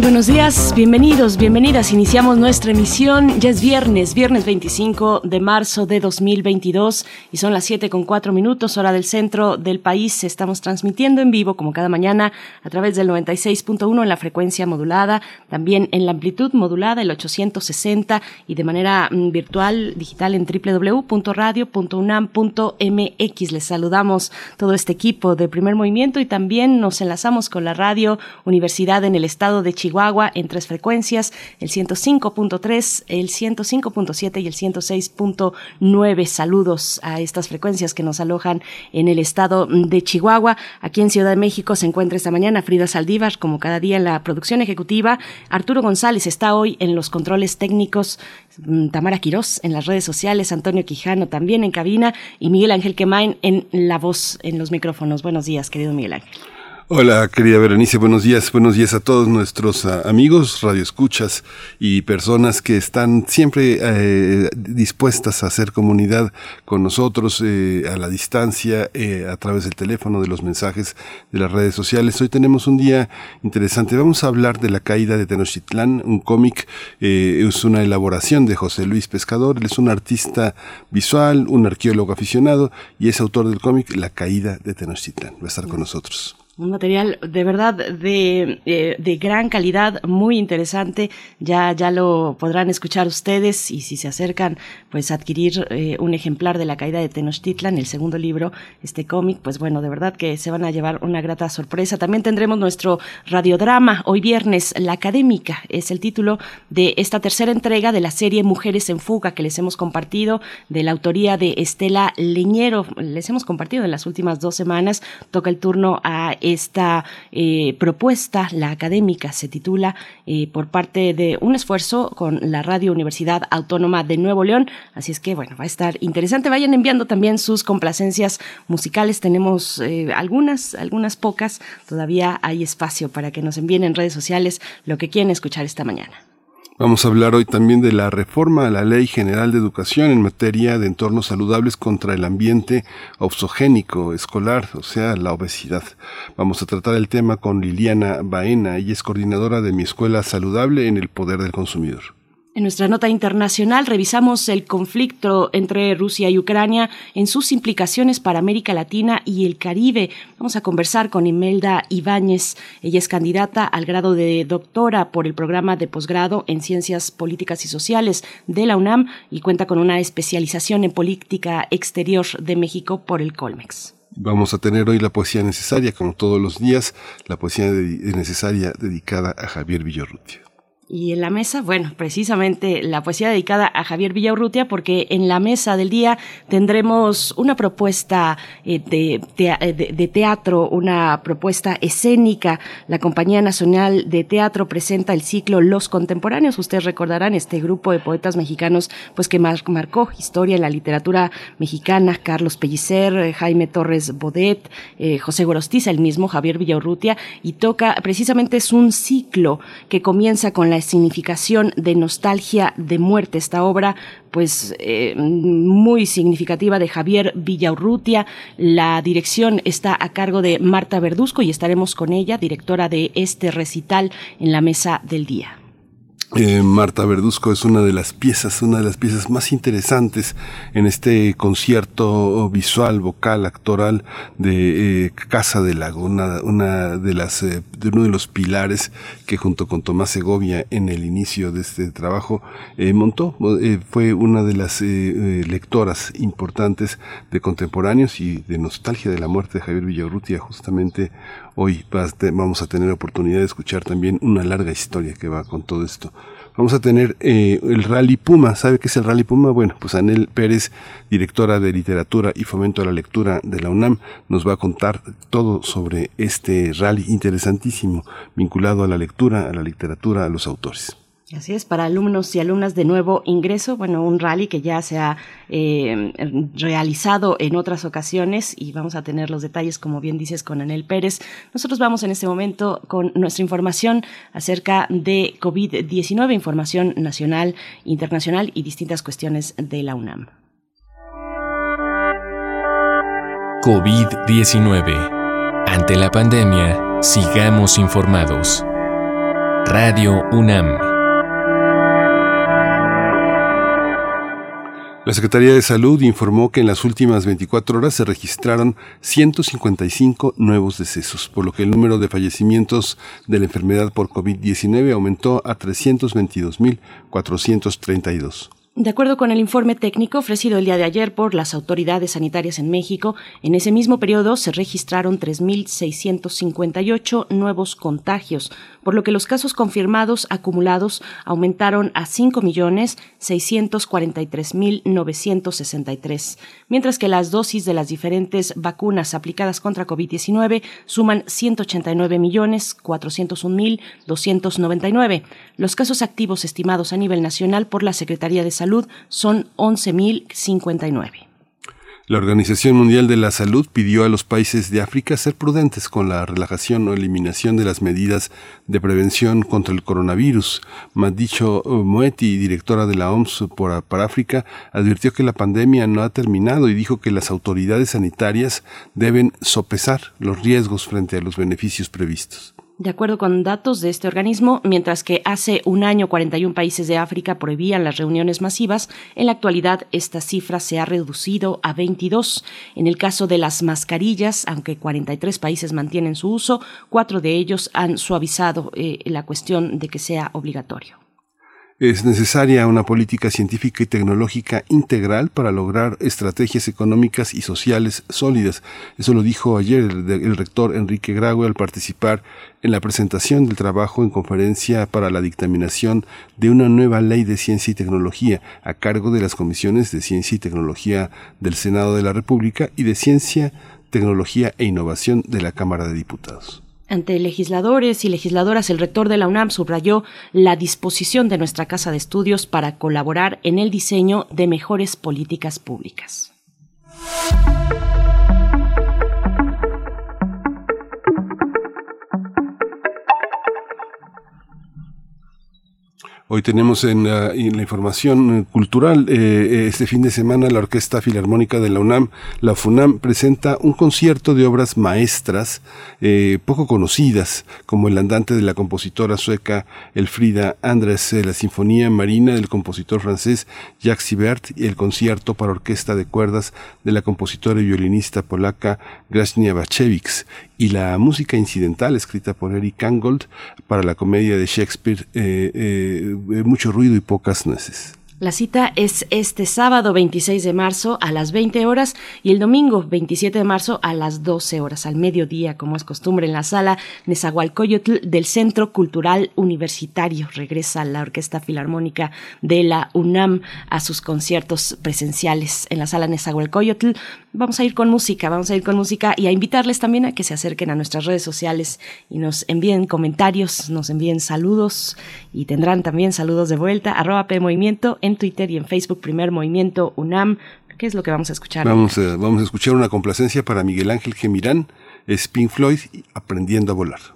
Buenos días, bienvenidos, bienvenidas. Iniciamos nuestra emisión. Ya es viernes, viernes 25 de marzo de 2022 y son las 7 con 4 minutos, hora del centro del país. Estamos transmitiendo en vivo, como cada mañana, a través del 96.1 en la frecuencia modulada, también en la amplitud modulada, el 860 y de manera mm, virtual, digital en www.radio.unam.mx. Les saludamos todo este equipo de primer movimiento y también nos enlazamos con la radio Universidad en el estado de Chile Chihuahua en tres frecuencias, el 105.3, el 105.7 y el 106.9. Saludos a estas frecuencias que nos alojan en el estado de Chihuahua. Aquí en Ciudad de México se encuentra esta mañana Frida Saldívar, como cada día en la producción ejecutiva. Arturo González está hoy en los controles técnicos. Mm, Tamara Quirós en las redes sociales, Antonio Quijano también en cabina y Miguel Ángel Quemain en la voz, en los micrófonos. Buenos días, querido Miguel Ángel. Hola, querida Berenice, buenos días. Buenos días a todos nuestros uh, amigos, radioescuchas y personas que están siempre eh, dispuestas a hacer comunidad con nosotros eh, a la distancia, eh, a través del teléfono, de los mensajes de las redes sociales. Hoy tenemos un día interesante. Vamos a hablar de la caída de Tenochtitlán, un cómic, es una elaboración de José Luis Pescador. Él es un artista visual, un arqueólogo aficionado y es autor del cómic La caída de Tenochtitlán. Va a estar con nosotros. Un material de verdad de, eh, de, gran calidad, muy interesante. Ya, ya lo podrán escuchar ustedes y si se acercan, pues adquirir eh, un ejemplar de La caída de Tenochtitlan, el segundo libro, este cómic, pues bueno, de verdad que se van a llevar una grata sorpresa. También tendremos nuestro radiodrama hoy viernes, La Académica, es el título de esta tercera entrega de la serie Mujeres en Fuga que les hemos compartido, de la autoría de Estela Leñero. Les hemos compartido en las últimas dos semanas. Toca el turno a esta eh, propuesta, la académica, se titula eh, por parte de un esfuerzo con la Radio Universidad Autónoma de Nuevo León. Así es que, bueno, va a estar interesante. Vayan enviando también sus complacencias musicales. Tenemos eh, algunas, algunas pocas. Todavía hay espacio para que nos envíen en redes sociales lo que quieren escuchar esta mañana. Vamos a hablar hoy también de la reforma a la Ley General de Educación en materia de entornos saludables contra el ambiente obsogénico escolar, o sea, la obesidad. Vamos a tratar el tema con Liliana Baena, ella es coordinadora de mi escuela saludable en el poder del consumidor. En nuestra nota internacional revisamos el conflicto entre Rusia y Ucrania en sus implicaciones para América Latina y el Caribe. Vamos a conversar con Imelda Ibáñez. Ella es candidata al grado de doctora por el programa de posgrado en Ciencias Políticas y Sociales de la UNAM y cuenta con una especialización en política exterior de México por el Colmex. Vamos a tener hoy la poesía necesaria, como todos los días, la poesía necesaria dedicada a Javier Villarrutia. Y en la mesa, bueno, precisamente la poesía dedicada a Javier Villaurrutia, porque en la mesa del día tendremos una propuesta eh, de, de, teatro, una propuesta escénica. La Compañía Nacional de Teatro presenta el ciclo Los Contemporáneos. Ustedes recordarán este grupo de poetas mexicanos, pues que marcó historia en la literatura mexicana, Carlos Pellicer, eh, Jaime Torres Bodet, eh, José Gorostiza, el mismo Javier Villaurrutia, y toca, precisamente es un ciclo que comienza con la significación de nostalgia de muerte. Esta obra, pues, eh, muy significativa de Javier Villaurrutia. La dirección está a cargo de Marta Verduzco y estaremos con ella, directora de este recital, en la mesa del día. Eh, Marta Verduzco es una de las piezas, una de las piezas más interesantes en este concierto visual, vocal, actoral de eh, Casa de Lago, una, de las, eh, de uno de los pilares que junto con Tomás Segovia en el inicio de este trabajo montó. fue una de las lectoras importantes de contemporáneos y de nostalgia de la muerte de Javier Villarrutia, justamente Hoy vamos a tener oportunidad de escuchar también una larga historia que va con todo esto. Vamos a tener eh, el Rally Puma. ¿Sabe qué es el Rally Puma? Bueno, pues Anel Pérez, directora de literatura y fomento a la lectura de la UNAM, nos va a contar todo sobre este rally interesantísimo vinculado a la lectura, a la literatura, a los autores. Así es, para alumnos y alumnas de nuevo ingreso, bueno, un rally que ya se ha eh, realizado en otras ocasiones y vamos a tener los detalles, como bien dices, con Anel Pérez. Nosotros vamos en este momento con nuestra información acerca de COVID-19, información nacional, internacional y distintas cuestiones de la UNAM. COVID-19. Ante la pandemia, sigamos informados. Radio UNAM. La Secretaría de Salud informó que en las últimas 24 horas se registraron 155 nuevos decesos, por lo que el número de fallecimientos de la enfermedad por COVID-19 aumentó a 322.432. De acuerdo con el informe técnico ofrecido el día de ayer por las autoridades sanitarias en México, en ese mismo periodo se registraron 3.658 nuevos contagios, por lo que los casos confirmados acumulados aumentaron a 5.643.963, mientras que las dosis de las diferentes vacunas aplicadas contra COVID-19 suman 189.401.299. Los casos activos estimados a nivel nacional por la Secretaría de Salud son 11.059. La Organización Mundial de la Salud pidió a los países de África ser prudentes con la relajación o eliminación de las medidas de prevención contra el coronavirus. Madicho Moeti, directora de la OMS para África, advirtió que la pandemia no ha terminado y dijo que las autoridades sanitarias deben sopesar los riesgos frente a los beneficios previstos. De acuerdo con datos de este organismo, mientras que hace un año 41 países de África prohibían las reuniones masivas, en la actualidad esta cifra se ha reducido a 22. En el caso de las mascarillas, aunque 43 países mantienen su uso, cuatro de ellos han suavizado eh, la cuestión de que sea obligatorio. Es necesaria una política científica y tecnológica integral para lograr estrategias económicas y sociales sólidas. Eso lo dijo ayer el, rector Enrique Graue al participar en la presentación del trabajo en conferencia para la dictaminación de una nueva ley de ciencia y tecnología a cargo de las comisiones de ciencia y tecnología del Senado de la República y de ciencia, tecnología e innovación de la Cámara de Diputados. Ante legisladores y legisladoras, el rector de la UNAM subrayó la disposición de nuestra Casa de Estudios para colaborar en el diseño de mejores políticas públicas. Hoy tenemos en la, información cultural, eh, eh, este fin de semana la Orquesta Filarmónica de la UNAM, la FUNAM, presenta un concierto de obras maestras eh, poco conocidas, como el andante de la compositora sueca Elfrida Andrés, la Sinfonía Marina del compositor francés Jacques Sibert y el concierto para orquesta de cuerdas de la compositora y violinista polaca Bacevics y la música incidental escrita por Eric Angold para la comedia de Shakespeare, eh, eh, mucho ruido y pocas nueces. La cita es este sábado 26 de marzo a las 20 horas y el domingo 27 de marzo a las 12 horas, al mediodía, como es costumbre, en la sala Nezahualcóyotl del Centro Cultural Universitario. Regresa la Orquesta Filarmónica de la UNAM a sus conciertos presenciales en la sala Nezahualcóyotl. Vamos a ir con música, vamos a ir con música y a invitarles también a que se acerquen a nuestras redes sociales y nos envíen comentarios, nos envíen saludos y tendrán también saludos de vuelta. Arroba P Movimiento en Twitter y en Facebook, Primer Movimiento UNAM. ¿Qué es lo que vamos a escuchar? Vamos a, vamos a escuchar una complacencia para Miguel Ángel Gemirán, Spin Floyd, Aprendiendo a Volar.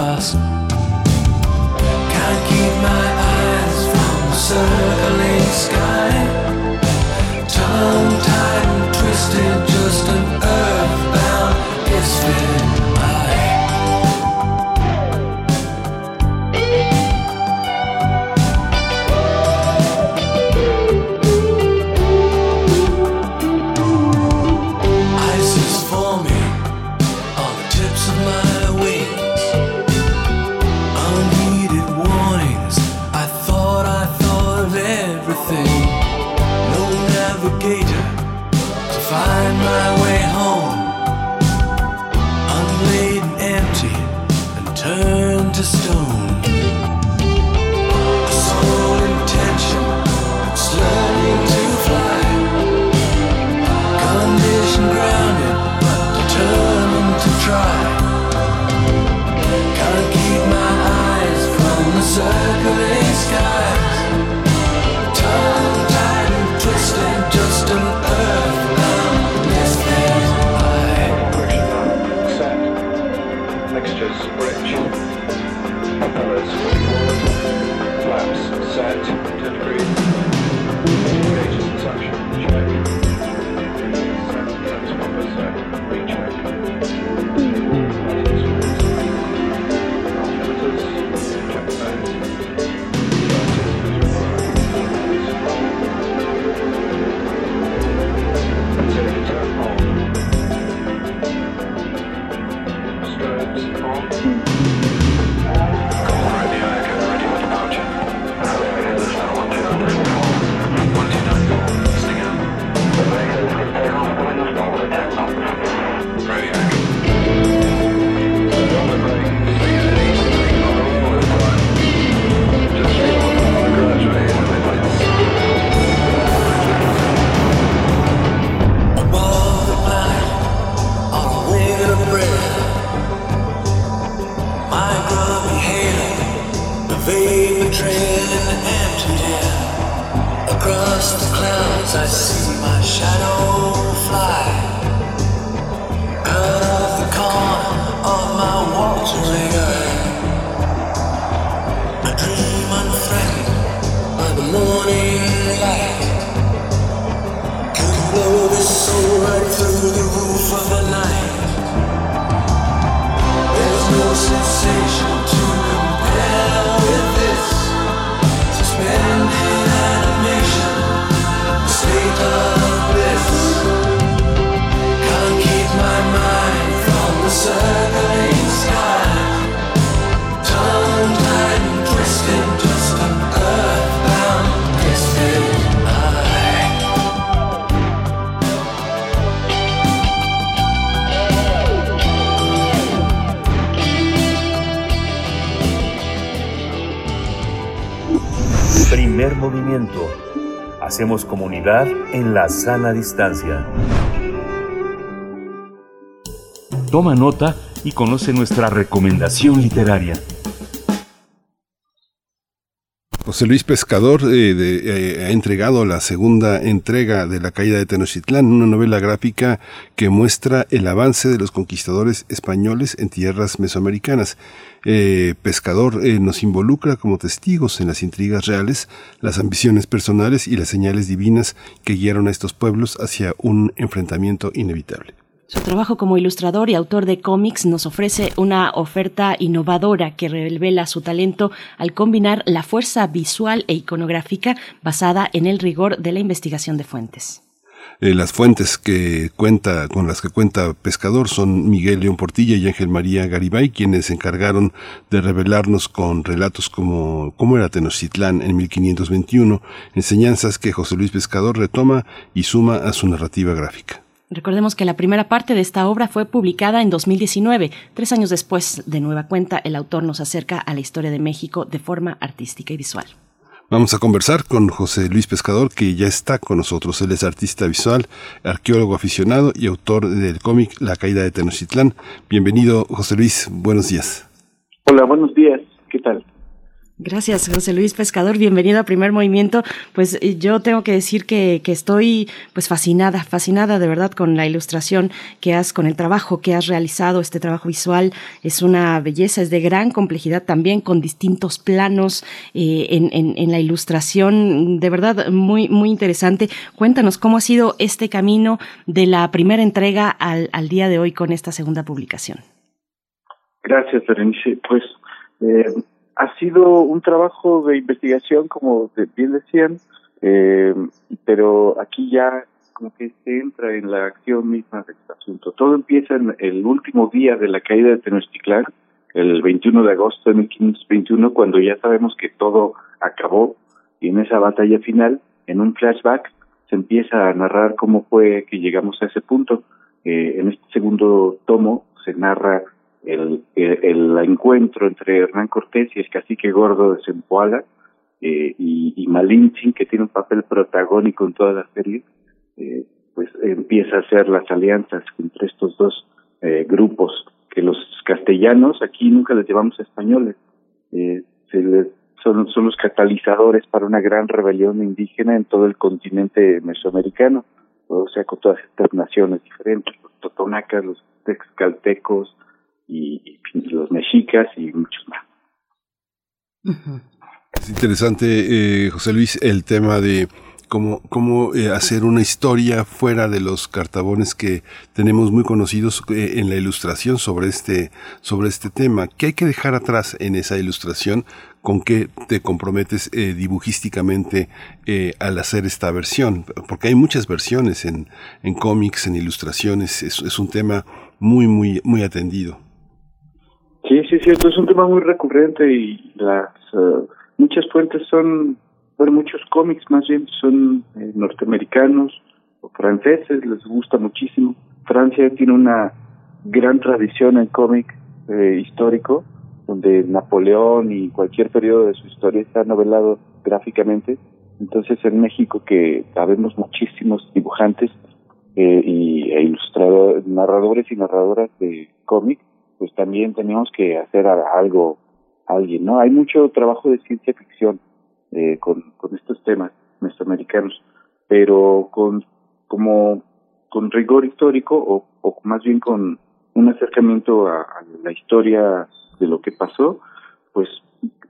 Us. Hacemos comunidad en la sana distancia. Toma nota y conoce nuestra recomendación literaria. José Luis Pescador eh, eh, ha entregado la segunda entrega de La caída de Tenochtitlán, una novela gráfica que muestra el avance de los conquistadores españoles en tierras mesoamericanas. Eh, Pescador nos involucra como testigos en las intrigas reales, las ambiciones personales y las señales divinas que guiaron a estos pueblos hacia un enfrentamiento inevitable. Su trabajo como ilustrador y autor de cómics nos ofrece una oferta innovadora que revela su talento al combinar la fuerza visual e iconográfica basada en el rigor de la investigación de fuentes. Eh, las fuentes que cuenta, con las que cuenta Pescador son Miguel León Portilla y Ángel María Garibay, quienes se encargaron de revelarnos con relatos como cómo era Tenochtitlán en 1521, enseñanzas que José Luis Pescador retoma y suma a su narrativa gráfica. Recordemos que la primera parte de esta obra fue publicada en 2019. Tres años después, de nueva cuenta, el autor nos acerca a la historia de México de forma artística y visual. Vamos a conversar con José Luis Pescador, que ya está con nosotros. Él es artista visual, arqueólogo aficionado y autor del cómic La caída de Tenochtitlán. Bienvenido, José Luis. Buenos días. Hola, buenos días. ¿Qué tal? Gracias, José Luis Pescador. Bienvenido a Primer Movimiento. Pues eh, yo tengo que decir que, que, estoy pues fascinada, fascinada de verdad con la ilustración que has, con el trabajo que has realizado. Este trabajo visual es una belleza, es de gran complejidad también, con distintos planos eh, en, en, la ilustración. De verdad, muy, muy interesante. Cuéntanos cómo ha sido este camino de la primera entrega al, al día de hoy con esta segunda publicación. Gracias, Berenice. Pues eh, ha sido un trabajo de investigación, como bien decían, eh, pero aquí ya como que se entra en la acción misma del asunto. Todo empieza en el último día de la caída de Tenochtitlán, el 21 de agosto de 1521, cuando ya sabemos que todo acabó y en esa batalla final, en un flashback, se empieza a narrar cómo fue que llegamos a ese punto. Eh, en este segundo tomo se narra el, el, encuentro entre Hernán Cortés y el cacique gordo de Zempoala eh, y, y Malinche, que tiene un papel protagónico en toda la serie, eh, pues empieza a hacer las alianzas entre estos dos eh, grupos, que los castellanos aquí nunca les llevamos a españoles, eh, se les, son, son los catalizadores para una gran rebelión indígena en todo el continente mesoamericano, o sea, con todas estas naciones diferentes, los totonacas, los texcaltecos, y, los mexicas y muchos más. Es interesante, eh, José Luis, el tema de cómo, cómo eh, hacer una historia fuera de los cartabones que tenemos muy conocidos eh, en la ilustración sobre este, sobre este tema. ¿Qué hay que dejar atrás en esa ilustración? ¿Con qué te comprometes eh, dibujísticamente eh, al hacer esta versión? Porque hay muchas versiones en, en cómics, en ilustraciones. Es, es un tema muy, muy, muy atendido. Sí, sí, cierto, es un tema muy recurrente y las uh, muchas fuentes son, bueno, muchos cómics más bien son eh, norteamericanos o franceses, les gusta muchísimo. Francia tiene una gran tradición en cómic eh, histórico, donde Napoleón y cualquier periodo de su historia está novelado gráficamente. Entonces en México que sabemos muchísimos dibujantes eh, y e ilustradores, narradores y narradoras de cómic pues también teníamos que hacer algo alguien, ¿no? Hay mucho trabajo de ciencia ficción eh, con, con estos temas mesoamericanos, pero con como con rigor histórico o, o más bien con un acercamiento a, la historia de lo que pasó, pues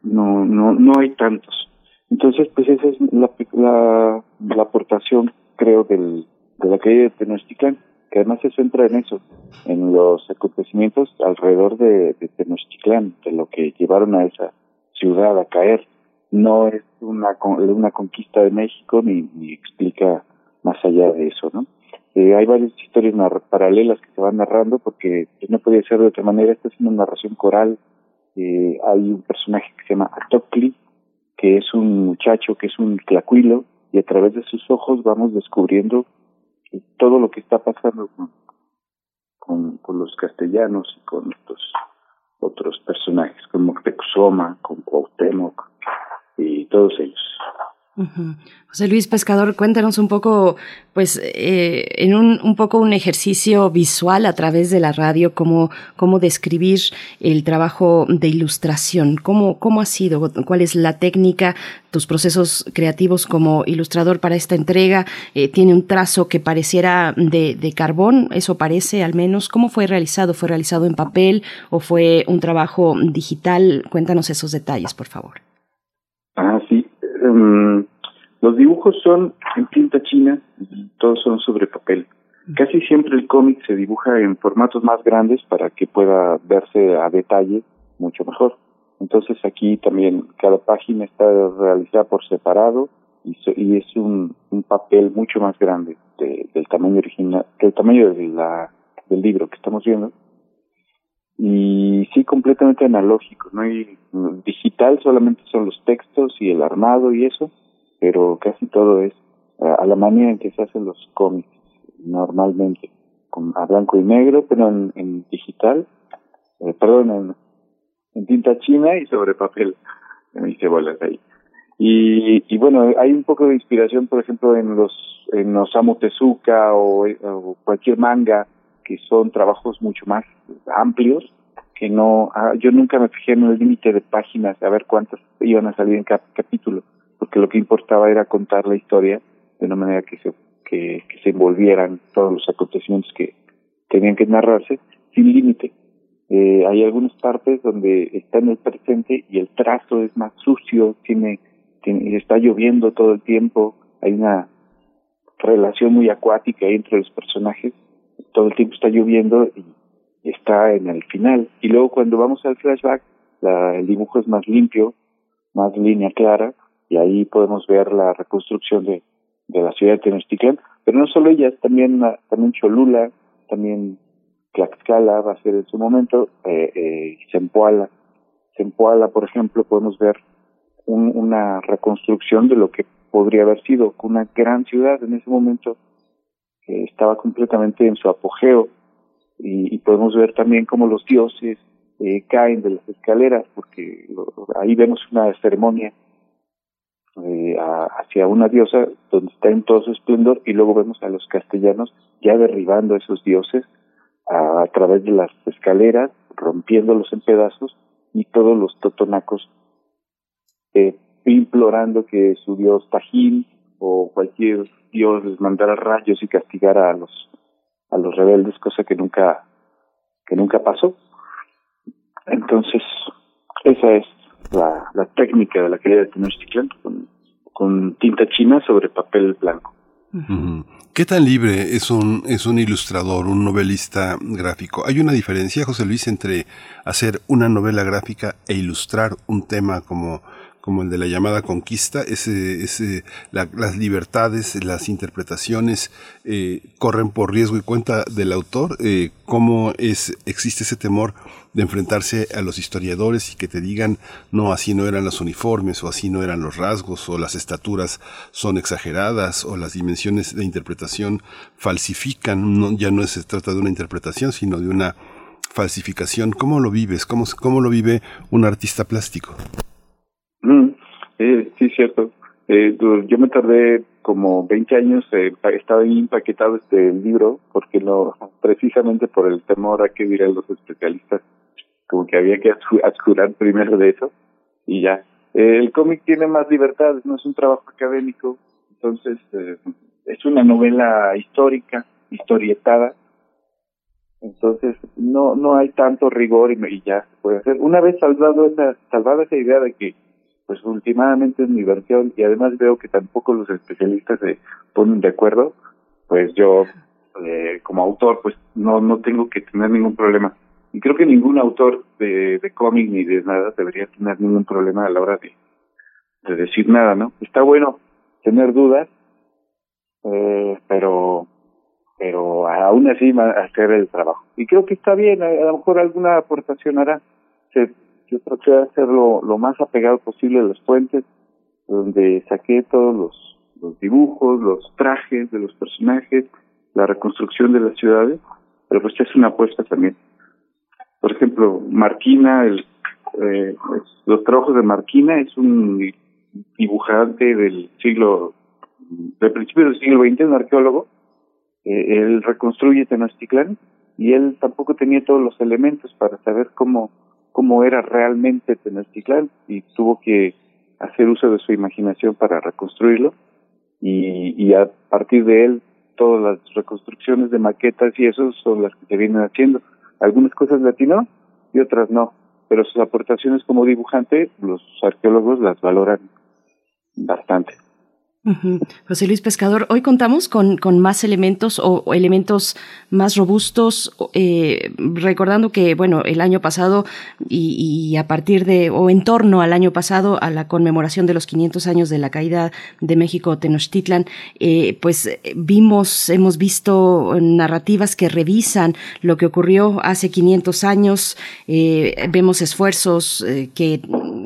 no no no hay tantos. Entonces, pues esa es la, la, la aportación, creo, del, de la calle de Tenochtitlan, que además se centra en eso, en los acontecimientos alrededor de, de Tenochtitlán, de lo que llevaron a esa ciudad a caer. No es una, una conquista de México ni, explica más allá de eso, ¿no? Eh, hay varias historias paralelas que se van narrando porque no podía ser de otra manera. Esta es una narración coral. Eh, hay un personaje que se llama Atocli, que es un muchacho, que es un clacuilo, y a través de sus ojos vamos descubriendo todo lo que está pasando con, con, los castellanos y con estos otros personajes, como Texoma, con Cuauhtémoc y todos ellos. José Luis Pescador, cuéntanos un poco, pues, eh, en un, poco un ejercicio visual a través de la radio, cómo, cómo describir el trabajo de ilustración, cómo, cómo ha sido, cuál es la técnica, tus procesos creativos como ilustrador para esta entrega. Eh, tiene un trazo que pareciera de, carbón, eso parece al menos. ¿Cómo fue realizado? ¿Fue realizado en papel o fue un trabajo digital? Cuéntanos esos detalles, por favor. Ah, sí. Um los dibujos son en tinta china y todos son sobre papel. Casi siempre el cómic se dibuja en formatos más grandes para que pueda verse a detalle mucho mejor. Entonces aquí también cada página está realizada por separado y, y es un, un, papel mucho más grande del tamaño original, del tamaño de la, del libro que estamos viendo. Y sí, completamente analógico, no hay digital, solamente son los textos y el armado y eso pero casi todo es a la manera en que se hacen los cómics normalmente, con, a blanco y negro, pero en, digital, eh, perdón, en, tinta china y sobre papel. Me hice bolas ahí. Y, y bueno, hay un poco de inspiración, por ejemplo, en los en Osamu Tezuka o, o cualquier manga, que son trabajos mucho más amplios, que no, ah, yo nunca me fijé en el límite de páginas, a ver cuántas iban a salir en cada capítulo porque lo que importaba era contar la historia de una manera que se, que, se envolvieran todos los acontecimientos que tenían que narrarse sin límite. Eh, hay algunas partes donde está en el presente y el trazo es más sucio, tiene, tiene está lloviendo todo el tiempo, hay una relación muy acuática entre los personajes, todo el tiempo está lloviendo y está en el final. Y luego cuando vamos al flashback, la, el dibujo es más limpio, más línea clara, y ahí podemos ver la reconstrucción de, de la ciudad de Tenochtitlan, pero no solo ellas, también, también Cholula, también Tlaxcala va a ser en su momento, eh, eh, Zempoala. Zempoala, por ejemplo, podemos ver un, una reconstrucción de lo que podría haber sido una gran ciudad en ese momento, que estaba completamente en su apogeo, y, y podemos ver también cómo los dioses eh, caen de las escaleras, porque ahí vemos una ceremonia eh, hacia una diosa donde está en todo su esplendor y luego vemos a los castellanos ya derribando a esos dioses a, través de las escaleras, rompiéndolos en pedazos y todos los totonacos eh, implorando que su dios Tajín o cualquier dios les mandara rayos y castigara a los a los rebeldes, cosa que nunca que nunca pasó. Entonces, esa es la, la técnica de la caída de Tenochtitlan con, con tinta china sobre papel blanco. ¿Qué tan libre es un, es un ilustrador, un novelista gráfico? ¿Hay una diferencia, José Luis, entre hacer una novela gráfica e ilustrar un tema como como el de la llamada conquista, ese, ese, las libertades, las interpretaciones eh, corren por riesgo y cuenta del autor, eh, cómo es, existe ese temor de enfrentarse a los historiadores y que te digan, no, así no eran los uniformes, o así no eran los rasgos, o las estaturas son exageradas, o las dimensiones de interpretación falsifican, ya no se trata de una interpretación, sino de una falsificación. ¿Cómo lo vives? ¿Cómo, cómo lo vive un artista plástico? Eh, sí, cierto. Eh, yo me tardé como 20 años, eh, estaba empaquetado este libro, porque no, precisamente por el temor a que dirán los especialistas, como que había que ascurar primero de eso y ya. el cómic tiene más libertad, no es un trabajo académico, entonces eh, es una novela histórica, historietada, entonces no no hay tanto rigor y, ya se puede hacer. Una vez salvado esa, salvada esa idea de que pues últimamente es mi versión y además veo que tampoco los especialistas se ponen de acuerdo, pues yo eh, como autor pues no no tengo que tener ningún problema. Y creo que ningún autor de, de cómic ni de nada debería tener ningún problema a la hora de, de decir nada no está bueno tener dudas eh, pero pero aún así hacer el trabajo. Y creo que está bien a, lo mejor alguna aportación hará. Se, yo traté de hacerlo lo más apegado posible a los puentes donde saqué todos los, dibujos los trajes de los personajes la reconstrucción de las ciudades, pero pues es una apuesta también. Por ejemplo, Marquina, el, eh, los trabajos de Marquina es un dibujante del siglo, del principio del siglo XX, un arqueólogo. Eh, él reconstruye Tenochtitlán y él tampoco tenía todos los elementos para saber cómo, cómo era realmente Tenochtitlán y tuvo que hacer uso de su imaginación para reconstruirlo y, y a partir de él todas las reconstrucciones de maquetas y eso son las que se vienen haciendo. Algunas cosas latino y otras no, pero sus aportaciones como dibujante, los arqueólogos las valoran bastante. José Luis Pescador, hoy contamos con, con más elementos o, elementos más robustos, eh, recordando que, bueno, el año pasado y, a partir de, o en torno al año pasado, a la conmemoración de los 500 años de la caída de México Tenochtitlan, eh, pues vimos, hemos visto narrativas que revisan lo que ocurrió hace 500 años, eh, vemos esfuerzos que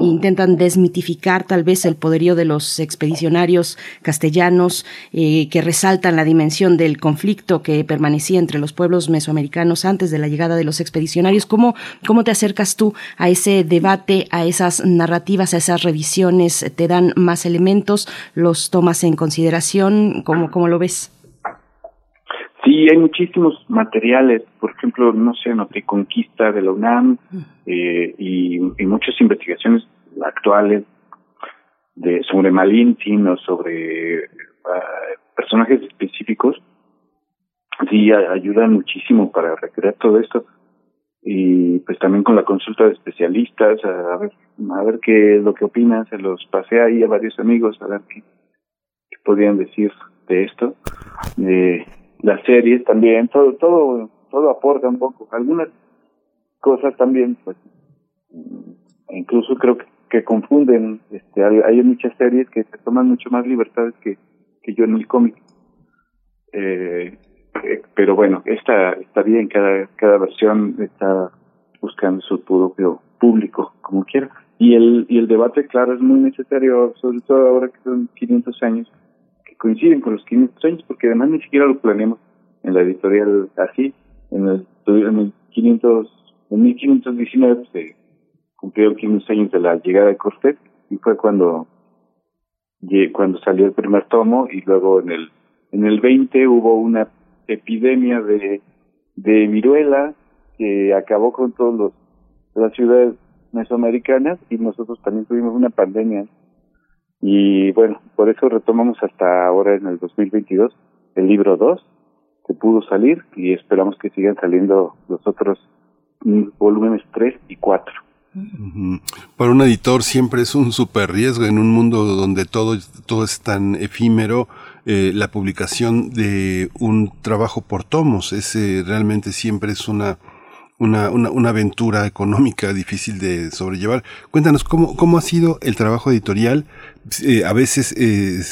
intentan desmitificar tal vez el poderío de los expedicionarios castellanos eh, que resaltan la dimensión del conflicto que permanecía entre los pueblos mesoamericanos antes de la llegada de los expedicionarios. ¿Cómo, cómo te acercas tú a ese debate, a esas narrativas, a esas revisiones? ¿Te dan más elementos? ¿Los tomas en consideración? ¿Cómo, cómo lo ves? Sí, hay muchísimos materiales, por ejemplo, no sé, Noticonquista de la UNAM eh, y, y, muchas investigaciones actuales de sobre Malin, sino sobre ah, personajes específicos, sí ayudan muchísimo para recrear todo esto. Y pues también con la consulta de especialistas a ver a ver qué es lo que opinan se los pasé ahí a varios amigos a ver qué, podían decir de esto. De las series también todo todo todo aporta un poco algunas cosas también pues incluso creo que que confunden. Este, hay, muchas series que se toman mucho más libertades que, que yo en el cómic. Eh, eh, pero bueno, esta está bien, cada, cada versión está buscando su propio público, como quiera. Y el, y el debate, claro, es muy necesario, sobre todo ahora que son 500 años, coinciden con los 500 años, porque además ni siquiera lo planeamos en la editorial así. En el, en el 500, en 1519 se cumplió 15 años de la llegada de Cortés y fue cuando cuando salió el primer tomo y luego en el en el 20 hubo una epidemia de de viruela que acabó con todos los las ciudades mesoamericanas y nosotros también tuvimos una pandemia y bueno por eso retomamos hasta ahora en el 2022 el libro 2 que pudo salir y esperamos que sigan saliendo los otros mm, volúmenes 3 y 4 para un editor siempre es un super riesgo en un mundo donde todo, todo es tan efímero. Eh, la publicación de un trabajo por tomos, ese realmente siempre es una, una, una, una, aventura económica difícil de sobrellevar. Cuéntanos cómo, cómo ha sido el trabajo editorial eh, a veces eh,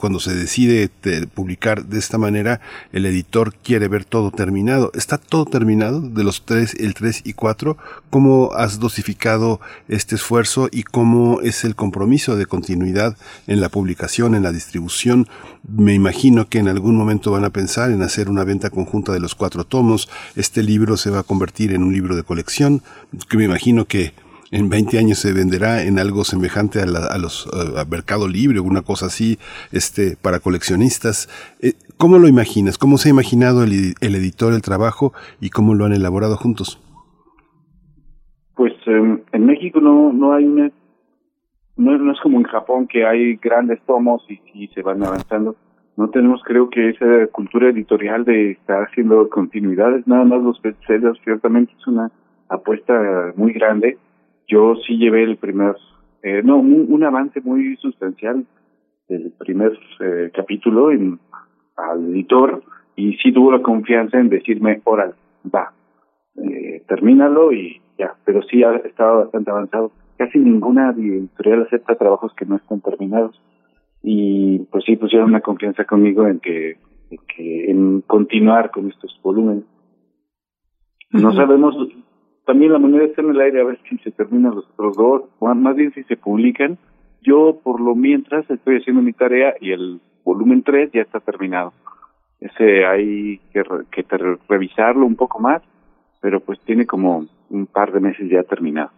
cuando se decide publicar de esta manera, el editor quiere ver todo terminado. ¿Está todo terminado de los tres, el 3 y 4? ¿Cómo has dosificado este esfuerzo y cómo es el compromiso de continuidad en la publicación, en la distribución? Me imagino que en algún momento van a pensar en hacer una venta conjunta de los cuatro tomos. Este libro se va a convertir en un libro de colección, que me imagino que en 20 años se venderá en algo semejante a, los eh, Mercado Libre o una cosa así este para coleccionistas. Eh, ¿Cómo lo imaginas? ¿Cómo se ha imaginado el, editor el trabajo y cómo lo han elaborado juntos? Pues em, en México no no hay una no, es como en Japón que hay grandes tomos y, y se van avanzando. No tenemos, creo que esa cultura editorial de estar haciendo continuidades, nada más los bestsellers, ciertamente es una apuesta muy grande. Yo sí llevé el primer, eh, no, un, avance muy sustancial del primer eh, capítulo en, al editor y sí tuvo la confianza en decirme, oral, va, eh, termínalo y ya, pero sí ha estado bastante avanzado casi ninguna editorial acepta trabajos que no estén terminados. Y pues sí pusieron una confianza conmigo en que, en, que, en continuar con estos volúmenes. No sabemos, también la moneda está en el aire a ver si se terminan los otros dos, o más bien si se publican. Yo por lo mientras estoy haciendo mi tarea y el volumen 3 ya está terminado. Ese hay que, que revisarlo un poco más, pero pues tiene como un par de meses ya terminado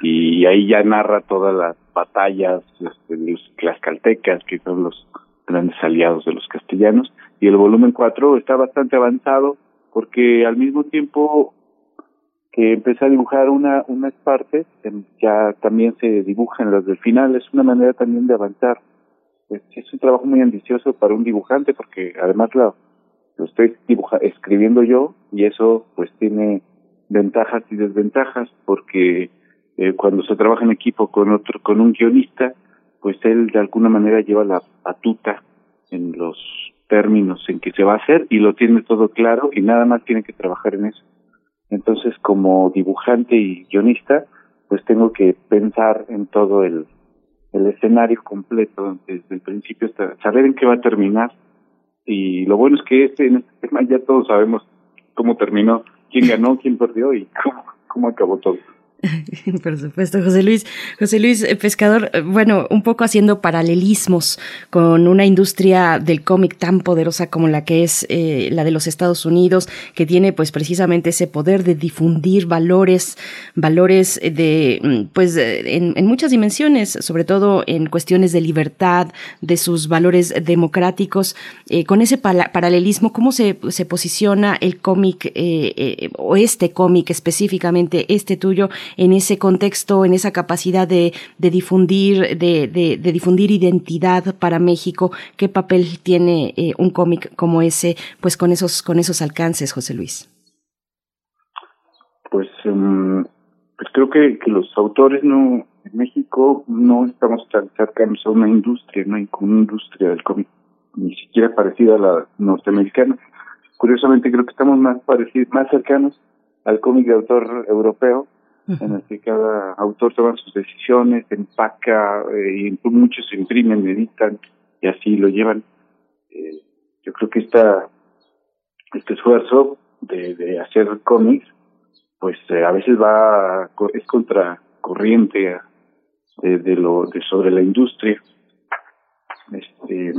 y ahí ya narra todas las batallas este, las caltecas que son los grandes aliados de los castellanos y el volumen 4 está bastante avanzado porque al mismo tiempo que empecé a dibujar una unas partes em, ya también se dibujan las del final es una manera también de avanzar es, un trabajo muy ambicioso para un dibujante porque además lo, estoy dibuja, escribiendo yo y eso pues tiene ventajas y desventajas porque eh, cuando se trabaja en equipo con otro, con un guionista, pues él de alguna manera lleva la batuta en los términos en que se va a hacer y lo tiene todo claro y nada más tiene que trabajar en eso. Entonces, como dibujante y guionista, pues tengo que pensar en todo el, el escenario completo desde el principio hasta saber en qué va a terminar. Y lo bueno es que este, en este tema ya todos sabemos cómo terminó, quién ganó, quién perdió y cómo, cómo acabó todo. Por supuesto, José Luis. José Luis eh, Pescador, eh, bueno, un poco haciendo paralelismos con una industria del cómic tan poderosa como la que es eh, la de los Estados Unidos, que tiene pues precisamente ese poder de difundir valores, valores de, mm, pues, en, muchas dimensiones, sobre todo en cuestiones de libertad, de sus valores democráticos. con ese paralelismo, ¿cómo se, se posiciona el cómic o este cómic específicamente, este tuyo, en ese contexto, en esa capacidad de, de difundir, de, de, difundir identidad para México, ¿qué papel tiene eh, un cómic como ese, pues con esos, con esos alcances, José Luis? Pues, um, pues creo que, que los autores no, en México no estamos tan cercanos a una industria, no hay una industria del cómic, ni siquiera parecida a la norteamericana. Curiosamente creo que estamos más parecidos, más cercanos al cómic de autor europeo, en el que cada autor toma sus decisiones, empaca, eh, y muchos imprimen, editan y así lo llevan. Eh, yo creo que esta, este esfuerzo de, de hacer cómics, pues eh, a veces va, es contracorriente de, de lo, de sobre la industria. Este,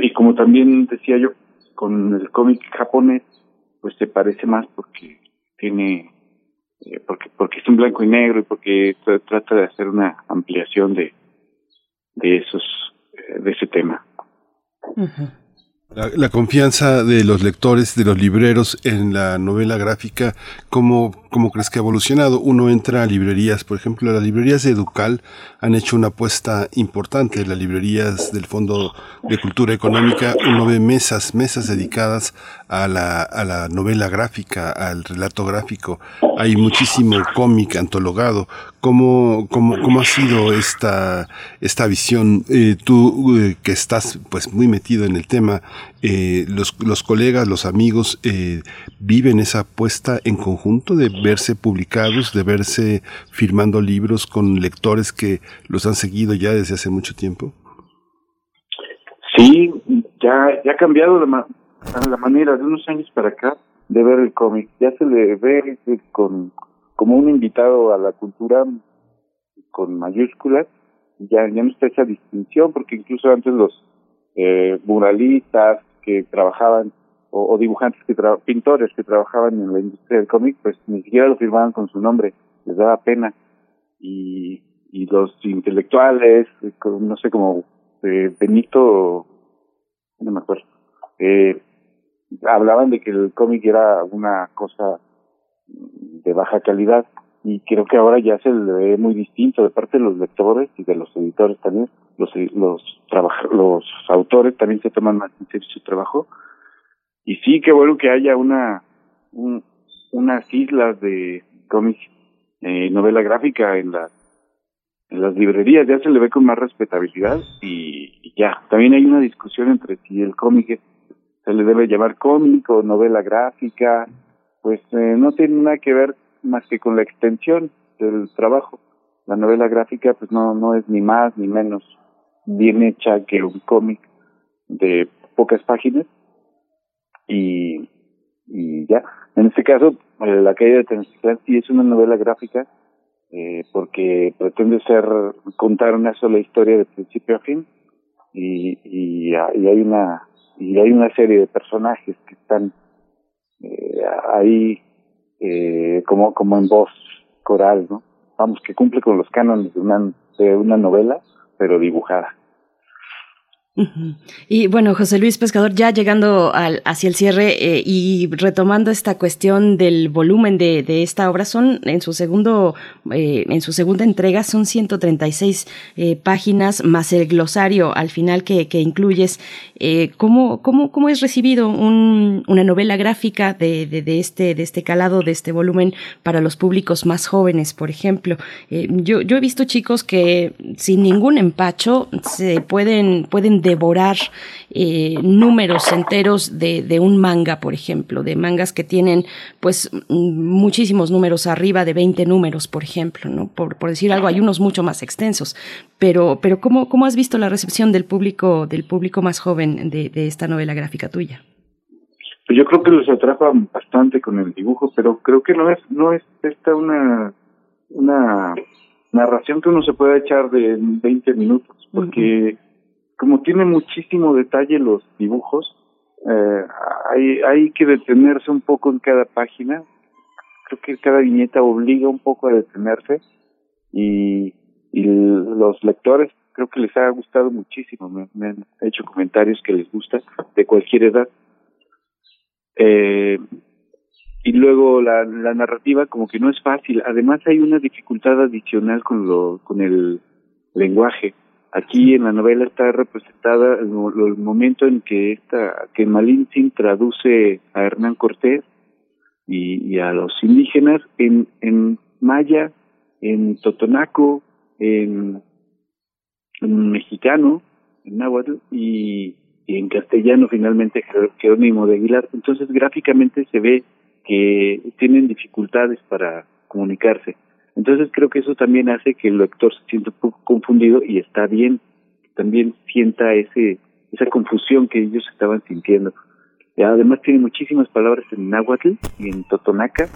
y como también decía yo, con el cómic japonés, pues se parece más porque tiene eh, porque porque es en blanco y negro y porque trata de hacer una ampliación de de esos eh, de ese tema. La, confianza de los lectores, de los libreros en la novela gráfica, ¿cómo, ¿cómo, crees que ha evolucionado? Uno entra a librerías, por ejemplo, las librerías de Educal han hecho una apuesta importante, las librerías del Fondo de Cultura Económica, uno ve mesas, mesas dedicadas a la, a la novela gráfica, al relato gráfico. Hay muchísimo cómic antologado. ¿Cómo, cómo, cómo ha sido esta, esta visión? Eh, tú eh, que estás pues muy metido en el tema, eh, los, los colegas, los amigos eh, viven esa apuesta en conjunto de verse publicados, de verse firmando libros con lectores que los han seguido ya desde hace mucho tiempo. Sí, ya, ya ha cambiado la, la manera de unos años para acá de ver el cómic. Ya se le ve con como un invitado a la cultura con mayúsculas. Ya, ya no está esa distinción porque incluso antes los eh, muralistas que trabajaban o, dibujantes que pintores que trabajaban en la industria del cómic pues ni siquiera lo firmaban con su nombre les daba pena y y los intelectuales no sé como eh, Benito no me acuerdo eh, hablaban de que el cómic era una cosa de baja calidad y creo que ahora ya se le ve muy distinto de parte de los lectores y de los editores también. Los los los autores también se toman más en serio su trabajo. Y sí qué bueno que haya una unas islas de cómics eh, novela gráfica en las en las librerías. Ya se le ve con más respetabilidad y, ya. También hay una discusión entre si el cómic se le debe llamar cómic o novela gráfica pues eh, no tiene nada que ver más que con la extensión del trabajo. La novela gráfica pues no, no es ni más ni menos bien hecha que un cómic de pocas páginas y, y ya. En este caso, eh, La caída de Tenochtitlan sí es una novela gráfica eh, porque pretende ser contar una sola historia de principio a fin y, y, y hay una y hay una serie de personajes que están eh, ahí eh, como, como en voz coral, ¿no? Vamos, que cumple con los cánones de una, de una novela, pero dibujada. Y bueno, José Luis Pescador, ya llegando al, hacia el cierre eh, y retomando esta cuestión del volumen de, esta obra, son en su segundo, eh, en su segunda entrega son 136 eh, páginas más el glosario al final que, incluyes. Eh, ¿cómo, cómo, ¿Cómo es recibido un, una novela gráfica de, de, este, de este calado, de este volumen para los públicos más jóvenes, por ejemplo? Yo, yo he visto chicos que sin ningún empacho se pueden, pueden devorar eh, números enteros de, de, un manga, por ejemplo, de mangas que tienen pues muchísimos números arriba de 20 números, por ejemplo, ¿no? Por, por decir algo, hay unos mucho más extensos. Pero, pero ¿cómo, ¿cómo has visto la recepción del público, del público más joven de, de esta novela gráfica tuya? Pues yo creo que los atrapan bastante con el dibujo, pero creo que no es, no es esta una, una narración que uno se puede echar de 20 minutos, porque uh -huh como tiene muchísimo detalle los dibujos, eh, hay, hay que detenerse un poco en cada página. Creo que cada viñeta obliga un poco a detenerse y, y los lectores creo que les ha gustado muchísimo. Me, me han hecho comentarios que les gusta de cualquier edad. Eh, y luego la, la narrativa como que no es fácil. Además hay una dificultad adicional con lo con el lenguaje Aquí en la novela está representada el, momento en que esta, que Malintzin traduce a Hernán Cortés y, a los indígenas en, en maya, en totonaco, en, en mexicano, en náhuatl y, y, en castellano finalmente Jerónimo de Aguilar. Entonces gráficamente se ve que tienen dificultades para comunicarse. Entonces creo que eso también hace que el lector se sienta un poco confundido y está bien, también sienta ese esa confusión que ellos estaban sintiendo. Además tiene muchísimas palabras en náhuatl y en totonaca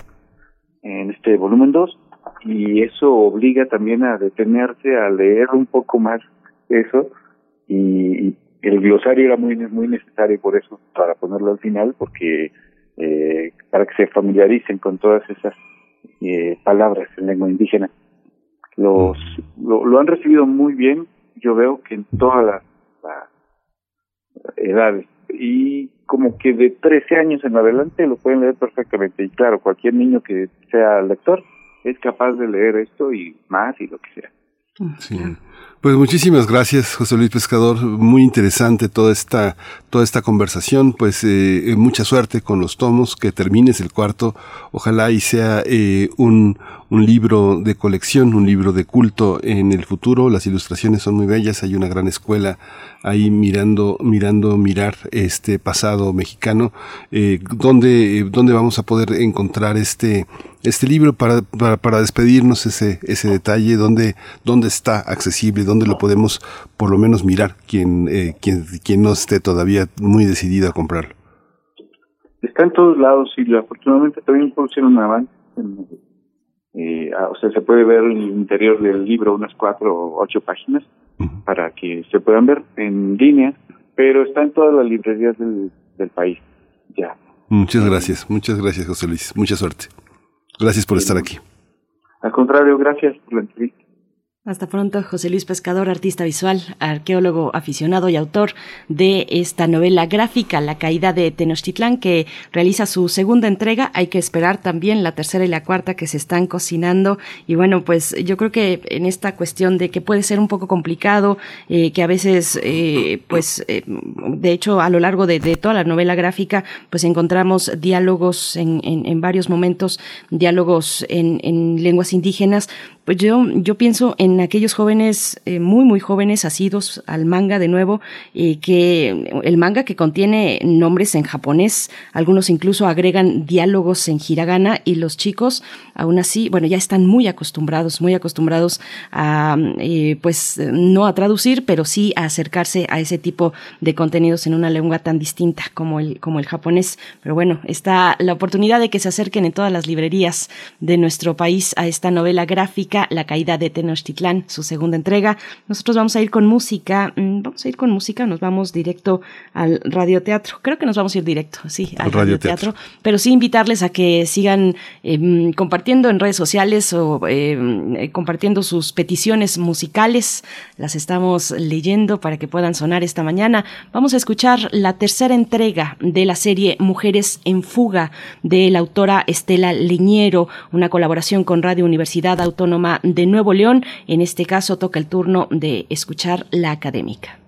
en este volumen 2 y eso obliga también a detenerse a leer un poco más eso y el glosario era muy muy necesario por eso para ponerlo al final porque eh, para que se familiaricen con todas esas eh, palabras en lengua indígena. Los, lo, lo, han recibido muy bien, yo veo que en todas las, las edades. Y como que de 13 años en adelante lo pueden leer perfectamente. Y claro, cualquier niño que sea lector es capaz de leer esto y más y lo que sea. Sí. Pues muchísimas gracias, José Luis Pescador. Muy interesante toda esta, toda esta conversación. Pues eh, mucha suerte con los tomos, que termines el cuarto. Ojalá y sea eh, un, un libro de colección, un libro de culto en el futuro. Las ilustraciones son muy bellas. Hay una gran escuela ahí mirando, mirando, mirar este pasado mexicano. Eh, ¿dónde, ¿Dónde vamos a poder encontrar este, este libro para, para, para despedirnos ese, ese detalle? ¿Dónde, dónde está accesible? ¿Dónde lo podemos por lo menos mirar quien, eh, quien, quien no esté todavía muy decidido a comprarlo? Está en todos lados y afortunadamente también pusieron un avance. Eh, o sea, se puede ver el interior del libro, unas cuatro o ocho páginas, uh -huh. para que se puedan ver en línea, pero está en todas las librerías del, del país. Ya. Muchas gracias, muchas gracias, José Luis. Mucha suerte. Gracias por estar aquí. Al contrario, gracias por la entrevista. Hasta pronto, José Luis Pescador, artista visual, arqueólogo aficionado y autor de esta novela gráfica, La caída de Tenochtitlán, que realiza su segunda entrega. Hay que esperar también la tercera y la cuarta que se están cocinando. Y bueno, pues yo creo que en esta cuestión de que puede ser un poco complicado, eh, que a veces, eh, pues, eh, de hecho, a lo largo de, toda la novela gráfica, pues encontramos diálogos en, en, varios momentos, diálogos en, en lenguas indígenas, pues yo, yo pienso en aquellos jóvenes, eh, muy, muy jóvenes, asidos al manga de nuevo, que el manga que contiene nombres en japonés, algunos incluso agregan diálogos en hiragana y los chicos, aún así, bueno, ya están muy acostumbrados, muy acostumbrados a, eh, pues, no a traducir, pero sí a acercarse a ese tipo de contenidos en una lengua tan distinta como el, como el japonés. Pero bueno, está la oportunidad de que se acerquen en todas las librerías de nuestro país a esta novela gráfica la caída de Tenochtitlán, su segunda entrega. Nosotros vamos a ir con música, mm, vamos a ir con música, nos vamos directo al radioteatro. Creo que nos vamos a ir directo, sí, al radioteatro. pero sí invitarles a que sigan em, compartiendo en redes sociales o em, eh, compartiendo sus peticiones musicales. Las estamos leyendo para que puedan sonar esta mañana. Vamos a escuchar la tercera entrega de la serie Mujeres en Fuga de la autora Estela Leñero, una colaboración con Radio Universidad Autónoma de Nuevo León. En este caso toca el turno de escuchar la académica.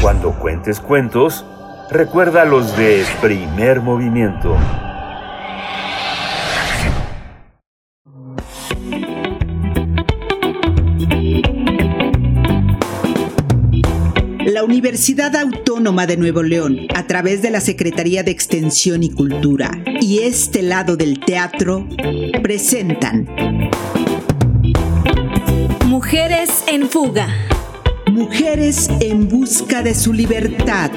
Cuando cuentes cuentos, recuerda los de primer movimiento. La Universidad Autónoma de Nuevo León, a través de la Secretaría de Extensión y Cultura y este lado del teatro, presentan Mujeres en Fuga. Mujeres en busca de su libertad.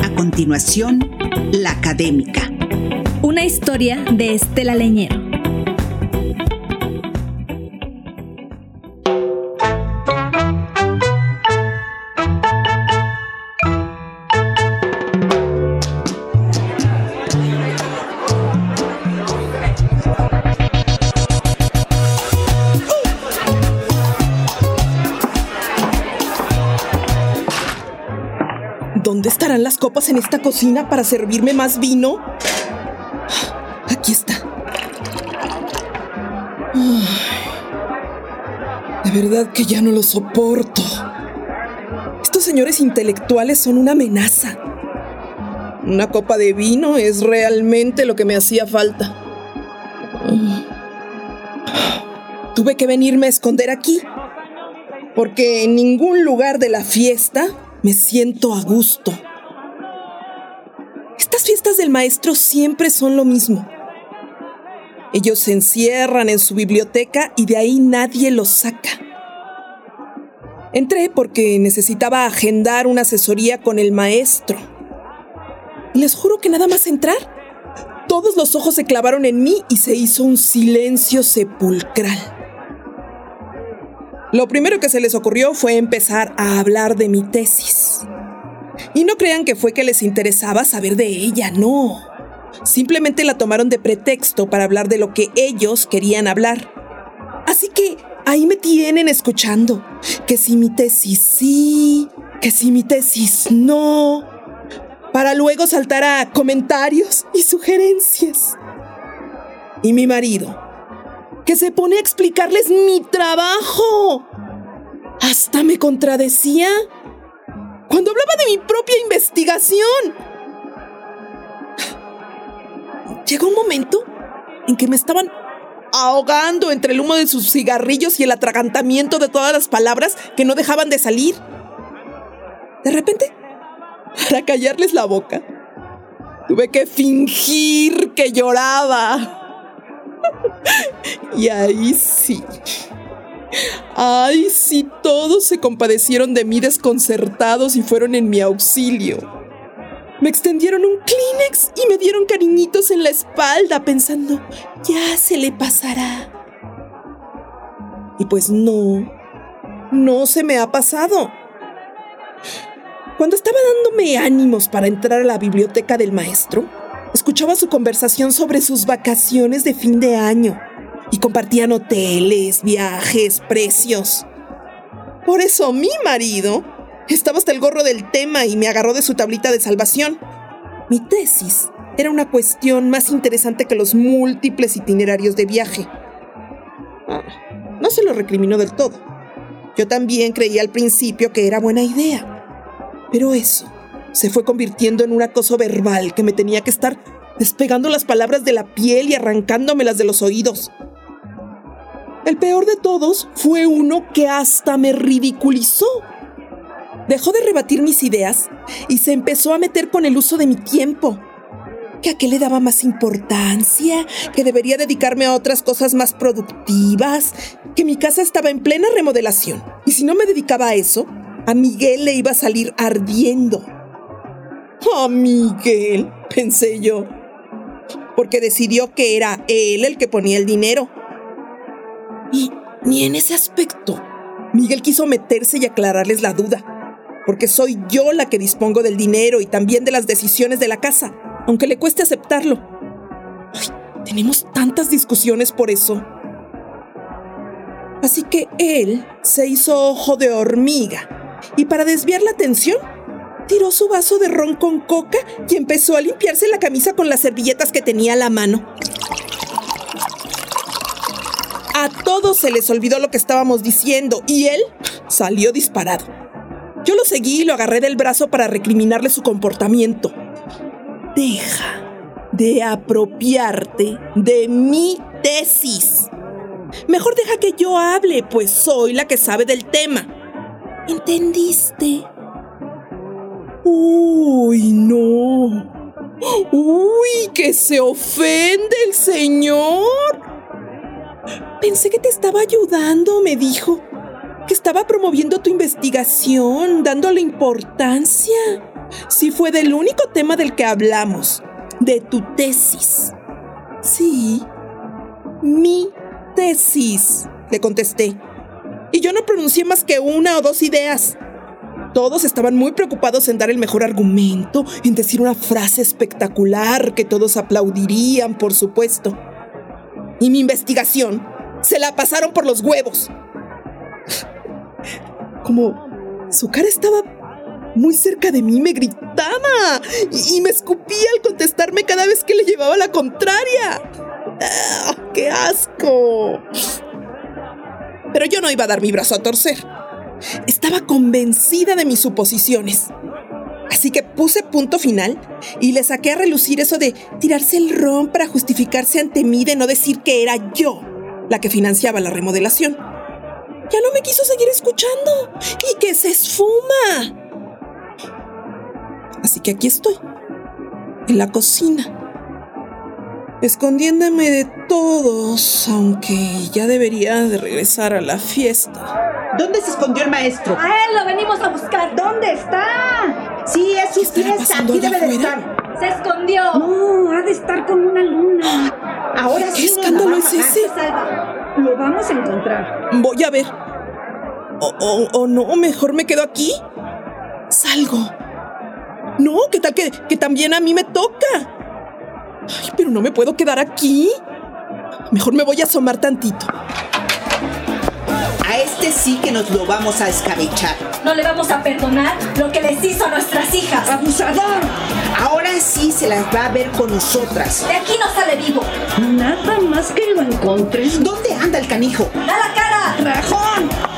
A continuación, la académica. Una historia de Estela Leñero. Copas en esta cocina para servirme más vino? Aquí está. de verdad que ya no lo soporto. Estos señores intelectuales son una amenaza. Una copa de vino es realmente lo que me hacía falta. Tuve que venirme a esconder aquí, porque en ningún lugar de la fiesta me siento a gusto. Estas fiestas del maestro siempre son lo mismo. Ellos se encierran en su biblioteca y de ahí nadie los saca. Entré porque necesitaba agendar una asesoría con el maestro. Y les juro que nada más entrar, todos los ojos se clavaron en mí y se hizo un silencio sepulcral. Lo primero que se les ocurrió fue empezar a hablar de mi tesis. Y no crean que fue que les interesaba saber de ella, no. Simplemente la tomaron de pretexto para hablar de lo que ellos querían hablar. Así que ahí me tienen escuchando. Que si mi tesis sí, que si mi tesis no. Para luego saltar a comentarios y sugerencias. Y mi marido, que se pone a explicarles mi trabajo. Hasta me contradecía cuando hablaba de mi propia investigación. Llegó un momento en que me estaban ahogando entre el humo de sus cigarrillos y el atragantamiento de todas las palabras que no dejaban de salir. De repente, para callarles la boca, tuve que fingir que lloraba. y ahí sí, Ay, sí, todos se compadecieron de mí desconcertados y fueron en mi auxilio. Me extendieron un Kleenex y me dieron cariñitos en la espalda pensando, ya se le pasará. Y pues no, no se me ha pasado. Cuando estaba dándome ánimos para entrar a la biblioteca del maestro, escuchaba su conversación sobre sus vacaciones de fin de año y compartían hoteles, viajes, precios. Por eso mi marido estaba hasta el gorro del tema y me agarró de su tablita de salvación. Mi tesis era una cuestión más interesante que los múltiples itinerarios de viaje. No se lo recriminó del todo. Yo también creía al principio que era buena idea. Pero eso se fue convirtiendo en un acoso verbal que me tenía que estar despegando las palabras de la piel y arrancándomelas de los oídos. El peor de todos fue uno que hasta me ridiculizó. Dejó de rebatir mis ideas y se empezó a meter con el uso de mi tiempo. Que a qué le daba más importancia, que debería dedicarme a otras cosas más productivas, que mi casa estaba en plena remodelación. Y si no me dedicaba a eso, a Miguel le iba a salir ardiendo. ¡Oh, Miguel! pensé yo. Porque decidió que era él el que ponía el dinero. Y ni en ese aspecto. Miguel quiso meterse y aclararles la duda. Porque soy yo la que dispongo del dinero y también de las decisiones de la casa, aunque le cueste aceptarlo. Ay, tenemos tantas discusiones por eso. Así que él se hizo ojo de hormiga y para desviar la atención, tiró su vaso de ron con coca y empezó a limpiarse la camisa con las servilletas que tenía a la mano. A todos se les olvidó lo que estábamos diciendo y él salió disparado. Yo lo seguí y lo agarré del brazo para recriminarle su comportamiento. Deja de apropiarte de mi tesis. Mejor deja que yo hable, pues soy la que sabe del tema. ¿Entendiste? Uy, no. Uy, que se ofende el señor. Pensé que te estaba ayudando, me dijo. Que estaba promoviendo tu investigación, dándole importancia. Si fue del único tema del que hablamos, de tu tesis. Sí, mi tesis, le contesté y yo no pronuncié más que una o dos ideas. Todos estaban muy preocupados en dar el mejor argumento, en decir una frase espectacular que todos aplaudirían, por supuesto. Y mi investigación se la pasaron por los huevos. Como su cara estaba muy cerca de mí, me gritaba y, me escupía al contestarme cada vez que le llevaba la contraria. ¡Ah, ¡Qué asco! Pero yo no iba a dar mi brazo a torcer. Estaba convencida de mis suposiciones. Así que puse punto final y le saqué a relucir eso de tirarse el ron para justificarse ante mí de no decir que era yo la que financiaba la remodelación. Ya no me quiso seguir escuchando y que se esfuma. Así que aquí estoy, en la cocina escondiéndome de todos, aunque ya debería de regresar a la fiesta. ¿Dónde se escondió el maestro? A él lo venimos a buscar. ¿Dónde está? Sí, es su fiesta. Aquí debe de estar. Se escondió. No, ha de estar con una luna. Ahora ¿Qué escándalo es ese? Lo vamos a encontrar. Voy a ver. O, o, no, mejor me quedo aquí. Salgo. No, ¿qué tal que, que también a mí me toca? Ay, pero no me puedo quedar aquí. Mejor me voy a asomar tantito. A este sí que nos lo vamos a escabechar. No le vamos a perdonar lo que les hizo a nuestras hijas. ¡Abusador! Ahora sí se las va a ver con nosotras. De aquí no sale vivo. Nada más que lo encontres. ¿Dónde anda el canijo? ¡A la cara! ¡Rajón!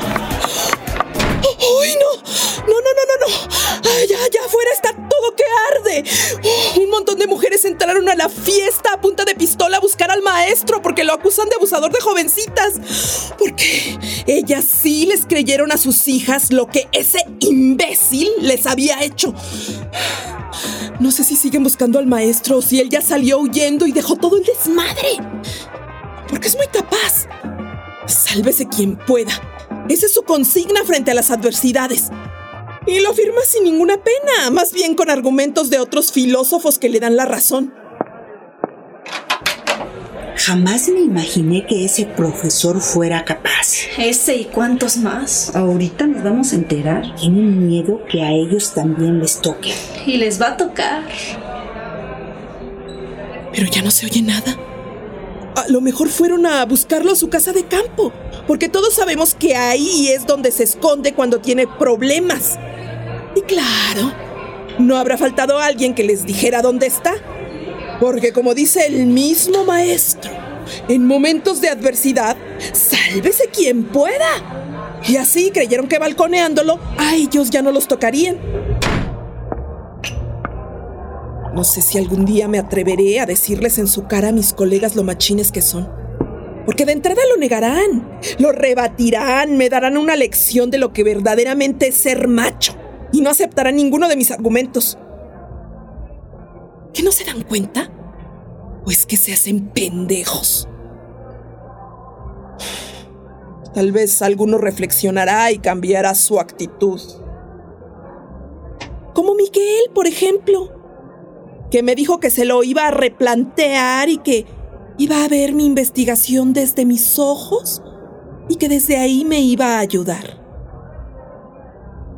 ¡Ay, no! ¡No, no, no, no, no! ¡Ay, allá afuera está todo que arde! Oh, un montón de mujeres entraron a la fiesta a punta de pistola a buscar al maestro porque lo acusan de abusador de jovencitas. Porque ellas sí les creyeron a sus hijas lo que ese imbécil les había hecho. No sé si siguen buscando al maestro o si él ya salió huyendo y dejó todo el desmadre. Porque es muy capaz. Sálvese quien pueda. Esa es su consigna frente a las adversidades. Y lo firma sin ninguna pena, más bien con argumentos de otros filósofos que le dan la razón. Jamás me imaginé que ese profesor fuera capaz. Ese y cuántos más. Ahorita nos vamos a enterar. Tienen miedo que a ellos también les toque. Y les va a tocar. Pero ya no se oye nada. A lo mejor fueron a buscarlo a su casa de campo, porque todos sabemos que ahí es donde se esconde cuando tiene problemas. Y claro, no habrá faltado alguien que les dijera dónde está. Porque como dice el mismo maestro, en momentos de adversidad, sálvese quien pueda. Y así creyeron que balconeándolo, a ellos ya no los tocarían. No sé si algún día me atreveré a decirles en su cara a mis colegas lo machines que son. Porque de entrada lo negarán, lo rebatirán, me darán una lección de lo que verdaderamente es ser macho y no aceptarán ninguno de mis argumentos. ¿Que no se dan cuenta? ¿O es que se hacen pendejos? Tal vez alguno reflexionará y cambiará su actitud. Como Miguel, por ejemplo, que me dijo que se lo iba a replantear y que iba a ver mi investigación desde mis ojos y que desde ahí me iba a ayudar.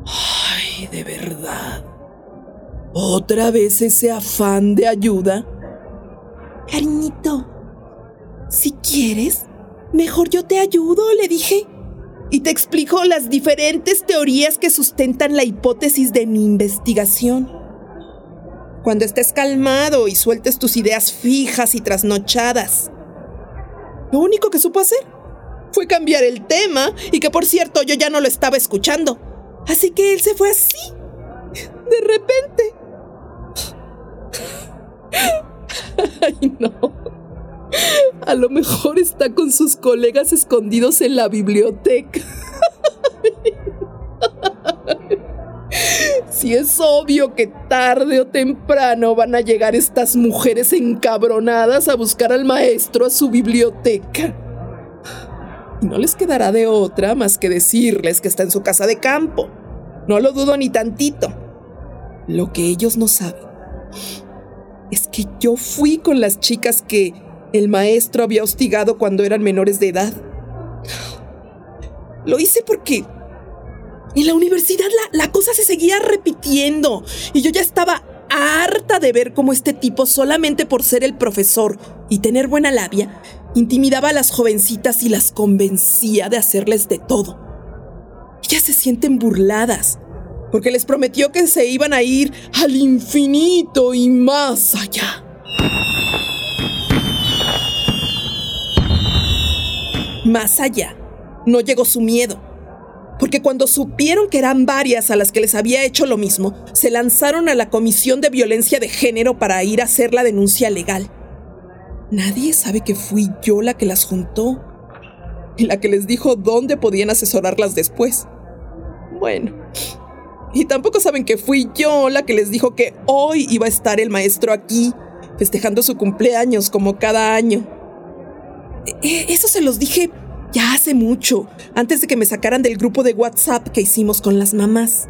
Ay, de verdad. ¿Otra vez ese afán de ayuda? Cariñito, si quieres, mejor yo te ayudo, le dije. Y te explico las diferentes teorías que sustentan la hipótesis de mi investigación. Cuando estés calmado y sueltes tus ideas fijas y trasnochadas. Lo único que supo hacer fue cambiar el tema y que por cierto yo ya no lo estaba escuchando. Así que él se fue así. De repente. Ay, no. A lo mejor está con sus colegas escondidos en la biblioteca. Si es obvio que tarde o temprano van a llegar estas mujeres encabronadas a buscar al maestro a su biblioteca. Y no les quedará de otra más que decirles que está en su casa de campo. No lo dudo ni tantito. Lo que ellos no saben es que yo fui con las chicas que el maestro había hostigado cuando eran menores de edad. Lo hice porque en la universidad la, la, cosa se seguía repitiendo y yo ya estaba harta de ver cómo este tipo, solamente por ser el profesor y tener buena labia, intimidaba a las jovencitas y las convencía de hacerles de todo. Ellas se sienten burladas porque les prometió que se iban a ir al infinito y más allá. Más allá, no llegó su miedo, porque cuando supieron que eran varias a las que les había hecho lo mismo, se lanzaron a la Comisión de Violencia de Género para ir a hacer la denuncia legal. Nadie sabe que fui yo la que las juntó y la que les dijo dónde podían asesorarlas después. Bueno, y tampoco saben que fui yo la que les dijo que hoy iba a estar el maestro aquí, festejando su cumpleaños como cada año. E, eso se los dije ya hace mucho, antes de que me sacaran del grupo de WhatsApp que hicimos con las mamás.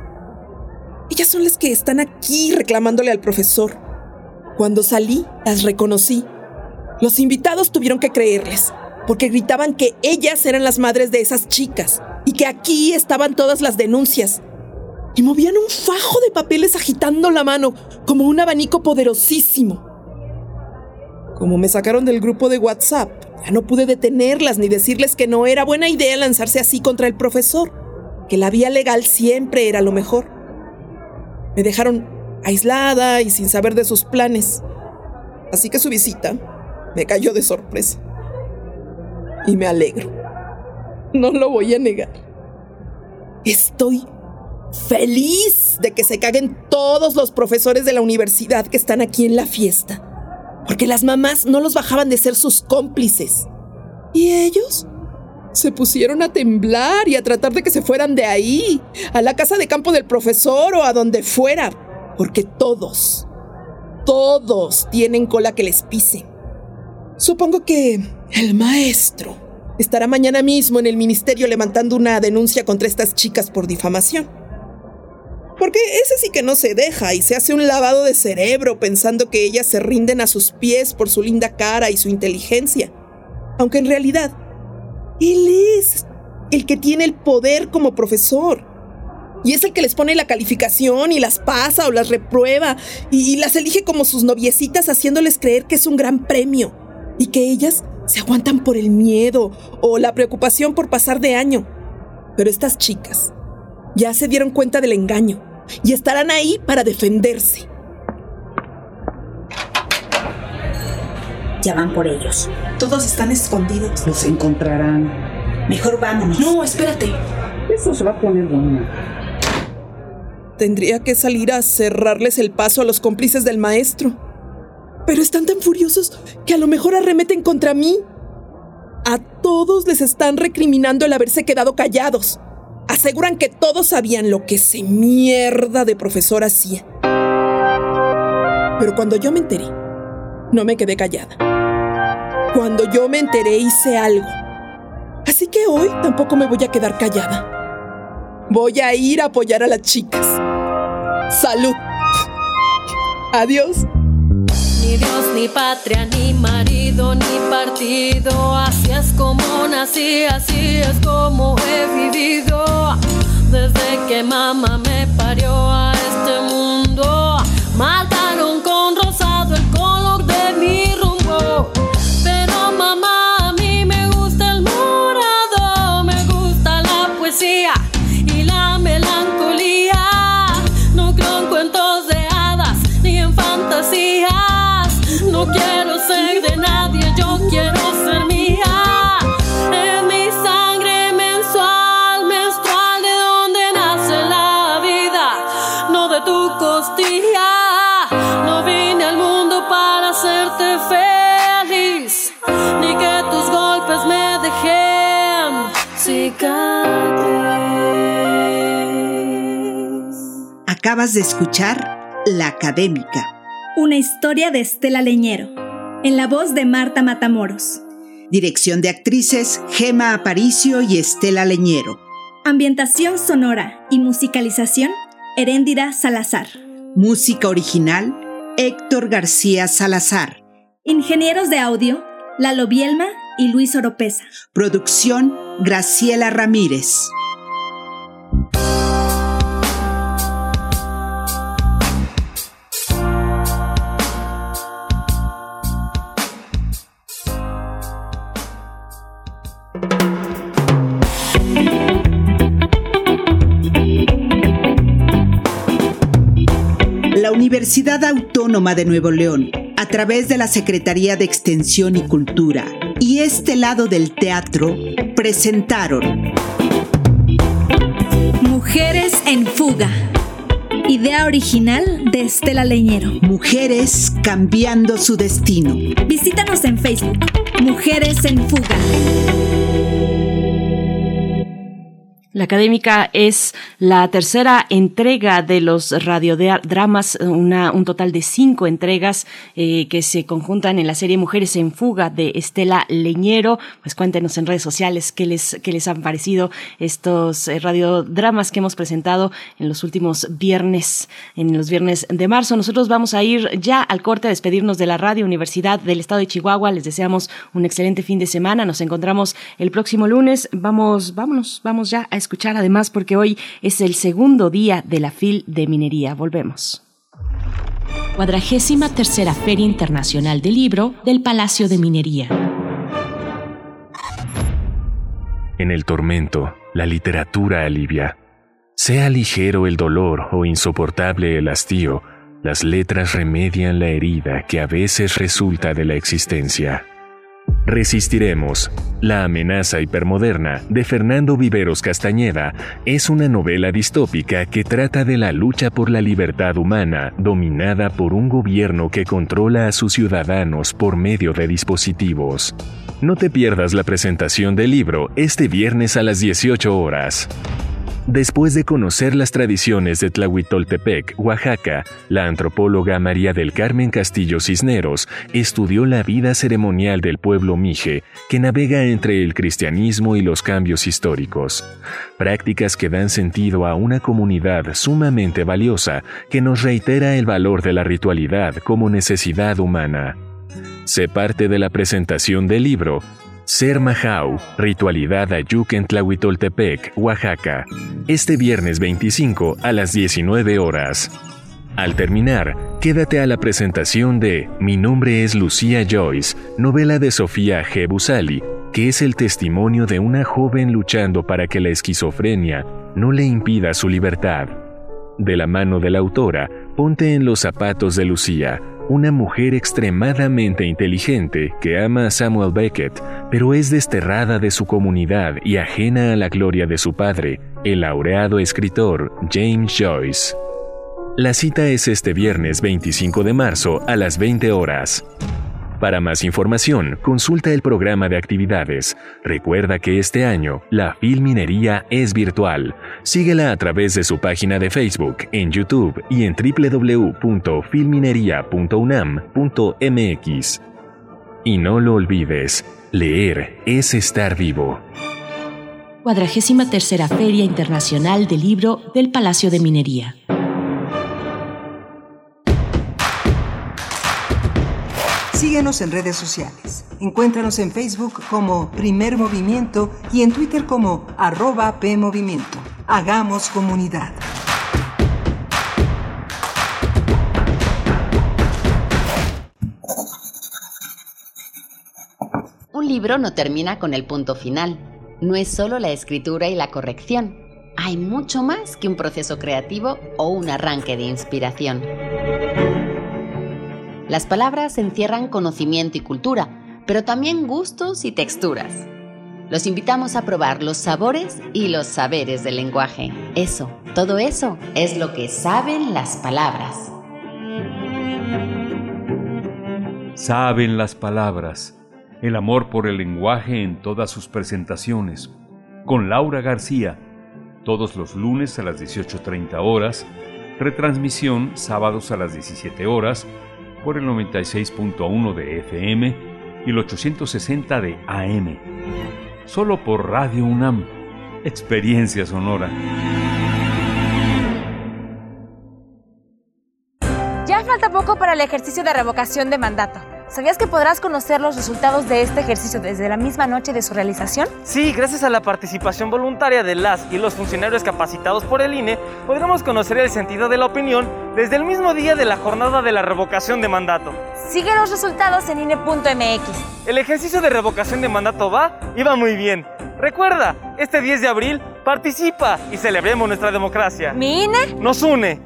Ellas son las que están aquí reclamándole al profesor. Cuando salí, las reconocí. Los invitados tuvieron que creerles, porque gritaban que ellas eran las madres de esas chicas y que aquí estaban todas las denuncias. Y movían un fajo de papeles agitando la mano, como un abanico poderosísimo. Como me sacaron del grupo de WhatsApp, ya no pude detenerlas ni decirles que no era buena idea lanzarse así contra el profesor, que la vía legal siempre era lo mejor. Me dejaron aislada y sin saber de sus planes. Así que su visita me cayó de sorpresa. Y me alegro. No lo voy a negar. Estoy feliz de que se caguen todos los profesores de la universidad que están aquí en la fiesta porque las mamás no los bajaban de ser sus cómplices. ¿Y ellos? Se pusieron a temblar y a tratar de que se fueran de ahí, a la casa de campo del profesor o a donde fuera, porque todos, todos tienen cola que les pise. Supongo que el maestro estará mañana mismo en el ministerio levantando una denuncia contra estas chicas por difamación. Porque ese sí que no se deja y se hace un lavado de cerebro pensando que ellas se rinden a sus pies por su linda cara y su inteligencia. Aunque en realidad, él es el que tiene el poder como profesor. Y es el que les pone la calificación y las pasa o las reprueba y, las elige como sus noviecitas haciéndoles creer que es un gran premio y que ellas se aguantan por el miedo o la preocupación por pasar de año. Pero estas chicas ya se dieron cuenta del engaño y estarán ahí para defenderse. Ya van por ellos. Todos están escondidos. Los encontrarán. Mejor vámonos. No, espérate. Eso se va a poner bueno. Tendría que salir a cerrarles el paso a los cómplices del maestro. Pero están tan furiosos que a lo mejor arremeten contra mí. A todos les están recriminando el haberse quedado callados. Aseguran que todos sabían lo que ese mierda de profesor hacía. Pero cuando yo me enteré, no me quedé callada. Cuando yo me enteré hice algo. Así que hoy tampoco me voy a quedar callada. Voy a ir a apoyar a las chicas. Salud. Adiós. Ni Dios, ni patria, ni marido, ni partido. Así es como nací, así es como he vivido. Desde que mamá me parió Acabas de escuchar La Académica una historia de Estela Leñero, en la voz de Marta Matamoros. Dirección de actrices Gema Aparicio y Estela Leñero. Ambientación sonora y musicalización Heréndira Salazar. Música original Héctor García Salazar. Ingenieros de audio Lalo Bielma y Luis Oropesa. Producción Graciela Ramírez. Universidad Autónoma de Nuevo León, a través de la Secretaría de Extensión y Cultura y este lado del teatro, presentaron Mujeres en Fuga. Idea original de Estela Leñero. Mujeres cambiando su destino. Visítanos en Facebook. Mujeres en Fuga. La académica es la tercera entrega de los radiodramas, un total de cinco entregas eh, que se conjuntan en la serie Mujeres en Fuga de Estela Leñero. Pues cuéntenos en redes sociales qué les, qué les han parecido estos eh, radiodramas que hemos presentado en los últimos viernes, en los viernes de marzo. Nosotros vamos a ir ya al corte a despedirnos de la Radio Universidad del Estado de Chihuahua. Les deseamos un excelente fin de semana. Nos encontramos el próximo lunes. Vamos, vámonos, vamos ya a escuchar además porque hoy es el segundo día de la FIL de minería. Volvemos. Cuadragésima tercera Feria Internacional del Libro del Palacio de Minería. En el tormento, la literatura alivia. Sea ligero el dolor o insoportable el hastío, las letras remedian la herida que a veces resulta de la existencia. Resistiremos. La amenaza hipermoderna de Fernando Viveros Castañeda es una novela distópica que trata de la lucha por la libertad humana dominada por un gobierno que controla a sus ciudadanos por medio de dispositivos. No te pierdas la presentación del libro este viernes a las 18 horas. Después de conocer las tradiciones de Tlahuitoltepec, Oaxaca, la antropóloga María del Carmen Castillo Cisneros estudió la vida ceremonial del pueblo mije, que navega entre el cristianismo y los cambios históricos. Prácticas que dan sentido a una comunidad sumamente valiosa que nos reitera el valor de la ritualidad como necesidad humana. Sé parte de la presentación del libro Ser Majau, Ritualidad Ayuk en Tlahuitoltepec, Oaxaca, este viernes 25 a las 19 horas. Al terminar, quédate a la presentación de Mi nombre es Lucía Joyce, novela de Sofía G. Busali, que es el testimonio de una joven luchando para que la esquizofrenia no le impida su libertad. De la mano de la autora, ponte en los zapatos de Lucía, una mujer extremadamente inteligente que ama a Samuel Beckett, pero es desterrada de su comunidad y ajena a la gloria de su padre, el laureado escritor James Joyce. La cita es este viernes 25 de marzo a las 20 horas. Para más información, consulta el programa de actividades. Recuerda que este año la Filminería es virtual. Síguela a través de su página de Facebook, en YouTube y en www.filminería.unam.mx. Y no lo olvides, leer es estar vivo. Cuadragésima tercera Feria Internacional del Libro del Palacio de Minería. Síguenos en redes sociales. Encuéntranos en Facebook como Primer Movimiento y en Twitter como arroba PMovimiento. Hagamos comunidad. Un libro no termina con el punto final. No es solo la escritura y la corrección. Hay mucho más que un proceso creativo o un arranque de inspiración. Las palabras encierran conocimiento y cultura, pero también gustos y texturas. Los invitamos a probar los sabores y los saberes del lenguaje. Eso, todo eso es lo que saben las palabras. Saben las palabras. El amor por el lenguaje en todas sus presentaciones. Con Laura García. Todos los lunes a las 18.30 horas. Retransmisión sábados a las 17 horas por el 96.1 de FM y el 860 de AM. Solo por Radio UNAM. Experiencia sonora. Ya falta poco para el ejercicio de revocación de mandato. ¿Sabías que podrás conocer los resultados de este ejercicio desde la misma noche de su realización? Sí, gracias a la participación voluntaria de las y los funcionarios capacitados por el INE, podremos conocer el sentido de la opinión desde el mismo día de la jornada de la revocación de mandato. Sigue los resultados en INE.mx. El ejercicio de revocación de mandato va y va muy bien. Recuerda, este 10 de abril participa y celebremos nuestra democracia. ¿Mi INE? Nos une.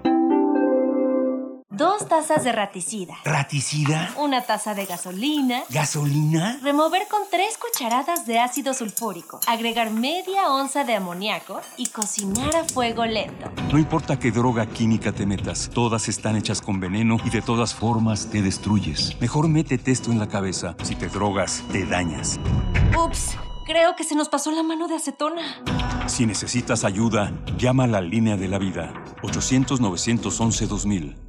Dos tazas de raticida. ¿Raticida? Una taza de gasolina. ¿Gasolina? Remover con tres cucharadas de ácido sulfúrico. Agregar media onza de amoníaco y cocinar a fuego lento. No importa qué droga química te metas, todas están hechas con veneno y de todas formas te destruyes. Mejor métete esto en la cabeza. Si te drogas, te dañas. Ups. Creo que se nos pasó la mano de acetona. Si necesitas ayuda, llama a la línea de la vida. 800-911-2000.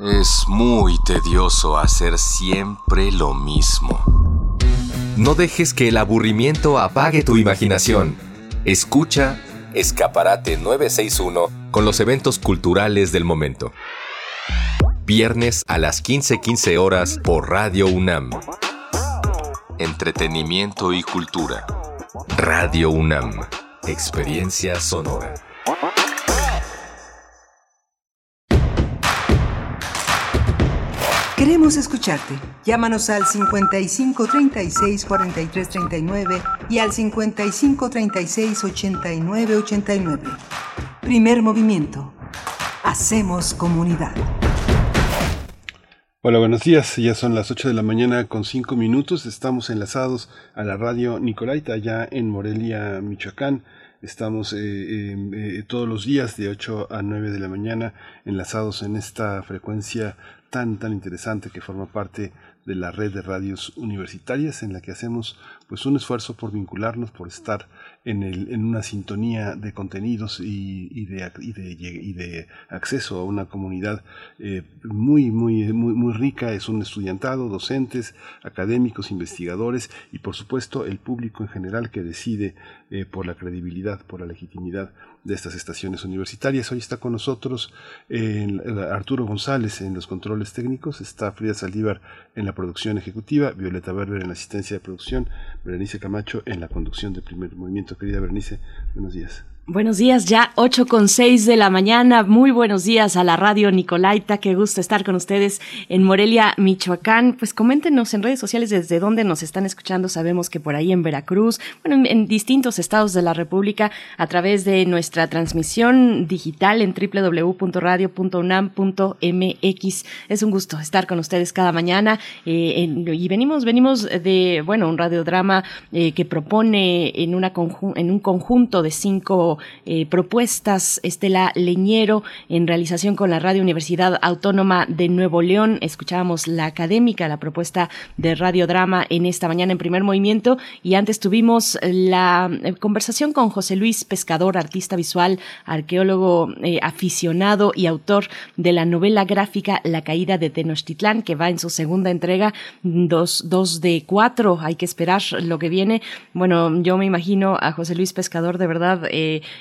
Es muy tedioso hacer siempre lo mismo. No dejes que el aburrimiento apague tu imaginación. Escucha Escaparate 961 con los eventos culturales del momento. Viernes a las 15:15 horas por Radio UNAM. Entretenimiento y cultura. Radio UNAM. Experiencia sonora. Queremos escucharte. Llámanos al 55 36 43 39 y al 55 36 89 89. Primer movimiento. Hacemos comunidad. Hola, buenos días. Ya son las 8 de la mañana con 5 minutos. Estamos enlazados a la radio Nicolaita, allá en Morelia, Michoacán. Estamos eh, eh, todos los días de 8 a 9 de la mañana enlazados en esta frecuencia tan, tan interesante que forma parte de la red de radios universitarias en la que hacemos pues un esfuerzo por vincularnos, por estar en, el, en una sintonía de contenidos y, de, y, de, y, de, acceso a una comunidad eh, muy, muy, muy, muy rica. Es un estudiantado, docentes, académicos, investigadores y por supuesto el público en general que decide eh, por la credibilidad, por la legitimidad de estas estaciones universitarias. Hoy está con nosotros Arturo González en los controles técnicos, está Frida Saldívar en la producción ejecutiva, Violeta Berber en la asistencia de producción, Berenice Camacho en la conducción de primer movimiento. Querida Berenice, buenos días. Buenos días, ya 8 con 6 de la mañana. Muy buenos días a la radio Nicolaita. Qué gusto estar con ustedes en Morelia, Michoacán. Pues coméntenos en redes sociales desde dónde nos están escuchando. Sabemos que por ahí en Veracruz, bueno, en, distintos estados de la República, a través de nuestra transmisión digital en www.radio.unam.mx. Es un gusto estar con ustedes cada mañana. Eh, y venimos, venimos de, bueno, un radiodrama eh, que propone en, una en un conjunto de cinco eh, propuestas. Estela Leñero, en realización con la Radio Universidad Autónoma de Nuevo León. Escuchábamos la académica, la propuesta de radiodrama en esta mañana en primer movimiento. Y antes tuvimos la eh, conversación con José Luis Pescador, artista visual, arqueólogo eh, aficionado y autor de la novela gráfica La caída de Tenochtitlán, que va en su segunda entrega, dos, dos de cuatro. Hay que esperar lo que viene. Bueno, yo me imagino a José Luis Pescador de verdad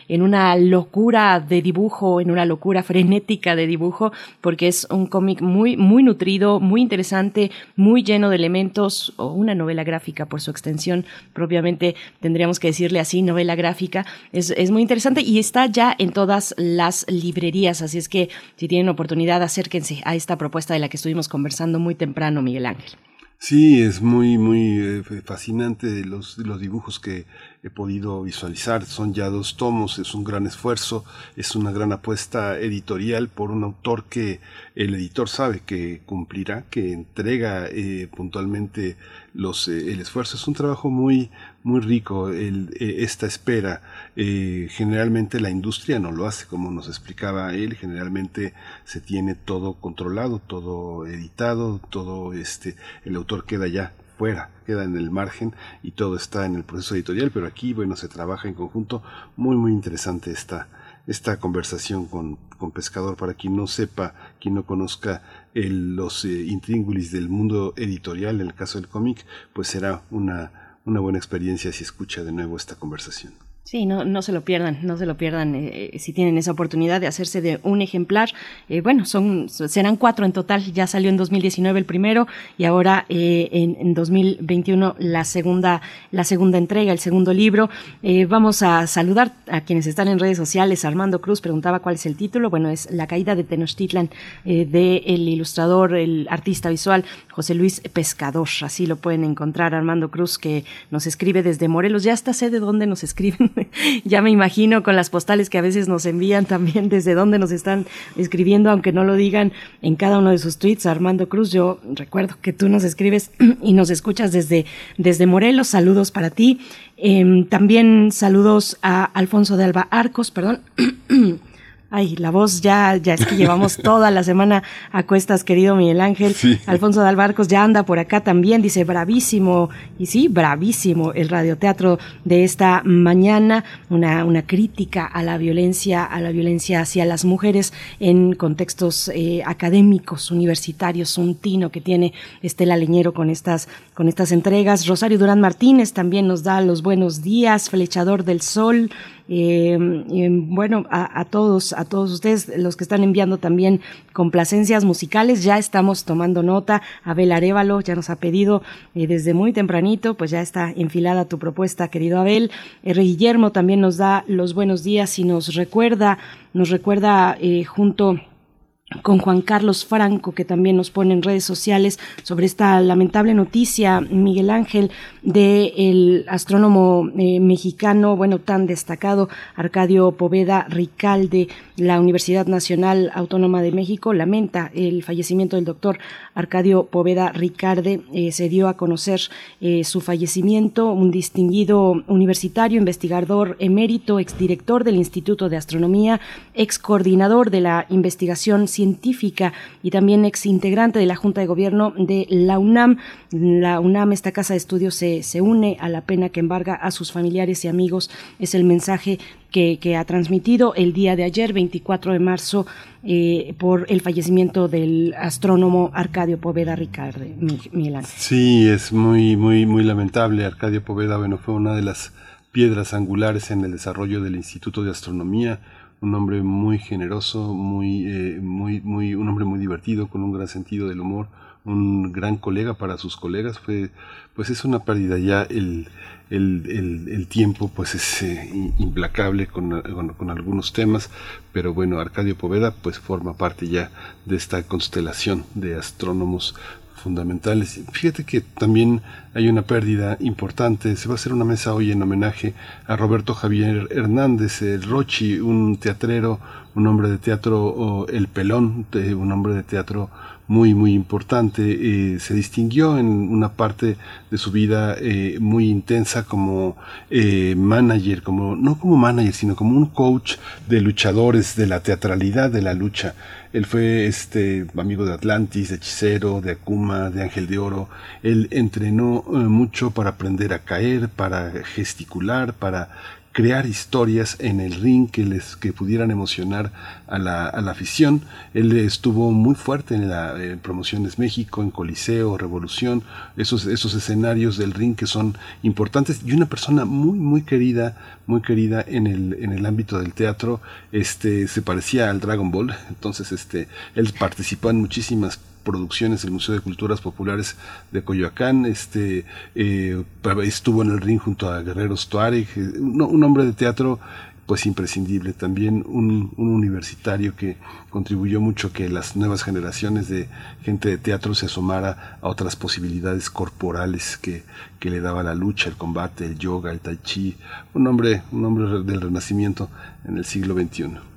en una locura de dibujo, en una locura frenética de dibujo, porque es un cómic muy, muy nutrido, muy interesante, muy lleno de elementos, o una novela gráfica por su extensión, propiamente tendríamos que decirle así, novela gráfica. Es, es muy interesante y está ya en todas las librerías, así es que si tienen oportunidad, acérquense a esta propuesta de la que estuvimos conversando muy temprano, Miguel Ángel. Sí, es muy, muy eh, fascinante los, los dibujos que he podido visualizar. Son ya dos tomos, es un gran esfuerzo, es una gran apuesta editorial por un autor que el editor sabe que cumplirá, que entrega eh, puntualmente los, eh, el esfuerzo. Es un trabajo muy, muy rico el, esta espera. generalmente la industria no lo hace, como nos explicaba él. Generalmente se tiene todo controlado, todo editado, todo este, el autor queda ya fuera, queda en el margen y todo está en el proceso editorial, pero aquí, bueno, se trabaja en conjunto. Muy, muy interesante esta, esta conversación con, con Pescador. Para quien no sepa, quien no conozca el, los eh, intríngulis del mundo editorial, en el caso del cómic, pues será una, una buena experiencia si escucha de nuevo esta conversación. Sí, no, no se lo pierdan, no se lo pierdan eh, eh, si tienen esa oportunidad de hacerse de un ejemplar. Eh, bueno, son serán cuatro en total. Ya salió en 2019 el primero y ahora en, en, 2021 la segunda la segunda entrega, el segundo libro. vamos a saludar a quienes están en redes sociales. Armando Cruz preguntaba cuál es el título. Bueno, es La caída de Tenochtitlan de el ilustrador, el artista visual José Luis Pescador. Así lo pueden encontrar Armando Cruz que nos escribe desde Morelos. Ya hasta sé de dónde nos escriben ya me imagino con las postales que a veces nos envían también desde dónde nos están escribiendo, aunque no lo digan en cada uno de sus tweets. Armando Cruz, yo recuerdo que tú nos escribes y nos escuchas desde, desde Morelos. Saludos para ti. Em, también saludos a Alfonso de Alba Arcos, perdón. Ay, la voz ya, ya es que llevamos toda la semana a cuestas, querido Miguel Ángel. Alfonso de Albarcos ya anda por acá también, dice bravísimo, y sí, bravísimo el radioteatro de esta mañana, una, una crítica a la violencia, a la violencia hacia las mujeres en contextos eh, académicos, universitarios, un tino que tiene Estela Leñero con estas, con estas entregas. Rosario Durán Martínez también nos da los buenos días, Flechador del Sol, eh, bueno, a, todos, a todos ustedes, los que están enviando también complacencias musicales, ya estamos tomando nota. Abel Arevalo ya nos ha pedido eh, desde muy tempranito, pues ya está enfilada tu propuesta, querido Abel. R. Guillermo también nos da los buenos días y nos recuerda, nos recuerda eh, junto con Juan Carlos Franco, que también nos pone en redes sociales sobre esta lamentable noticia, Miguel Ángel, del el astrónomo eh, mexicano, bueno, tan destacado, Arcadio Poveda Ricalde, la Universidad Nacional Autónoma de México, lamenta el fallecimiento del doctor Arcadio Poveda Ricalde. Eh, se dio a conocer eh, su fallecimiento, un distinguido universitario, investigador emérito, exdirector del Instituto de Astronomía, ex coordinador de la investigación científica y también ex integrante de la Junta de Gobierno de la UNAM. La UNAM, esta casa de estudios, se, se une a la pena que embarga a sus familiares y amigos. Es el mensaje que, ha transmitido el día de ayer, 24 de marzo, eh, por el fallecimiento del astrónomo Arcadio Poveda Ricardo Ángel. Sí, es muy, muy, muy lamentable. Arcadio Poveda, bueno, fue una de las piedras angulares en el desarrollo del Instituto de Astronomía un hombre muy generoso, muy, eh, muy, muy, un hombre muy divertido, con un gran sentido del humor, un gran colega para sus colegas. Fue, pues es una pérdida ya el, el, el, tiempo, pues es eh, implacable con, con, con, algunos temas, pero bueno, Arcadio Poveda, pues forma parte ya de esta constelación de astrónomos fundamentales. Fíjate que también hay una pérdida importante. Se va a hacer una mesa hoy en homenaje a Roberto Javier Hernández, el Rochi, un teatrero, un hombre de teatro, El Pelón, un hombre de teatro muy, muy importante. Eh, se distinguió en una parte de su vida eh, muy intensa como eh, manager, como, no como manager, sino como un coach de luchadores, de la teatralidad de la lucha. Él fue este amigo de Atlantis, de Hechicero, de Akuma, de Ángel de Oro. Él entrenó mucho para aprender a caer, para gesticular, para crear historias en el ring que les que pudieran emocionar a la, a la afición. Él estuvo muy fuerte en la Promociones México, en Coliseo, Revolución, esos, esos escenarios del ring que son importantes y una persona muy, muy querida, muy querida en el, en el ámbito del teatro. Este, se parecía al Dragon Ball, entonces este, él participó en muchísimas producciones del Museo de Culturas Populares de Coyoacán, este, eh, estuvo en el ring junto a Guerreros Tuareg, eh, un, un hombre de teatro pues imprescindible, también un, un, universitario que contribuyó mucho que las nuevas generaciones de gente de teatro se asomara a otras posibilidades corporales que, que le daba la lucha, el combate, el yoga, el tai chi, un hombre, un hombre del renacimiento en el siglo XXI.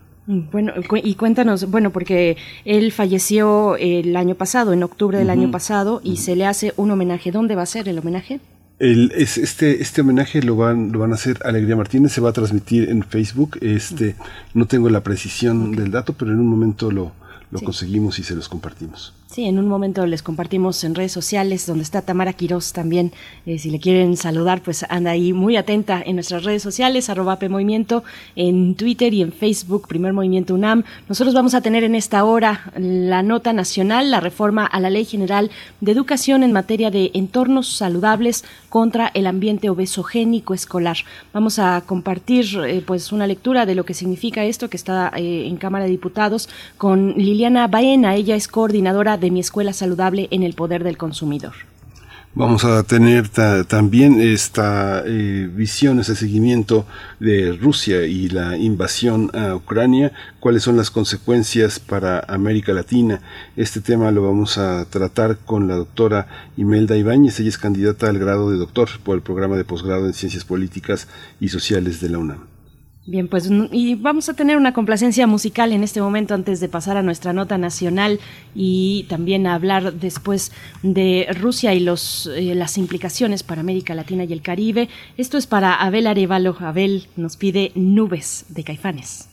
Bueno, y cuéntanos, bueno, porque él falleció el año pasado, en octubre del uh -huh. año pasado, y uh -huh. se le hace un homenaje. ¿Dónde va a ser el homenaje? El, es, este, este homenaje lo van, lo van a hacer Alegría Martínez, se va a transmitir en Facebook. Este, no tengo la precisión okay. del dato, pero en un momento lo, lo sí. conseguimos y se los compartimos. Sí, en un momento les compartimos en redes sociales donde está Tamara Quirós también. Eh, si le quieren saludar, pues anda ahí muy atenta en nuestras redes sociales, arroba Movimiento, en Twitter y en Facebook, Primer Movimiento UNAM. Nosotros vamos a tener en esta hora la nota nacional, la reforma a la Ley General de Educación en materia de entornos saludables contra el ambiente obesogénico escolar. Vamos a compartir eh, pues una lectura de lo que significa esto que está eh, en Cámara de Diputados con Liliana Baena. Ella es coordinadora de mi escuela saludable en el poder del consumidor. Vamos a tener ta, también esta eh, visión, ese seguimiento de Rusia y la invasión a Ucrania, cuáles son las consecuencias para América Latina. Este tema lo vamos a tratar con la doctora Imelda Ibáñez, ella es candidata al grado de doctor por el programa de posgrado en Ciencias Políticas y Sociales de la UNAM. Bien, pues y vamos a tener una complacencia musical en este momento antes de pasar a nuestra nota nacional y también a hablar después de Rusia y los eh, las implicaciones para América Latina y el Caribe. Esto es para Abel Arevalo. Abel nos pide Nubes de Caifanes.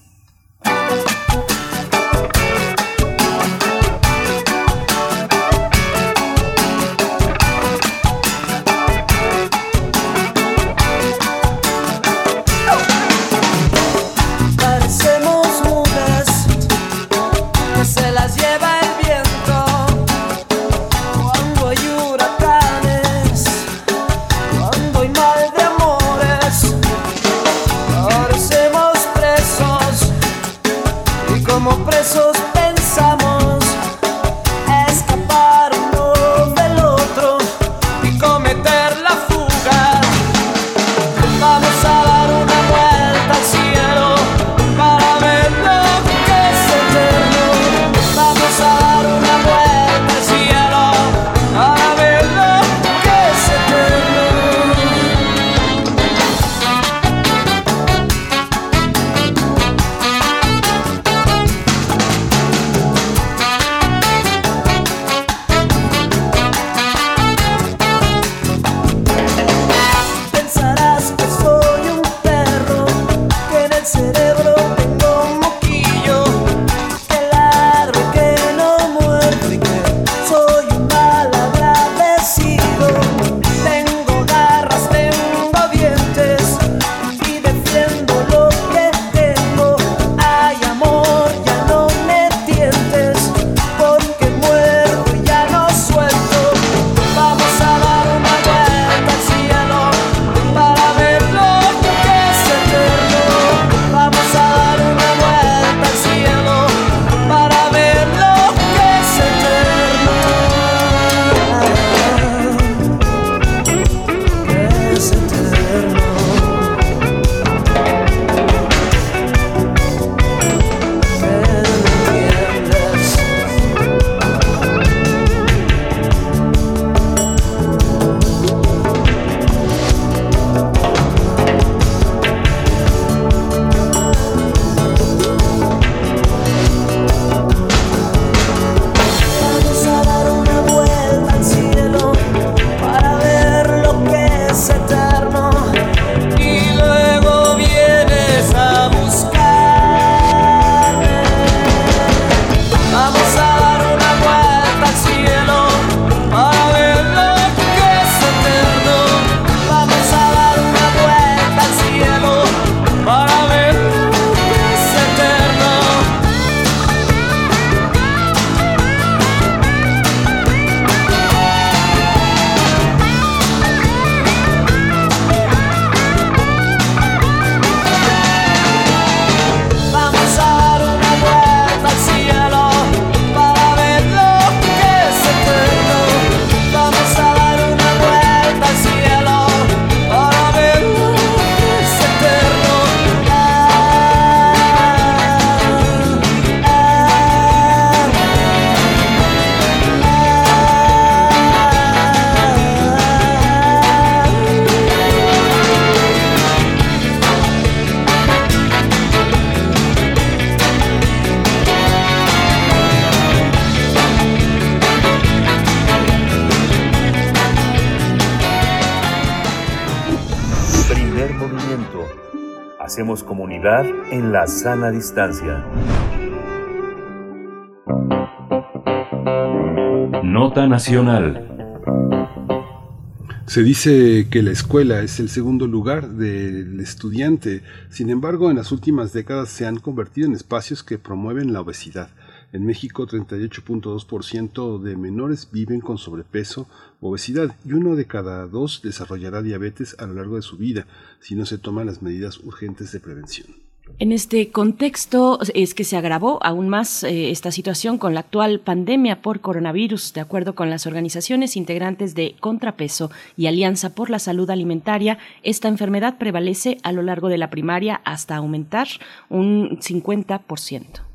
En la sana distancia. Nota Nacional. Se dice que la escuela es el segundo lugar del estudiante, sin embargo en las últimas décadas se han convertido en espacios que promueven la obesidad. En México 38.2% de menores viven con sobrepeso obesidad y uno de cada dos desarrollará diabetes a lo largo de su vida si no se toman las medidas urgentes de prevención. En este contexto es que se agravó aún más eh, esta situación con la actual pandemia por coronavirus. De acuerdo con las organizaciones integrantes de Contrapeso y Alianza por la Salud Alimentaria, esta enfermedad prevalece a lo largo de la primaria hasta aumentar un 50%.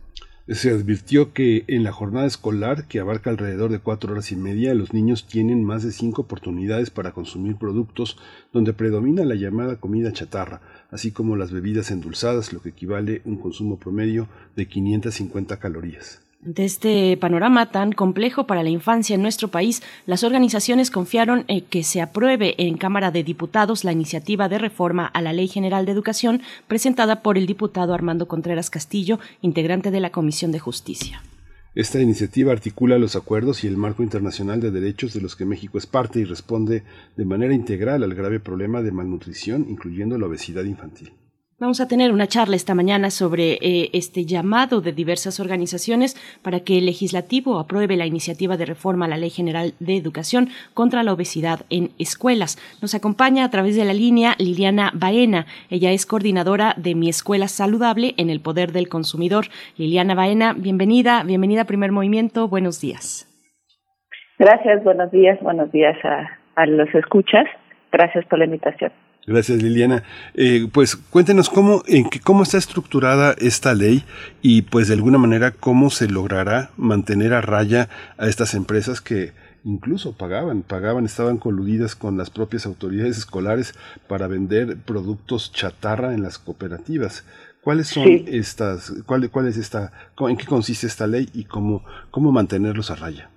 Se advirtió que en la jornada escolar, que abarca alrededor de cuatro horas y media, los niños tienen más de cinco oportunidades para consumir productos donde predomina la llamada comida chatarra, así como las bebidas endulzadas, lo que equivale a un consumo promedio de 550 calorías. De este panorama tan complejo para la infancia en nuestro país, las organizaciones confiaron en que se apruebe en Cámara de Diputados la iniciativa de reforma a la Ley General de Educación presentada por el diputado Armando Contreras Castillo, integrante de la Comisión de Justicia. Esta iniciativa articula los acuerdos y el marco internacional de derechos de los que México es parte y responde de manera integral al grave problema de malnutrición, incluyendo la obesidad infantil. Vamos a tener una charla esta mañana sobre eh, este llamado de diversas organizaciones para que el legislativo apruebe la iniciativa de reforma a la Ley General de Educación contra la obesidad en escuelas. Nos acompaña a través de la línea Liliana Baena. Ella es coordinadora de Mi Escuela Saludable en el Poder del Consumidor. Liliana Baena, bienvenida, bienvenida a Primer Movimiento. Buenos días. Gracias, buenos días, buenos días a, a los escuchas. Gracias por la invitación. Gracias Liliana. Eh, pues cuéntenos cómo, en qué, cómo está estructurada esta ley y pues de alguna manera cómo se logrará mantener a raya a estas empresas que incluso pagaban, pagaban, estaban coludidas con las propias autoridades escolares para vender productos chatarra en las cooperativas. ¿Cuáles son estas, cuál, cuál es esta, en qué consiste esta ley y cómo, cómo mantenerlos a raya?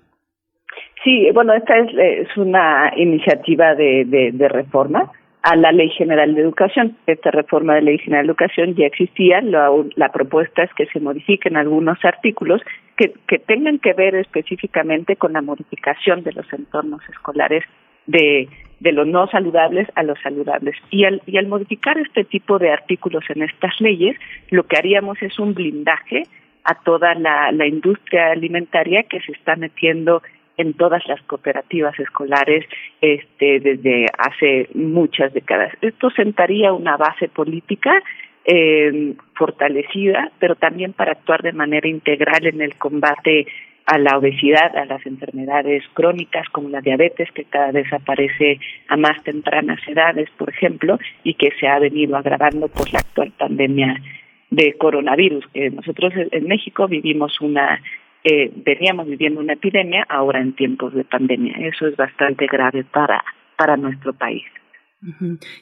Sí, bueno, esta es, es una iniciativa de, de, de reforma a la Ley General de Educación. Esta reforma de Ley General de Educación ya existía, la, la propuesta es que se modifiquen algunos artículos que, que tengan que ver específicamente con la modificación de los entornos escolares de, de los no saludables a los saludables. Y al, y al modificar este tipo de artículos en estas leyes, lo que haríamos es un blindaje a toda la, la industria alimentaria que se está metiendo en todas las cooperativas escolares este, desde hace muchas décadas. Esto sentaría una base política eh, fortalecida, pero también para actuar de manera integral en el combate a la obesidad, a las enfermedades crónicas como la diabetes, que cada vez aparece a más tempranas edades, por ejemplo, y que se ha venido agravando por la actual pandemia de coronavirus. que nosotros en México vivimos una eh, veníamos viviendo una epidemia ahora en tiempos de pandemia. Eso es bastante grave para, para nuestro país.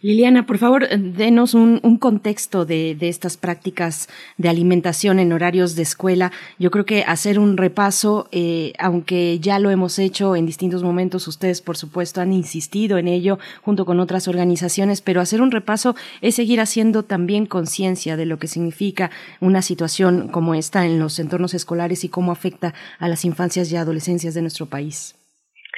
Liliana, por favor, denos un, contexto de, estas prácticas de alimentación en horarios de escuela. Yo creo que hacer un repaso, eh, aunque ya lo hemos hecho en distintos momentos, ustedes por supuesto han insistido en ello junto con otras organizaciones, pero hacer un repaso es seguir haciendo también conciencia de lo que significa una situación como esta en los entornos escolares y cómo afecta a las infancias y adolescencias de nuestro país.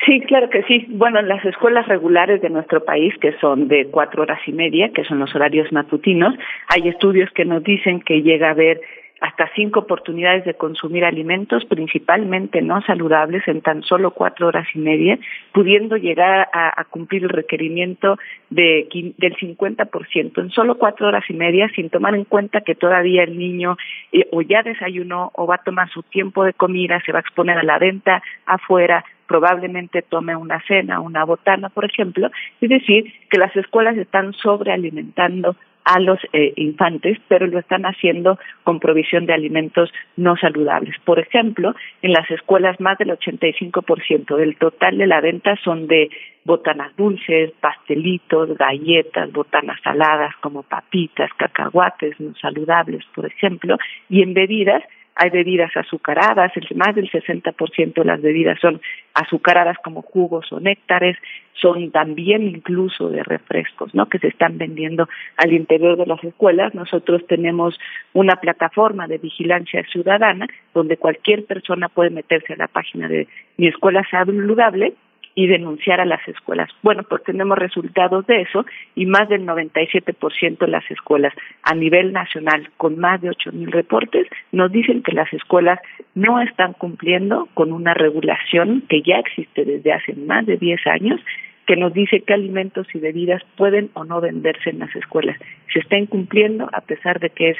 Sí, claro que sí. Bueno, en las escuelas regulares de nuestro país, que son de cuatro horas y media, que son los horarios matutinos, hay estudios que nos dicen que llega a haber hasta cinco oportunidades de consumir alimentos, principalmente no saludables, en tan solo cuatro horas y media, pudiendo llegar a, cumplir el requerimiento de, del 50% en solo cuatro horas y media, sin tomar en cuenta que todavía el niño eh, o ya desayunó o va a tomar su tiempo de comida, se va a exponer a la venta afuera, probablemente tome una cena, una botana, por ejemplo, es decir, que las escuelas están sobrealimentando a los eh, infantes, pero lo están haciendo con provisión de alimentos no saludables. Por ejemplo, en las escuelas más del 85% del total de la venta son de botanas dulces, pastelitos, galletas, botanas saladas como papitas, cacahuates no saludables, por ejemplo, y en bebidas hay bebidas azucaradas, el, más del 60% de las bebidas son azucaradas como jugos o néctares, son también incluso de refrescos, ¿no? Que se están vendiendo al interior de las escuelas. Nosotros tenemos una plataforma de vigilancia ciudadana donde cualquier persona puede meterse a la página de Mi Escuela Saludable y denunciar a las escuelas. Bueno, pues tenemos resultados de eso y más del 97% de las escuelas a nivel nacional, con más de 8.000 reportes, nos dicen que las escuelas no están cumpliendo con una regulación que ya existe desde hace más de 10 años que nos dice qué alimentos y bebidas pueden o no venderse en las escuelas. Se está incumpliendo a pesar de que es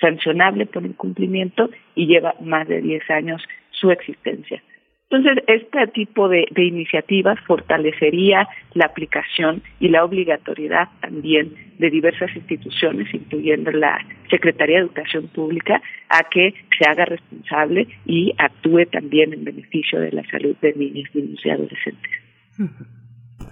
sancionable por incumplimiento y lleva más de 10 años su existencia. Entonces, este tipo de, iniciativas fortalecería la aplicación y la obligatoriedad también de diversas instituciones, incluyendo la Secretaría de Educación Pública, a que se haga responsable y actúe también en beneficio de la salud de niños, niños y adolescentes.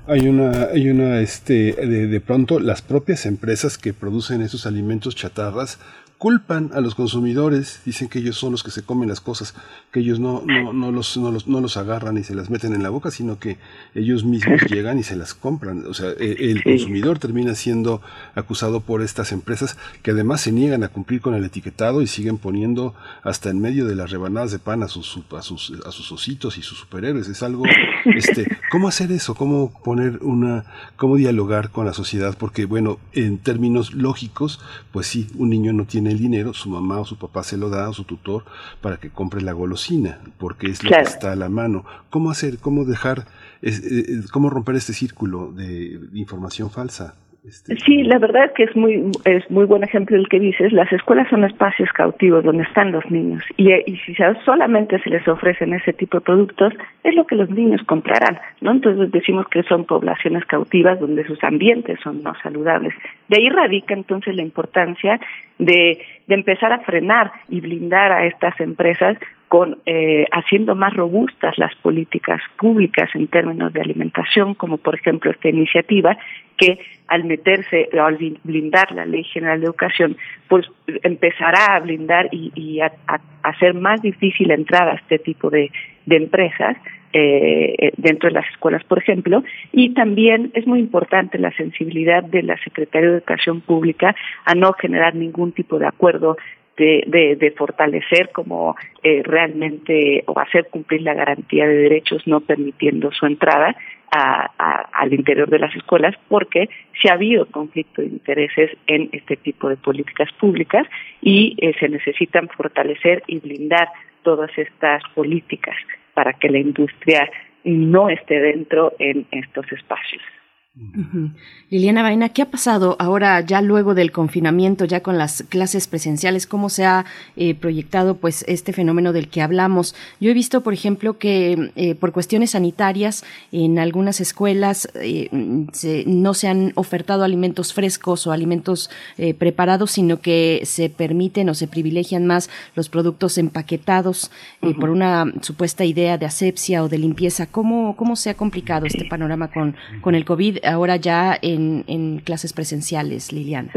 Hay una, hay una, este, de, de pronto las propias empresas que producen esos alimentos chatarras culpan a los consumidores, dicen que ellos son los que se comen las cosas, que ellos no, no, no, los, no, los, no los agarran y se las meten en la boca, sino que ellos mismos llegan y se las compran. O sea, e, el, consumidor termina siendo acusado por estas empresas que además se niegan a cumplir con el etiquetado y siguen poniendo hasta en medio de las rebanadas de pan a sus, a sus, a sus ositos y sus superhéroes. Es algo, este, ¿cómo hacer eso? ¿Cómo poner una, cómo dialogar con la sociedad? Porque, bueno, en términos lógicos, pues sí, un niño no tiene el dinero, su mamá o su papá se lo da, o su tutor, para que compre la golosina, porque es lo que está a la mano. ¿Cómo hacer, cómo dejar, eh, eh, cómo romper este círculo de información falsa? Este, sí, la verdad es que es muy es muy buen ejemplo el que dices. Las escuelas son espacios cautivos donde están los niños y, y si solamente se les ofrecen ese tipo de productos es lo que los niños comprarán, ¿no? Entonces decimos que son poblaciones cautivas donde sus ambientes son no saludables. De ahí radica entonces la importancia de, de empezar a frenar y blindar a estas empresas con eh, haciendo más robustas las políticas públicas en términos de alimentación, como por ejemplo esta iniciativa que al meterse o al blindar la Ley General de Educación, pues empezará a blindar y, a, hacer más difícil la entrada a este tipo de, empresas eh, dentro de las escuelas, por ejemplo, y también es muy importante la sensibilidad de la Secretaría de Educación Pública a no generar ningún tipo de acuerdo de, de, fortalecer como eh, realmente o hacer cumplir la garantía de derechos no permitiendo su entrada a, al interior de las escuelas porque se ha habido conflicto de intereses en este tipo de políticas públicas y eh, se necesitan fortalecer y blindar todas estas políticas para que la industria no esté dentro en estos espacios. Liliana Vaina, ¿qué ha pasado ahora ya luego del confinamiento, ya con las clases presenciales? ¿Cómo se ha eh, proyectado pues este fenómeno del que hablamos? Yo he visto, por ejemplo, que eh, por cuestiones sanitarias en algunas escuelas eh, no se han ofertado alimentos frescos o alimentos preparados, sino que se permiten o se privilegian más los productos empaquetados por una supuesta idea de asepsia o de limpieza. ¿Cómo, cómo se ha complicado este panorama con, con el COVID? Ahora ya en, clases presenciales, Liliana?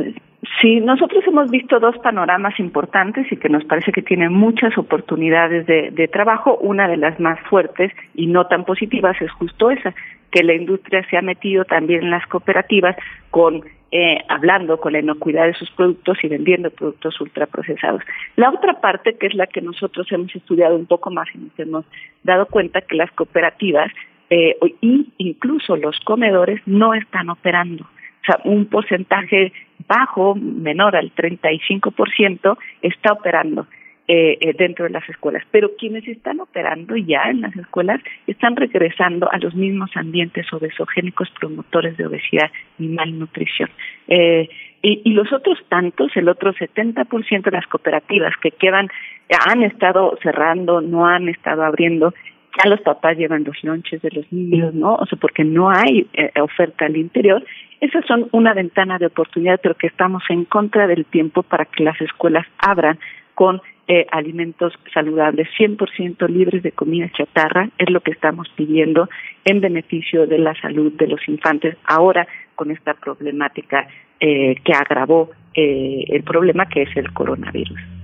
Sí, nosotros hemos visto dos panoramas importantes y que nos parece que tienen muchas oportunidades de, de, trabajo. Una de las más fuertes y no tan positivas es justo esa, que la industria se ha metido también en las cooperativas con eh, hablando con la inocuidad de sus productos y vendiendo productos ultraprocesados. La otra parte, que es la que nosotros hemos estudiado un poco más y nos hemos dado cuenta que las cooperativas eh, y incluso los comedores no están operando. O sea, un porcentaje bajo, menor al 35%, está operando eh, eh, dentro de las escuelas. Pero quienes están operando ya en las escuelas están regresando a los mismos ambientes obesogénicos promotores de obesidad y malnutrición. Eh, y, y los otros tantos, el otro 70% de las cooperativas que quedan, han estado cerrando, no han estado abriendo, ya los papás llevan los lonches de los niños, ¿no? O sea, porque no hay eh, oferta al interior. Esas son una ventana de oportunidad, pero que estamos en contra del tiempo para que las escuelas abran con eh, alimentos saludables, 100% libres de comida chatarra, es lo que estamos pidiendo en beneficio de la salud de los infantes ahora con esta problemática eh, que agravó el problema que es el coronavirus.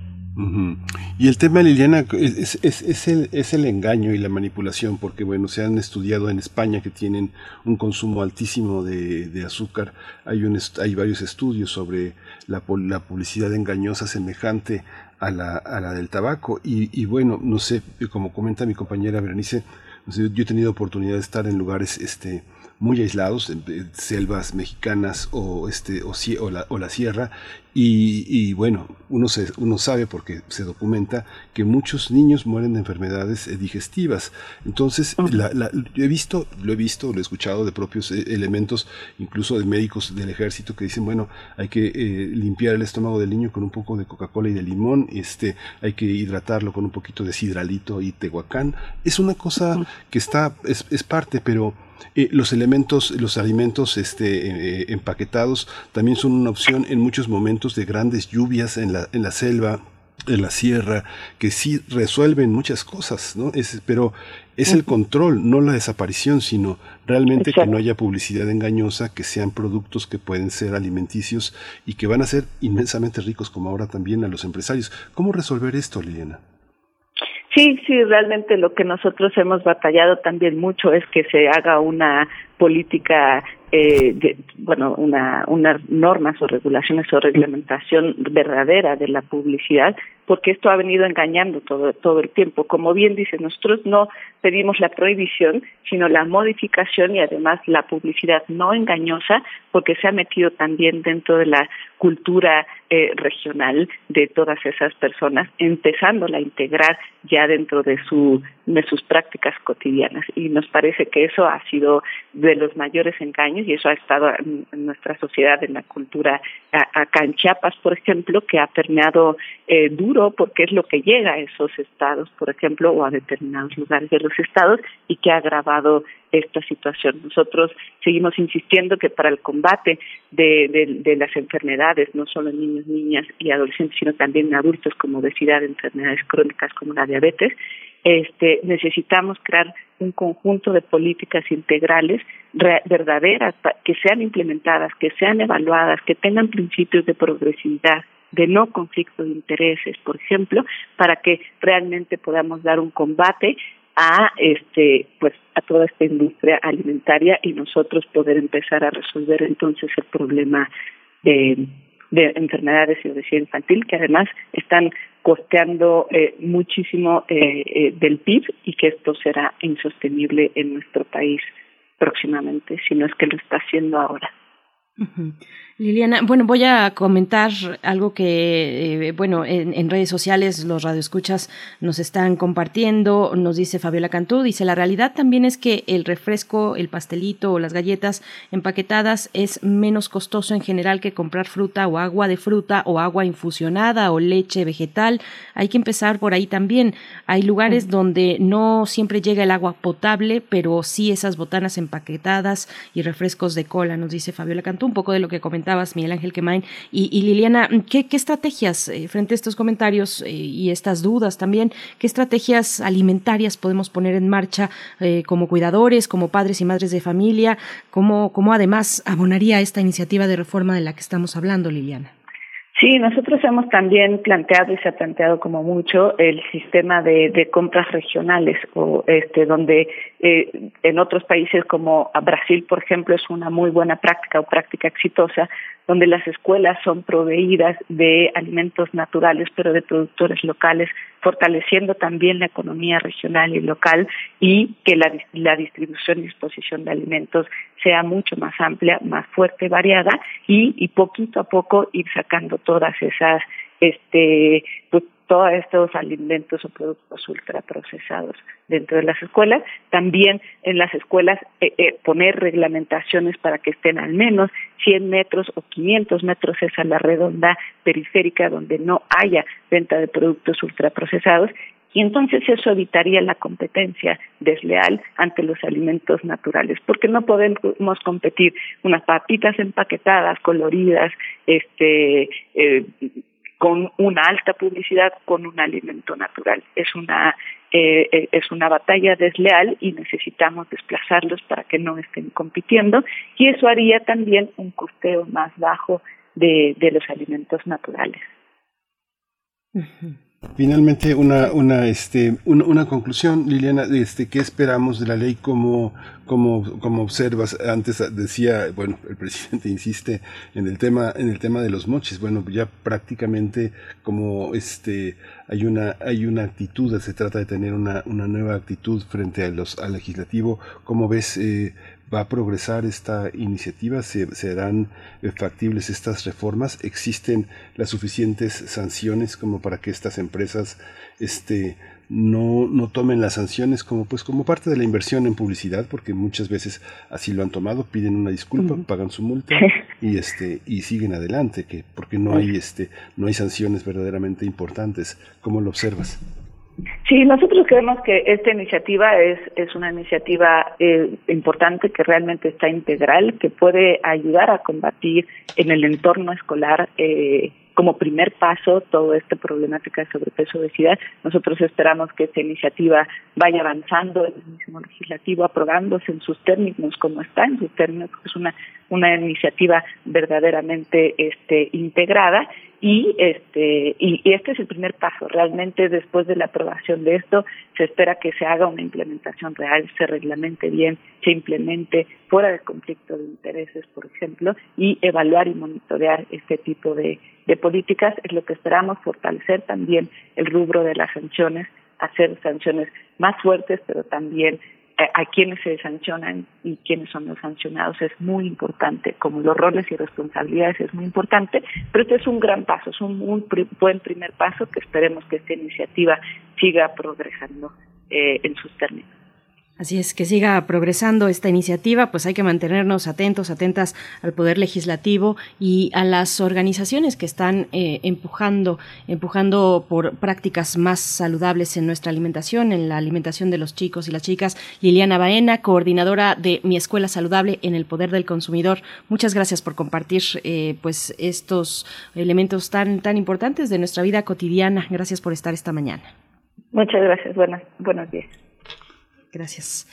Y el tema, Liliana, es, es, es, el, es el engaño y la manipulación, porque bueno, se han estudiado en España que tienen un consumo altísimo de, de azúcar. Hay, un, hay varios estudios sobre la, la publicidad engañosa semejante a la, a la del tabaco. Y, y bueno, no sé, como comenta mi compañera Berenice, yo he tenido oportunidad de estar en lugares este, muy aislados, en, selvas mexicanas o, este, o, o, la, o la sierra, y, y, bueno, uno, se, uno sabe porque se documenta que muchos niños mueren de enfermedades eh, digestivas. Entonces, la, la, he visto, lo he visto, lo he escuchado de propios eh, elementos, incluso de médicos del ejército que dicen, bueno, hay que eh, limpiar el estómago del niño con un poco de Coca-Cola y de limón, este, hay que hidratarlo con un poquito de sidralito y tehuacán. Es una cosa que está, es, es parte, pero eh, los elementos, los alimentos este, eh, empaquetados también son una opción en muchos momentos de grandes lluvias en la, en la selva, en la sierra, que sí resuelven muchas cosas, ¿no? Es, pero es el control, no la desaparición, sino realmente que no haya publicidad engañosa, que sean productos que pueden ser alimenticios y que van a ser inmensamente ricos, como ahora también a los empresarios. ¿Cómo resolver esto, Liliana? Sí, sí, realmente lo que nosotros hemos batallado también mucho es que se haga una política, eh, de, bueno, una, unas normas o regulaciones o reglamentación verdadera de la publicidad, porque esto ha venido engañando todo, todo el tiempo. Como bien dice, nosotros no pedimos la prohibición, sino la modificación y además la publicidad no engañosa, porque se ha metido también dentro de la cultura eh, regional de todas esas personas, empezándola a integrar ya dentro de, su, de sus prácticas cotidianas. Y nos parece que eso ha sido de los mayores engaños y eso ha estado en, nuestra sociedad, en la cultura acá en Chiapas, por ejemplo, que ha permeado eh, duro porque es lo que llega a esos estados, por ejemplo, o a determinados lugares de los estados y que ha agravado esta situación. Nosotros seguimos insistiendo que para el combate de, de, de las enfermedades, no solo en niños, niñas y adolescentes, sino también en adultos como obesidad, enfermedades crónicas como la diabetes, este, necesitamos crear un conjunto de políticas integrales verdaderas que sean implementadas, que sean evaluadas, que tengan principios de progresividad, de no conflicto de intereses, por ejemplo, para que realmente podamos dar un combate a este pues a toda esta industria alimentaria y nosotros poder empezar a resolver entonces el problema de, de enfermedades y obesidad infantil que además están costeando eh, muchísimo eh, eh, del PIB y que esto será insostenible en nuestro país próximamente si no es que lo está haciendo ahora. Liliana, bueno, voy a comentar algo que, eh, bueno, en, redes sociales los radioescuchas nos están compartiendo. Nos dice Fabiola Cantú, dice, la realidad también es que el refresco, el pastelito o las galletas empaquetadas es menos costoso en general que comprar fruta o agua de fruta o agua infusionada o leche vegetal. Hay que empezar por ahí también. Hay lugares donde no siempre llega el agua potable, pero sí esas botanas empaquetadas y refrescos de cola, nos dice Fabiola Cantú, un poco de lo que comentaba Miguel Ángel Quemain. Y, Liliana, ¿qué, estrategias eh, frente a estos comentarios eh, y estas dudas también, qué estrategias alimentarias podemos poner en marcha eh, como cuidadores, como padres y madres de familia? ¿Cómo, ¿Cómo además abonaría esta iniciativa de reforma de la que estamos hablando, Liliana? Sí, nosotros hemos también planteado y se ha planteado como mucho el sistema de, de compras regionales o este donde eh, en otros países como Brasil, por ejemplo, es una muy buena práctica o práctica exitosa donde las escuelas son proveídas de alimentos naturales, pero de productores locales, fortaleciendo también la economía regional y local y que la, la distribución y disposición de alimentos sea mucho más amplia, más fuerte, variada y, y poquito a poco ir sacando todas esas este pues todos estos alimentos o productos ultraprocesados dentro de las escuelas. También en las escuelas eh, eh, poner reglamentaciones para que estén al menos 100 metros o 500 metros esa la redonda periférica donde no haya venta de productos ultraprocesados y entonces eso evitaría la competencia desleal ante los alimentos naturales, porque no podemos competir unas papitas empaquetadas, coloridas, este, eh, con una alta publicidad con un alimento natural. Es una eh, eh, es una batalla desleal y necesitamos desplazarlos para que no estén compitiendo y eso haría también un costeo más bajo de, de los alimentos naturales. Finalmente, una, una, este, una, conclusión, Liliana, este, ¿qué esperamos de la ley? como como, como observas? Antes decía, bueno, el presidente insiste en el tema, en el tema de los moches. Bueno, ya prácticamente como este hay una, hay una actitud, se trata de tener una, una nueva actitud frente a los, al legislativo. ¿Cómo ves? Eh, ¿Va a progresar esta iniciativa? ¿Se, ¿Serán factibles estas reformas? ¿Existen las suficientes sanciones como para que estas empresas este, no, no tomen las sanciones como, pues, como parte de la inversión en publicidad? Porque muchas veces así lo han tomado, piden una disculpa, pagan su multa y, este, y siguen adelante, que, porque no hay, este, no hay sanciones verdaderamente importantes. ¿Cómo lo observas? Sí, nosotros creemos que esta iniciativa es, es una iniciativa eh, importante que realmente está integral, que puede ayudar a combatir en el entorno escolar eh, como primer paso toda esta problemática de sobrepeso obesidad. Nosotros esperamos que esta iniciativa vaya avanzando en el mismo legislativo, aprobándose en sus términos como está en sus términos, es una una iniciativa verdaderamente este integrada y este y, este es el primer paso. Realmente después de la aprobación de esto se espera que se haga una implementación real se reglamente bien se implemente fuera de conflicto de intereses por ejemplo y evaluar y monitorear este tipo de, de políticas. Es lo que esperamos fortalecer también el rubro de las sanciones hacer sanciones más fuertes pero también a quienes se sancionan y quiénes son los sancionados es muy importante, como los roles y responsabilidades es muy importante, pero este es un gran paso, es un muy buen primer paso que esperemos que esta iniciativa siga progresando eh, en sus términos. Así es, que siga progresando esta iniciativa, pues hay que mantenernos atentos, atentas al Poder Legislativo y a las organizaciones que están eh, empujando, empujando por prácticas más saludables en nuestra alimentación, en la alimentación de los chicos y las chicas. Liliana Baena, coordinadora de Mi Escuela Saludable en el Poder del Consumidor. Muchas gracias por compartir eh, pues estos elementos tan, tan importantes de nuestra vida cotidiana. Gracias por estar esta mañana. Muchas gracias. Buenas, buenos días. Gracias.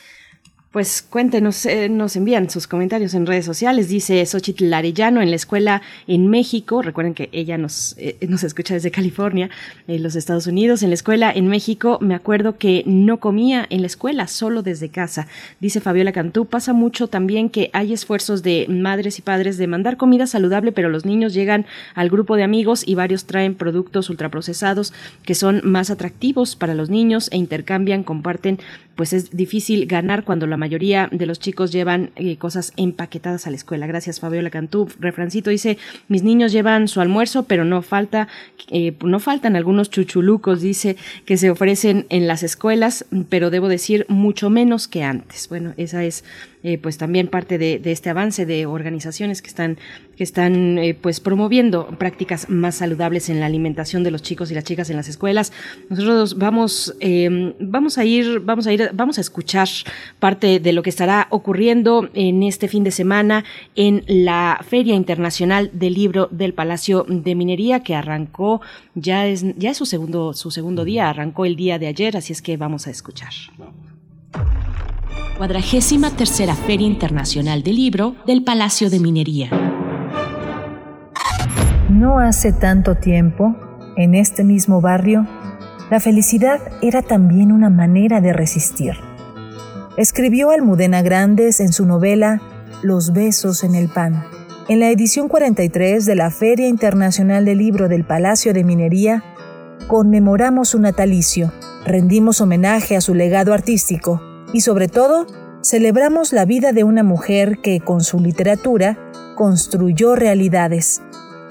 Pues cuéntenos, eh, nos envían sus comentarios en redes sociales. Dice Xochitl Arellano en la escuela en México. Recuerden que ella nos, eh, nos escucha desde California, en los Estados Unidos. En la escuela en México me acuerdo que no comía en la escuela, solo desde casa. Dice Fabiola Cantú. Pasa mucho también que hay esfuerzos de madres y padres de mandar comida saludable, pero los niños llegan al grupo de amigos y varios traen productos ultraprocesados que son más atractivos para los niños e intercambian, comparten. Pues es difícil ganar cuando la mayoría de los chicos llevan eh, cosas empaquetadas a la escuela. Gracias, Fabiola Cantú. Refrancito dice, mis niños llevan su almuerzo, pero no falta, eh, no faltan algunos chuchulucos, dice, que se ofrecen en las escuelas, pero debo decir mucho menos que antes. Bueno, esa es eh, pues también parte de, este avance de organizaciones que están que están eh, pues promoviendo prácticas más saludables en la alimentación de los chicos y las chicas en las escuelas. Nosotros vamos em, vamos a ir vamos a ir vamos a escuchar parte de lo que estará ocurriendo en este fin de semana en la feria internacional del libro del Palacio de Minería que arrancó ya es ya es su segundo su segundo día arrancó el día de ayer así es que vamos a escuchar cuadragésima tercera Feria Internacional del Libro del Palacio de Minería. No hace tanto tiempo, en este mismo barrio, la felicidad era también una manera de resistir. Escribió Almudena Grandes en su novela Los besos en el pan. En la edición 43 de la Feria Internacional del Libro del Palacio de Minería, conmemoramos su natalicio, rendimos homenaje a su legado artístico y sobre todo celebramos la vida de una mujer que con su literatura construyó realidades.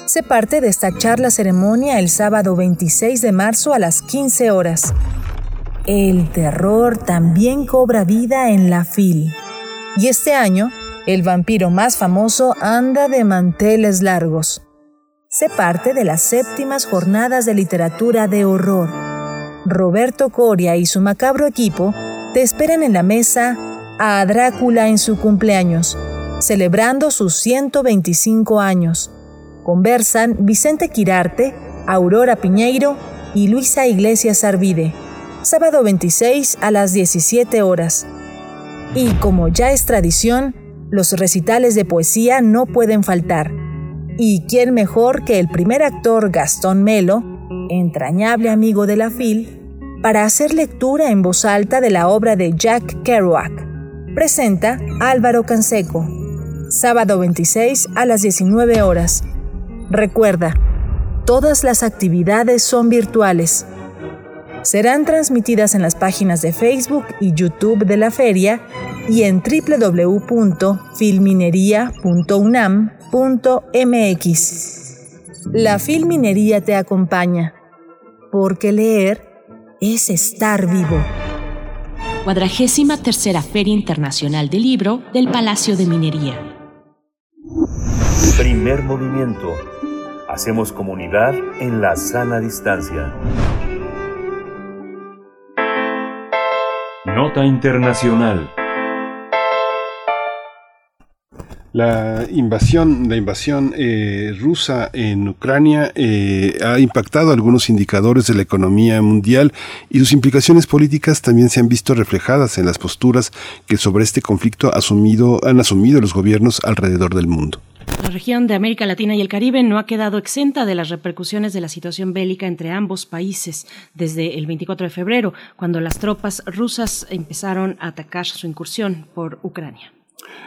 Se parte de esta charla ceremonia el sábado 26 de marzo a las 15 horas. El terror también cobra vida en la FIL. Y este año, el vampiro más famoso anda de manteles largos. Se parte de las séptimas jornadas de literatura de horror. Roberto Coria y su macabro equipo te esperan en la mesa a Drácula en su cumpleaños, celebrando sus 125 años. Conversan Vicente Quirarte, Aurora Piñeiro y Luisa Iglesias Arvide. Sábado 26 a las 17 horas. Y como ya es tradición, los recitales de poesía no pueden faltar. ¿Y quién mejor que el primer actor Gastón Melo entrañable amigo de la FIL, para hacer lectura en voz alta de la obra de Jack Kerouac. Presenta Álvaro Canseco, sábado 26 a las 19 horas. Recuerda, todas las actividades son virtuales. Serán transmitidas en las páginas de Facebook y YouTube de la feria y en www.filminería.unam.mx. La Filminería te acompaña, porque leer es estar vivo. Cuadragésima tercera Feria Internacional del Libro del Palacio de Minería. Primer movimiento. Hacemos comunidad en la sana distancia. Nota Internacional. La invasión, la invasión eh, rusa en Ucrania eh, ha impactado algunos indicadores de la economía mundial y sus implicaciones políticas también se han visto reflejadas en las posturas que sobre este conflicto han asumido los gobiernos alrededor del mundo. La región de América Latina y el Caribe no ha quedado exenta de las repercusiones de la situación bélica entre ambos países desde el 24 de febrero, cuando las tropas rusas empezaron a atacar su incursión por Ucrania.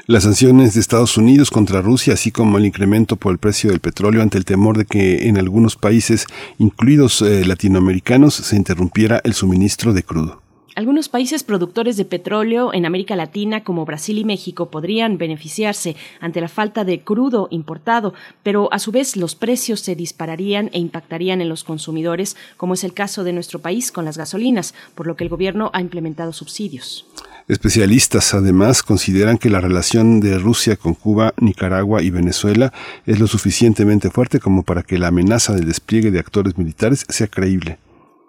Las sanciones de Estados Unidos contra Rusia, así como el incremento por el precio del petróleo ante el temor de que en algunos países, incluidos eh, latinoamericanos, se interrumpiera el suministro de crudo. Algunos países productores de petróleo en América Latina, como Brasil y México, podrían beneficiarse ante la falta de crudo importado, pero a su vez los precios se dispararían e impactarían en los consumidores, como es el caso de nuestro país con las gasolinas, por lo que el gobierno ha implementado subsidios. Especialistas además consideran que la relación de Rusia con Cuba, Nicaragua y Venezuela es lo suficientemente fuerte como para que la amenaza del despliegue de actores militares sea creíble.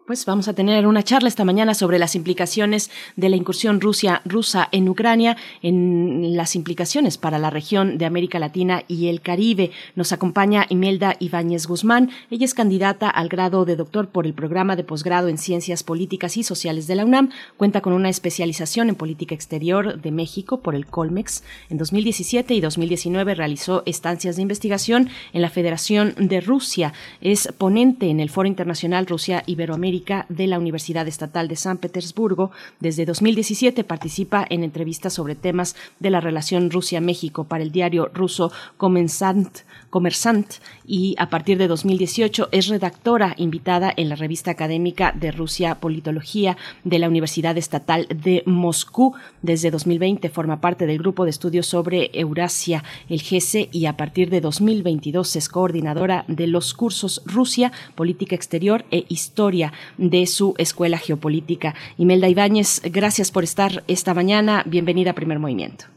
Pues vamos a tener una charla esta mañana sobre las implicaciones de la incursión Rusia, rusa en Ucrania, en las implicaciones para la región de América Latina y el Caribe. Nos acompaña Imelda Ibáñez Guzmán. Ella es candidata al grado de doctor por el programa de posgrado en Ciencias Políticas y Sociales de la UNAM. Cuenta con una especialización en política exterior de México por el Colmex. En 2017 y 2019 realizó estancias de investigación en la Federación de Rusia. Es ponente en el Foro Internacional Rusia Iberoamérica de la Universidad Estatal de San Petersburgo. Desde 2017 participa en entrevistas sobre temas de la relación Rusia-México para el diario ruso Comensant, Comersant y a partir de 2018 es redactora invitada en la revista académica de Rusia Politología de la Universidad Estatal de Moscú. Desde 2020 forma parte del grupo de estudios sobre Eurasia, el GESE, y a partir de 2022 es coordinadora de los cursos Rusia, Política Exterior e Historia de su Escuela Geopolítica. Imelda Ibáñez, gracias por estar esta mañana. Bienvenida a Primer Movimiento.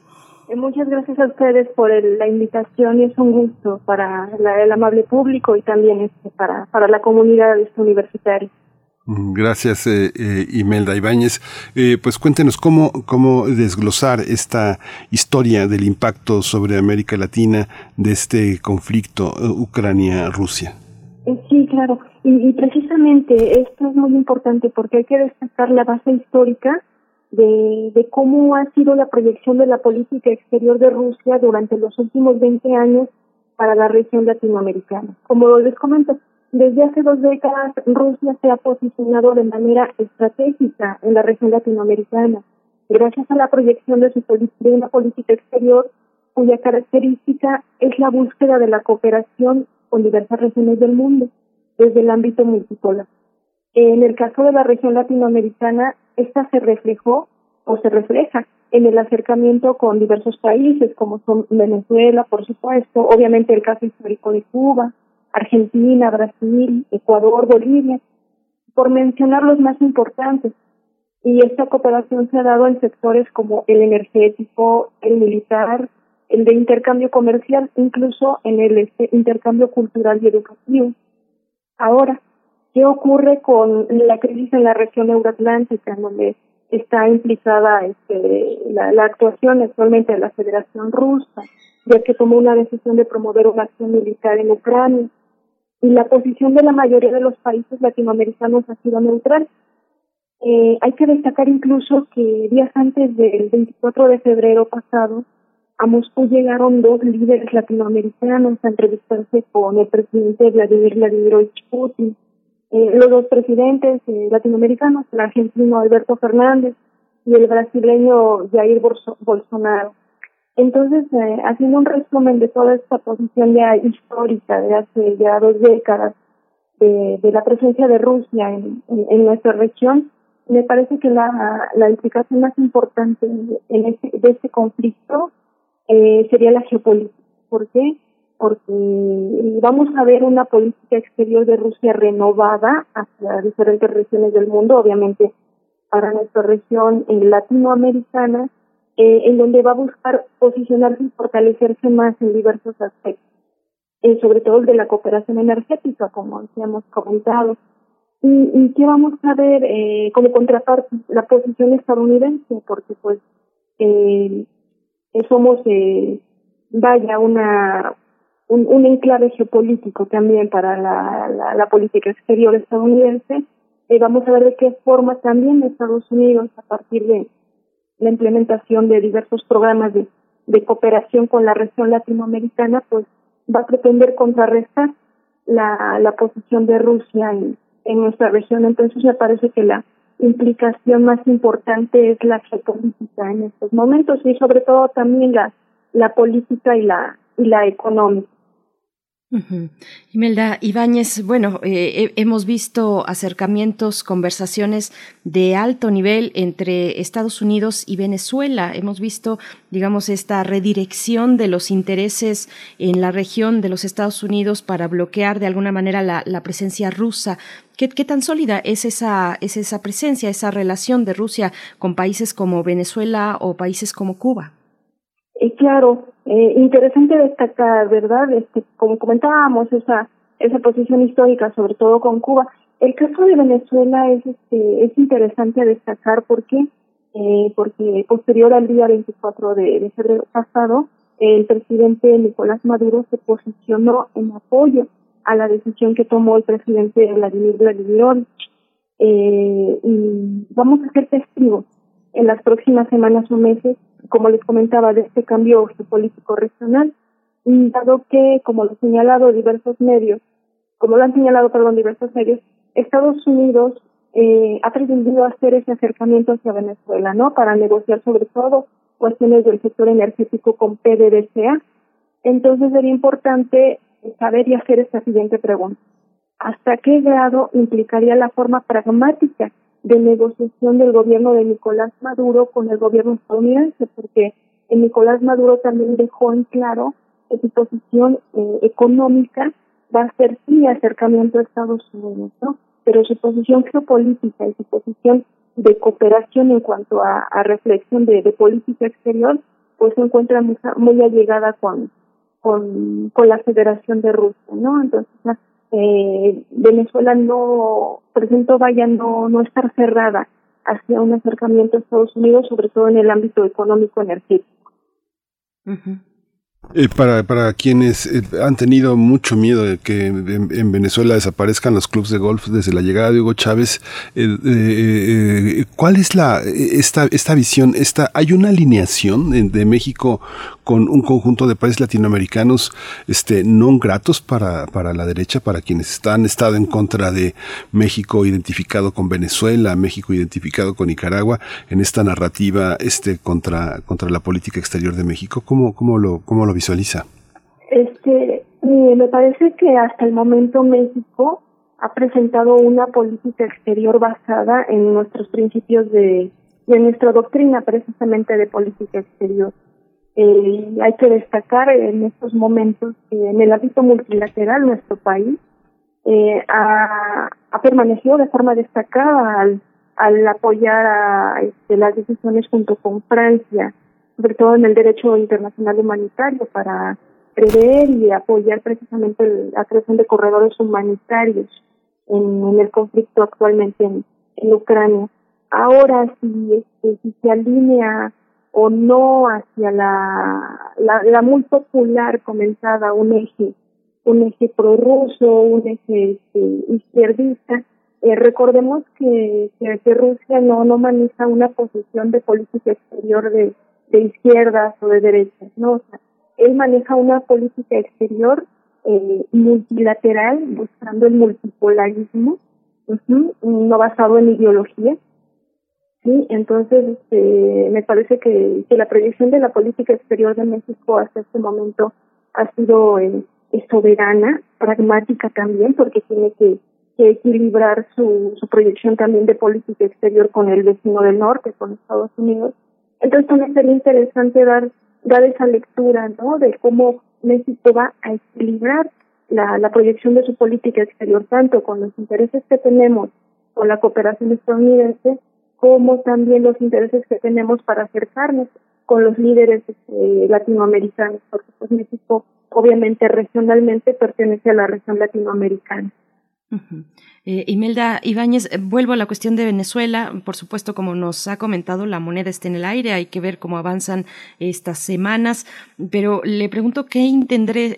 Eh, muchas gracias a ustedes por la invitación y es un gusto para el amable público y también este, para, para la comunidad universitaria. Gracias, eh, eh, Imelda Ibáñez. pues cuéntenos cómo, cómo desglosar esta historia del impacto sobre América Latina de este conflicto Ucrania-Rusia. sí, claro. Y, y, precisamente esto es muy importante porque hay que destacar la base histórica de, de cómo ha sido la proyección de la política exterior de Rusia durante los últimos 20 años para la región latinoamericana. Como les comento, desde hace dos décadas Rusia se ha posicionado de manera estratégica en la región latinoamericana, gracias a la proyección de, su de una política exterior cuya característica es la búsqueda de la cooperación con diversas regiones del mundo desde el ámbito multipolar. En el caso de la región latinoamericana, esta se reflejó o se refleja en el acercamiento con diversos países como son Venezuela, por supuesto, obviamente el caso histórico de Cuba, Argentina, Brasil, Ecuador, Bolivia, por mencionar los más importantes. Y esta cooperación se ha dado en sectores como el energético, el militar, el de intercambio comercial, incluso en el este, intercambio cultural y educativo. Ahora, ¿Qué ocurre con la crisis en la región euroatlántica, donde está implicada este, la, la actuación actualmente de la Federación Rusa, ya que tomó una decisión de promover una acción militar en Ucrania? Y la posición de la mayoría de los países latinoamericanos ha sido neutral. Eh, hay que destacar incluso que días antes del 24 de febrero pasado, a Moscú llegaron dos líderes latinoamericanos a entrevistarse con el presidente Vladimir Vladimirovich Putin eh, los dos presidentes eh, latinoamericanos, el argentino Alberto Fernández y el brasileño Jair Bolsonaro. Entonces, eh, haciendo un resumen de toda esta posición ya histórica de hace ya dos décadas de, la presencia de Rusia en, nuestra región, me parece que la, la implicación más importante en este, de este conflicto eh, sería la geopolítica. ¿Por qué? Porque vamos a ver una política exterior de Rusia renovada hacia diferentes regiones del mundo, obviamente para nuestra región latinoamericana, eh, en donde va a buscar posicionarse y fortalecerse más en diversos aspectos, eh, sobre todo el de la cooperación energética, como hemos comentado. Y, y que vamos a ver eh, como contraparte la posición estadounidense, porque pues eh, somos, eh, vaya, una un, enclave geopolítico también para la, política exterior estadounidense. Eh, vamos a ver de qué forma también Estados Unidos, a partir de la implementación de diversos programas de, cooperación con la región latinoamericana, pues va a pretender contrarrestar la, la posición de Rusia en, en nuestra región. Entonces me parece que la implicación más importante es la geopolítica en estos momentos y sobre todo también la, la política y la, y la económica. Imelda Ibáñez, bueno, eh, hemos visto acercamientos, conversaciones de alto nivel entre Estados Unidos y Venezuela. Hemos visto, digamos, esta redirección de los intereses en la región de los Estados Unidos para bloquear de alguna manera la, presencia rusa. ¿Qué, ¿Qué, tan sólida es esa, es esa presencia, esa relación de Rusia con países como Venezuela o países como Cuba? Eh, claro, eh, interesante destacar, ¿verdad? Este, como comentábamos, esa, esa posición histórica, sobre todo con Cuba. El caso de Venezuela es, este, es interesante destacar porque, eh, porque posterior al día 24 de, febrero pasado, el presidente Nicolás Maduro se posicionó en apoyo a la decisión que tomó el presidente Vladimir Vladimirovich. Eh, y vamos a ser testigos en las próximas semanas o meses como les comentaba, de este cambio geopolítico regional, dado que, como lo han señalado diversos medios, como lo han señalado, perdón, diversos medios, Estados Unidos eh, ha pretendido hacer ese acercamiento hacia Venezuela, ¿no? Para negociar sobre todo cuestiones del sector energético con PDVSA. Entonces sería importante saber y hacer esta siguiente pregunta. ¿Hasta qué grado implicaría la forma pragmática de negociación del gobierno de Nicolás Maduro con el gobierno estadounidense, porque el Nicolás Maduro también dejó en claro que su posición eh, económica va a ser sí acercamiento a Estados Unidos, ¿no? Pero su posición geopolítica y su posición de cooperación en cuanto a, a reflexión de, política exterior, pues se encuentra muy, muy allegada con, con, con la Federación de Rusia, ¿no? Entonces, eh, Venezuela no presentó vaya no no estar cerrada hacia un acercamiento a Estados Unidos, sobre todo en el ámbito económico energético. Eh, para, para quienes eh, han tenido mucho miedo de que en, Venezuela desaparezcan los clubes de golf desde la llegada de Hugo Chávez, eh, ¿cuál es la esta esta visión? Esta hay una alineación de, México con un conjunto de países latinoamericanos, este, no gratos para para la derecha, para quienes han estado en contra de México identificado con Venezuela, México identificado con Nicaragua, en esta narrativa este contra contra la política exterior de México. ¿Cómo cómo lo cómo lo visualiza? Este, me parece que hasta el momento México ha presentado una política exterior basada en nuestros principios de, de nuestra doctrina precisamente de política exterior. Eh, hay que destacar en estos momentos que en el ámbito multilateral nuestro país eh, ha, permanecido de forma destacada al, apoyar a, este, las decisiones junto con Francia sobre todo en el derecho internacional humanitario, para prever y apoyar precisamente la creación de corredores humanitarios en, el conflicto actualmente en, en Ucrania. Ahora, si, este, si se alinea o no hacia la, la, la muy popular comenzada un eje, un eje prorruso, un eje este, izquierdista, eh, recordemos que, que, Rusia no, no maneja una posición de política exterior de de izquierdas o de derechas, ¿no? Él maneja una política exterior eh, multilateral, buscando el multipolarismo, no basado en ideología. Sí, entonces este, me parece que, la proyección de la política exterior de México hasta este momento ha sido eh, soberana, pragmática también, porque tiene que, que equilibrar su, su proyección también de política exterior con el vecino del norte, con Estados Unidos. Entonces también sería interesante dar, dar esa lectura, ¿no? De cómo México va a equilibrar la, la proyección de su política exterior, tanto con los intereses que tenemos con la cooperación estadounidense, como también los intereses que tenemos para acercarnos con los líderes este, latinoamericanos, porque pues México obviamente regionalmente pertenece a la región latinoamericana. Eh, Imelda Ibáñez, eh, vuelvo a la cuestión de Venezuela. Por supuesto, como nos ha comentado, la moneda está en el aire, hay que ver cómo avanzan estas semanas, pero le pregunto qué,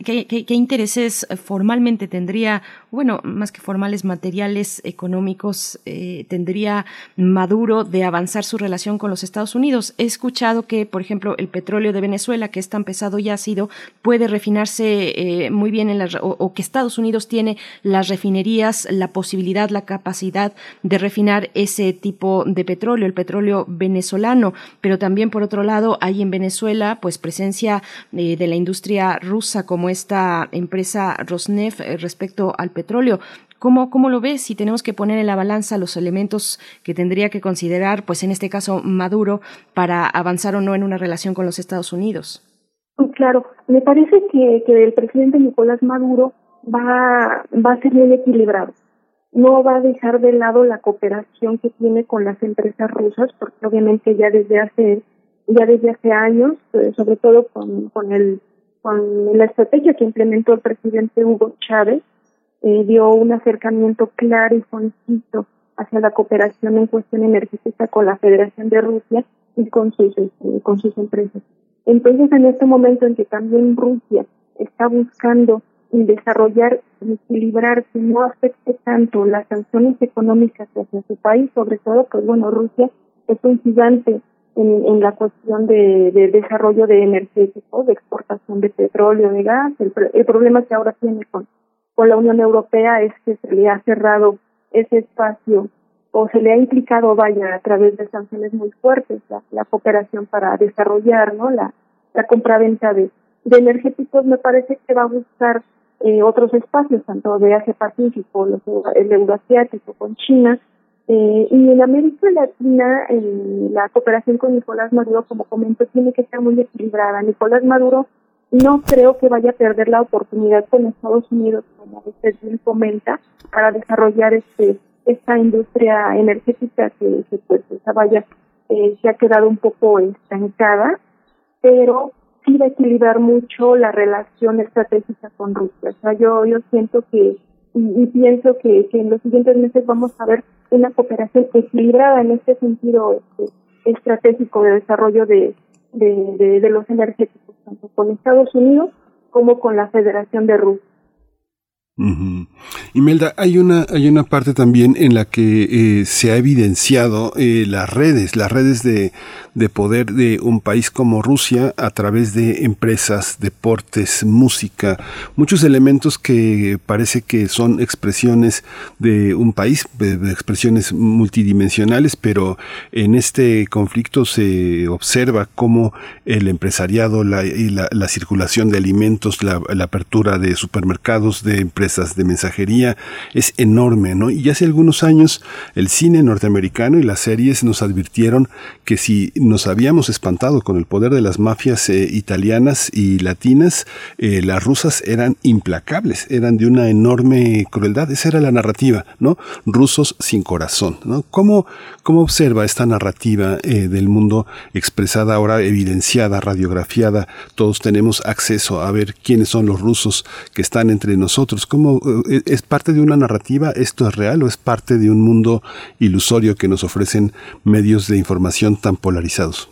qué, intereses formalmente tendría, bueno, más que formales, materiales, económicos, eh, tendría Maduro de avanzar su relación con los Estados Unidos. He escuchado que, por ejemplo, el petróleo de Venezuela, que es tan pesado y ácido, puede refinarse muy bien en la, o que Estados Unidos tiene las refinerías, la posibilidad la capacidad de refinar ese tipo de petróleo, el petróleo venezolano, pero también por otro lado hay en Venezuela pues presencia eh, de la industria rusa como esta empresa Rosneft eh, respecto al petróleo. ¿Cómo, ¿Cómo lo ves si tenemos que poner en la balanza los elementos que tendría que considerar, pues en este caso Maduro, para avanzar o no en una relación con los Estados Unidos? Claro, me parece que, que el presidente Nicolás Maduro va, va a ser muy equilibrado no va a dejar de lado la cooperación que tiene con las empresas rusas, porque obviamente ya desde hace ya desde hace años, eh, sobre todo con, con el con la estrategia que implementó el presidente Hugo Chávez, eh, dio un acercamiento claro y conciso hacia la cooperación en cuestión energética con la Federación de Rusia y con sus este, con sus empresas. Entonces, en este momento en que también Rusia está buscando y desarrollar y equilibrar que no afecte tanto las sanciones económicas hacia su país, sobre todo, pues bueno, Rusia es un gigante en, en la cuestión de, de desarrollo de energéticos, de exportación de petróleo, de gas. El, el problema que ahora tiene con, con la Unión Europea es que se le ha cerrado ese espacio o se le ha implicado, vaya, a través de sanciones muy fuertes, la, la cooperación para desarrollar, ¿no? La, la compraventa de, de energéticos me parece que va a buscar eh, otros espacios, tanto de Asia Pacífico, los, el euroasiático con China, eh, y en América Latina eh, la cooperación con Nicolás Maduro, como comento, tiene que ser muy equilibrada. Nicolás Maduro no creo que vaya a perder la oportunidad con Estados Unidos, como usted bien comenta, para desarrollar este esta industria energética que, pues esa vaya eh, se ha quedado un poco estancada, pero sí va a equilibrar mucho la relación estratégica con Rusia. O sea, yo, yo siento que y, pienso que, que, en los siguientes meses vamos a ver una cooperación equilibrada en este sentido este, estratégico de desarrollo de, de, de los energéticos, tanto con Estados Unidos como con la Federación de Rusia. Imelda, hay una, hay una parte también en la que eh, se ha evidenciado eh, las redes, las redes de, de, poder de un país como Rusia a través de empresas, deportes, música, muchos elementos que parece que son expresiones de un país, expresiones multidimensionales, pero en este conflicto se observa cómo el empresariado la, y la, la circulación de alimentos, la apertura de supermercados, de empresas, de mensajería es enorme, ¿no? Y hace algunos años el cine norteamericano y las series nos advirtieron que si nos habíamos espantado con el poder de las mafias eh, italianas y latinas, eh, las rusas eran implacables, eran de una enorme crueldad. Esa era la narrativa, ¿no? Rusos sin corazón, ¿no? ¿Cómo, cómo observa esta narrativa eh, del mundo expresada ahora, evidenciada, radiografiada? Todos tenemos acceso a ver quiénes son los rusos que están entre nosotros. Eh, es parte de una narrativa? ¿Esto es real o es parte de un mundo ilusorio que nos ofrecen medios de información tan polarizados?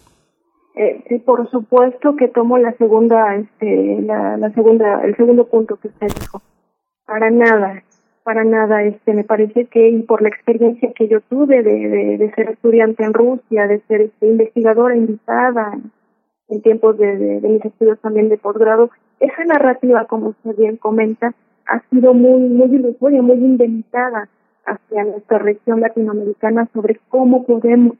Eh, sí, por supuesto que tomo la segunda, este, la, la segunda, el segundo punto que usted dijo. Para nada, para nada. Este, me parece que y por la experiencia que yo tuve de, de, ser estudiante en Rusia, de ser este, investigadora invitada en tiempos de, de, de mis estudios también de posgrado, esa narrativa, como usted bien comenta, ha sido muy, muy ilusoria, muy inventada hacia nuestra región latinoamericana sobre cómo podemos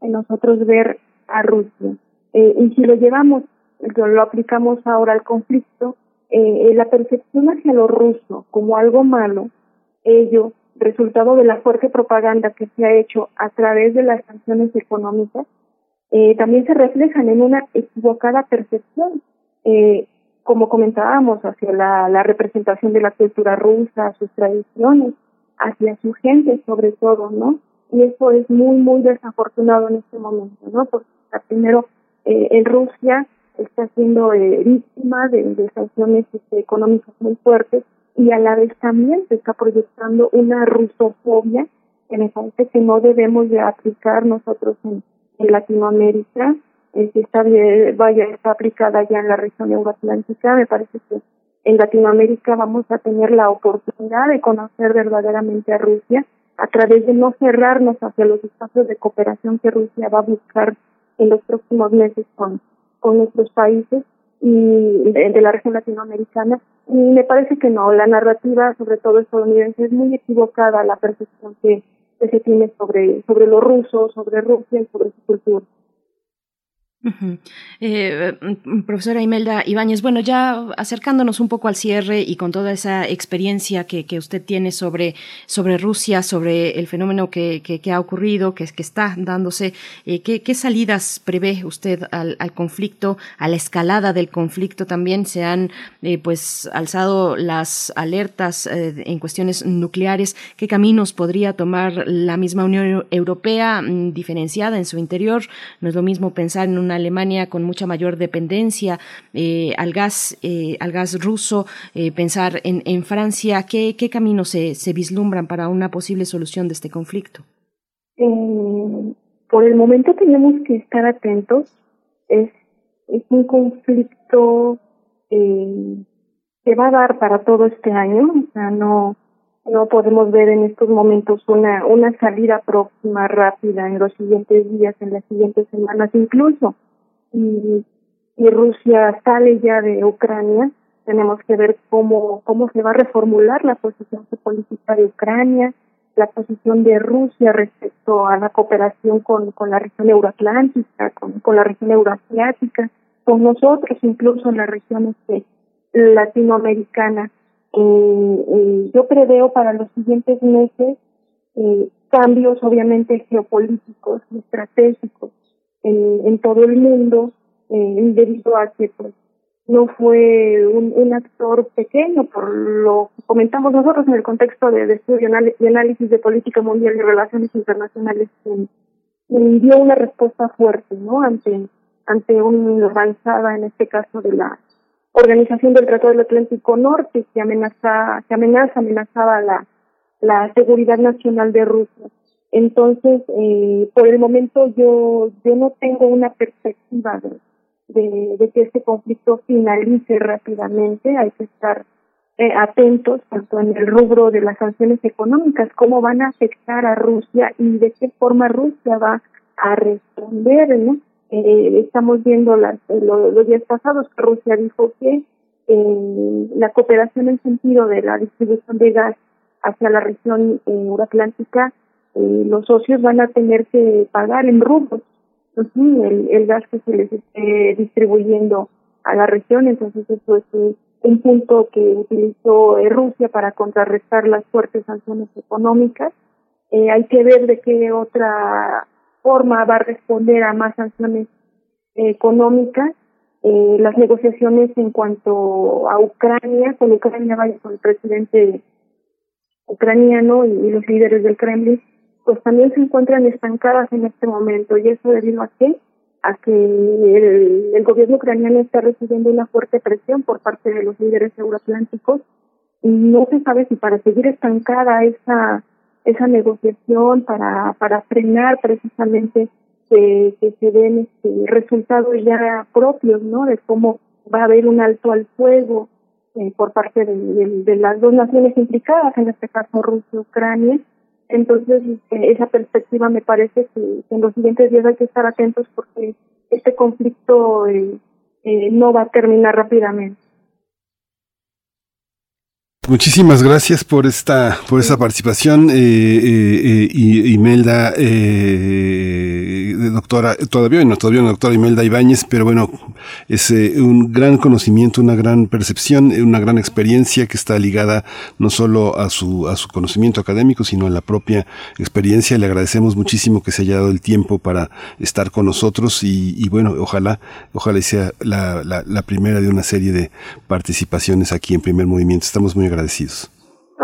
nosotros ver a Rusia. Eh, y si lo llevamos, lo aplicamos ahora al conflicto, eh, la percepción hacia lo ruso como algo malo, ello, resultado de la fuerte propaganda que se ha hecho a través de las sanciones económicas, eh, también se reflejan en una equivocada percepción, eh, como comentábamos, hacia la, representación de la cultura rusa, sus tradiciones, hacia su gente sobre todo, ¿no? Y eso es muy, muy desafortunado en este momento, ¿no? Porque primero eh, en Rusia está siendo eh, víctima de, sanciones este, económicas muy fuertes y a la vez también se está proyectando una rusofobia que me parece que no debemos de aplicar nosotros en, Latinoamérica, que está vaya está aplicada ya en la región euroatlántica, me parece que en Latinoamérica vamos a tener la oportunidad de conocer verdaderamente a Rusia a través de no cerrarnos hacia los espacios de cooperación que Rusia va a buscar en los próximos meses con, con nuestros países y de, la región latinoamericana. Y me parece que no, la narrativa, sobre todo estadounidense, es muy equivocada la percepción que, que se tiene sobre, sobre los rusos, sobre Rusia y sobre su cultura eh, profesora Imelda Ibáñez, bueno, ya acercándonos un poco al cierre y con toda esa experiencia que, usted tiene sobre, sobre Rusia, sobre el fenómeno que, que, ha ocurrido, que, que está dándose, eh, ¿qué, ¿qué, salidas prevé usted al, conflicto, a la escalada del conflicto también? Se han eh, pues alzado las alertas en cuestiones nucleares. ¿Qué caminos podría tomar la misma Unión Europea mm, diferenciada en su interior? No es lo mismo pensar en una Alemania con mucha mayor dependencia eh, al gas eh, al gas ruso, eh, pensar en, en Francia, ¿qué, qué caminos se, se vislumbran para una posible solución de este conflicto? por el momento tenemos que estar atentos. Es, es un conflicto que va a dar para todo este año, o sea, no no podemos ver en estos momentos una una salida próxima rápida en los siguientes días, en las siguientes semanas, incluso y, y Rusia sale ya de Ucrania, tenemos que ver cómo, cómo se va a reformular la posición política de Ucrania, la posición de Rusia respecto a la cooperación con, con la región euroatlántica, con, con la región euroasiática, con nosotros incluso en la región este, latinoamericana. Eh, eh, yo preveo para los siguientes meses eh, cambios obviamente geopolíticos y estratégicos en, en todo el mundo eh, debido a que pues no fue un, actor pequeño, por lo que comentamos nosotros en el contexto de, de estudio y análisis de política mundial y relaciones internacionales, dio una respuesta fuerte, ¿no? Ante ante una avanzada, en este caso de la Organización del Tratado del Atlántico Norte, que amenaza, que amenaza, amenazaba la, la seguridad nacional de Rusia. Entonces, eh, por el momento yo, yo no tengo una perspectiva de, que este conflicto finalice rápidamente. Hay que estar eh, atentos tanto en el rubro de las sanciones económicas, cómo van a afectar a Rusia y de qué forma Rusia va a responder. ¿no? Eh, estamos viendo las, eh, los días pasados que Rusia dijo que eh, la cooperación en sentido de la distribución de gas hacia la región eh, euroatlántica eh, los socios van a tener que pagar en rubros el, el gas que se les esté distribuyendo a la región. Entonces, eso es un punto que utilizó eh, Rusia para contrarrestar las fuertes sanciones económicas. Eh, hay que ver de qué otra forma va a responder a más sanciones económicas. Eh, las negociaciones en cuanto a Ucrania, con Ucrania, vaya con el presidente ucraniano y los líderes del Kremlin, pues también se encuentran estancadas en este momento y eso debido a qué? A que el, gobierno ucraniano está recibiendo una fuerte presión por parte de los líderes euroatlánticos y no se sabe si para seguir estancada esa esa negociación para para frenar precisamente que, que se den este, resultados ya propios no de cómo va a haber un alto al fuego eh, por parte de, de, de, las dos naciones implicadas en este caso Rusia y Ucrania entonces, este, esa perspectiva me parece que, en los siguientes días hay que estar atentos porque este conflicto eh, eh, no va a terminar rápidamente. Muchísimas gracias por esta por esta participación, eh, eh, eh Imelda, eh, doctora, todavía no, todavía no, doctora Imelda Ibáñez, pero bueno, es eh, un gran conocimiento, una gran percepción, una gran experiencia que está ligada no solo a su a su conocimiento académico, sino a la propia experiencia. Le agradecemos muchísimo que se haya dado el tiempo para estar con nosotros y, y bueno, ojalá, ojalá sea la, la, la primera de una serie de participaciones aquí en Primer Movimiento. Estamos muy agradecidos.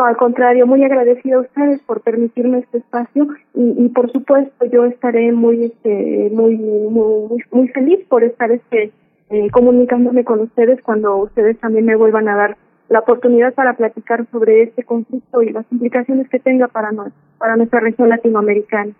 No, al contrario, muy agradecida a ustedes por permitirme este espacio y, por supuesto yo estaré muy este muy muy muy feliz por estar este eh, comunicándome con ustedes cuando ustedes también me vuelvan a dar la oportunidad para platicar sobre este conflicto y las implicaciones que tenga para nos, para nuestra región latinoamericana.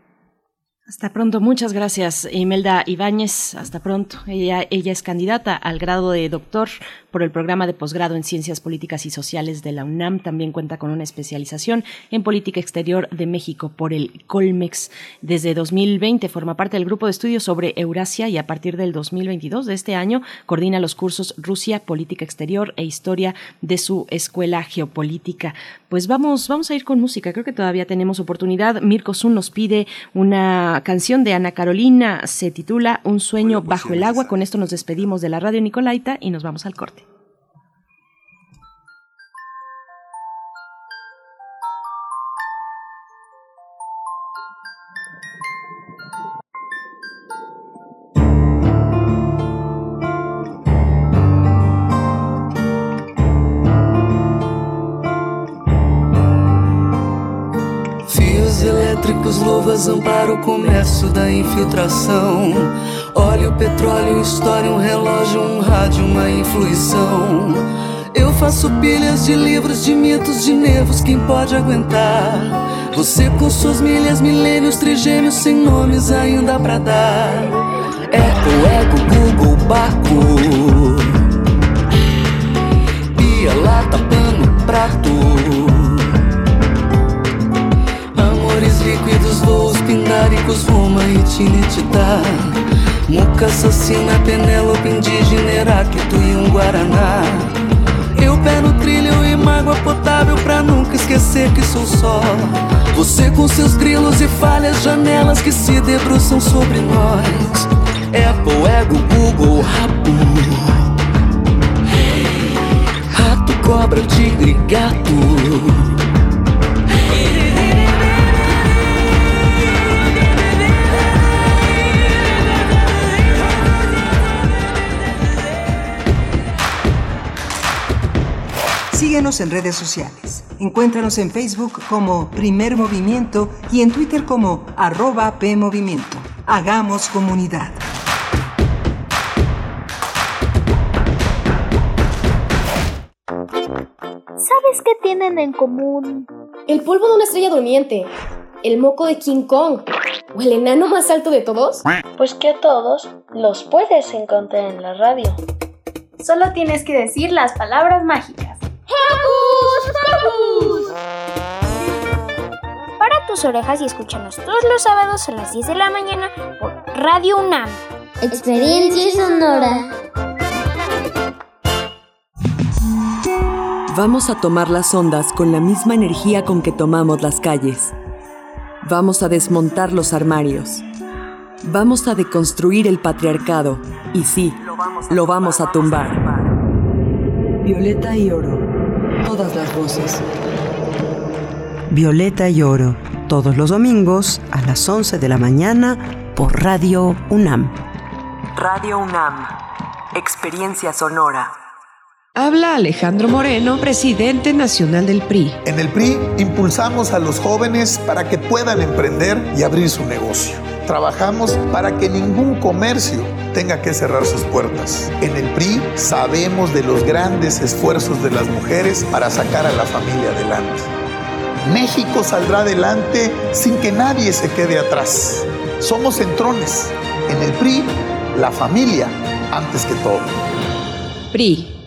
Hasta pronto, muchas gracias Imelda Ibáñez, hasta pronto. Ella, ella es candidata al grado de doctor por el programa de posgrado en Ciencias Políticas y Sociales de la UNAM. También cuenta con una especialización en Política Exterior de México por el Colmex. Desde 2020 forma parte del grupo de estudios sobre Eurasia y a partir del 2022 de este año coordina los cursos Rusia, Política Exterior e Historia de su Escuela Geopolítica. Pues vamos, vamos a ir con música. Creo que todavía tenemos oportunidad. Mirko Sun nos pide una canción de Ana Carolina se titula Un sueño bajo el agua. Con esto nos despedimos de la radio Nicolaita y nos vamos al corte. Elétricos, louvas, amparo o comércio da infiltração. Óleo, petróleo, história, um relógio, um rádio, uma influição. Eu faço pilhas de livros, de mitos, de nervos, quem pode aguentar? Você com suas milhas, milênios, trigêmeos, sem nomes ainda pra dar. Eco, eco, Google, Baco. Pia, lata, pano, prato voos pindáricos, Roma e Tinititá. Muca assassina, Penélope indígena, Heráclito e um Guaraná. Eu pé no trilho e mágoa potável pra nunca esquecer que sou só. Você com seus grilos e falhas, janelas que se debruçam sobre nós. Apple, ego, Google, rapo. Rato, cobra, tigre, gato. Síguenos en redes sociales. Encuéntranos en Facebook como Primer Movimiento y en Twitter como arroba PMovimiento. Hagamos comunidad. ¿Sabes qué tienen en común? El polvo de una estrella durmiente, el moco de King Kong o el enano más alto de todos. Pues que a todos los puedes encontrar en la radio. Solo tienes que decir las palabras mágicas. Para tus orejas y escúchanos todos los sábados a las 10 de la mañana por Radio UNAM. Experiencia sonora. Vamos a tomar las ondas con la misma energía con que tomamos las calles. Vamos a desmontar los armarios. Vamos a deconstruir el patriarcado. Y sí, lo vamos a tumbar. Violeta y oro todas las voces. Violeta y Oro, todos los domingos a las 11 de la mañana por Radio UNAM. Radio UNAM, experiencia sonora. Habla Alejandro Moreno, presidente nacional del PRI. En el PRI impulsamos a los jóvenes para que puedan emprender y abrir su negocio. Trabajamos para que ningún comercio tenga que cerrar sus puertas. En el PRI sabemos de los grandes esfuerzos de las mujeres para sacar a la familia adelante. México saldrá adelante sin que nadie se quede atrás. Somos centrones. En el PRI, la familia antes que todo. PRI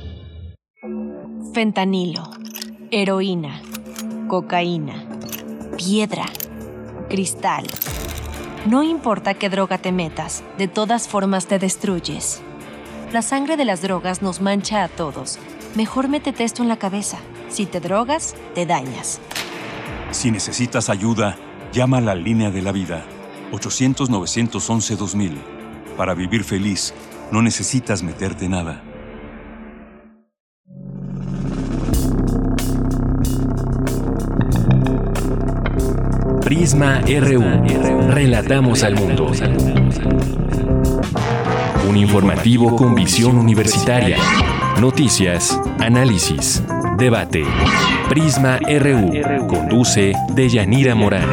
fentanilo, heroína, cocaína, piedra, cristal. No importa qué droga te metas, de todas formas te destruyes. La sangre de las drogas nos mancha a todos, Mejor métete esto en la cabeza. Si te drogas, te dañas. Si necesitas ayuda, llama a la línea de la vida. 800-911-2000. Para vivir feliz, no necesitas meterte nada. Prisma RU. Relatamos al mundo. Un informativo con visión universitaria. Noticias, análisis, debate. Prisma RU. Conduce Deyanira Morán.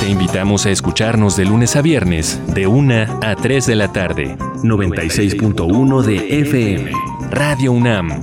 Te invitamos a escucharnos de lunes a viernes, de 1 a 3 de la tarde. 96.1 de FM. Radio UNAM.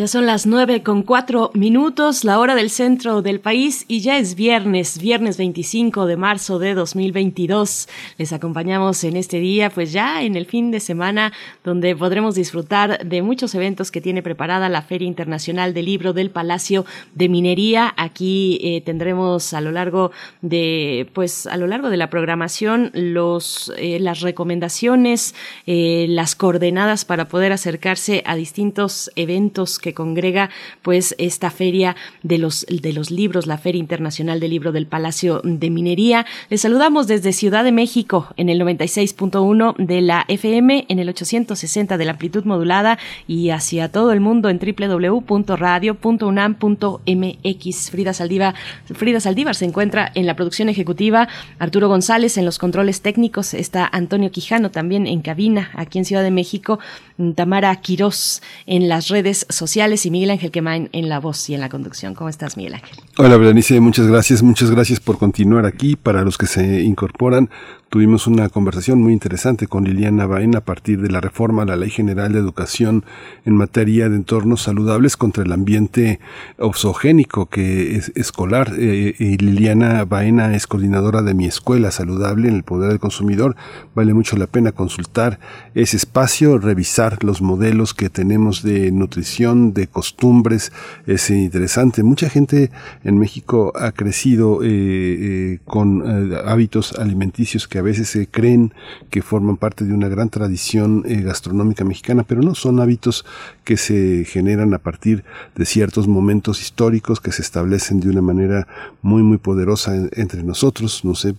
Ya son las nueve con cuatro minutos, la hora del centro del país y ya es viernes, viernes 25 de marzo de 2022. Les acompañamos en este día, pues ya en el fin de semana, donde podremos disfrutar de muchos eventos que tiene preparada la Feria Internacional del Libro del Palacio de Minería. Aquí eh, tendremos a lo largo de, pues a lo largo de la programación, los, eh, las recomendaciones, eh, las coordenadas para poder acercarse a distintos eventos que congrega pues esta feria de los, de los libros, la Feria Internacional del Libro del Palacio de Minería. Les saludamos desde Ciudad de México en el 96.1 de la FM, en el 860 de la amplitud modulada y hacia todo el mundo en www.radio.unam.mx. Frida Saldívar, Frida Saldívar se encuentra en la producción ejecutiva, Arturo González en los controles técnicos, está Antonio Quijano también en cabina aquí en Ciudad de México, Tamara Quirós en las redes sociales y Miguel Ángel Quemain en la voz y en la conducción. ¿Cómo estás, Miguel Ángel? Hola, Berenice, muchas gracias, muchas gracias por continuar aquí. Para los que se incorporan, tuvimos una conversación muy interesante con Liliana Baena a partir de la reforma a la Ley General de Educación en materia de entornos saludables contra el ambiente oxogénico que es escolar. Eh, y Liliana Baena es coordinadora de mi escuela saludable en el Poder del Consumidor. Vale mucho la pena consultar ese espacio, revisar los modelos que tenemos de nutrición, de costumbres. Es interesante. Mucha gente en México ha crecido eh, eh, con hábitos alimenticios que a veces se creen que forman parte de una gran tradición eh, gastronómica mexicana, pero no son hábitos que se generan a partir de ciertos momentos históricos que se establecen de una manera muy muy poderosa entre nosotros. No sé,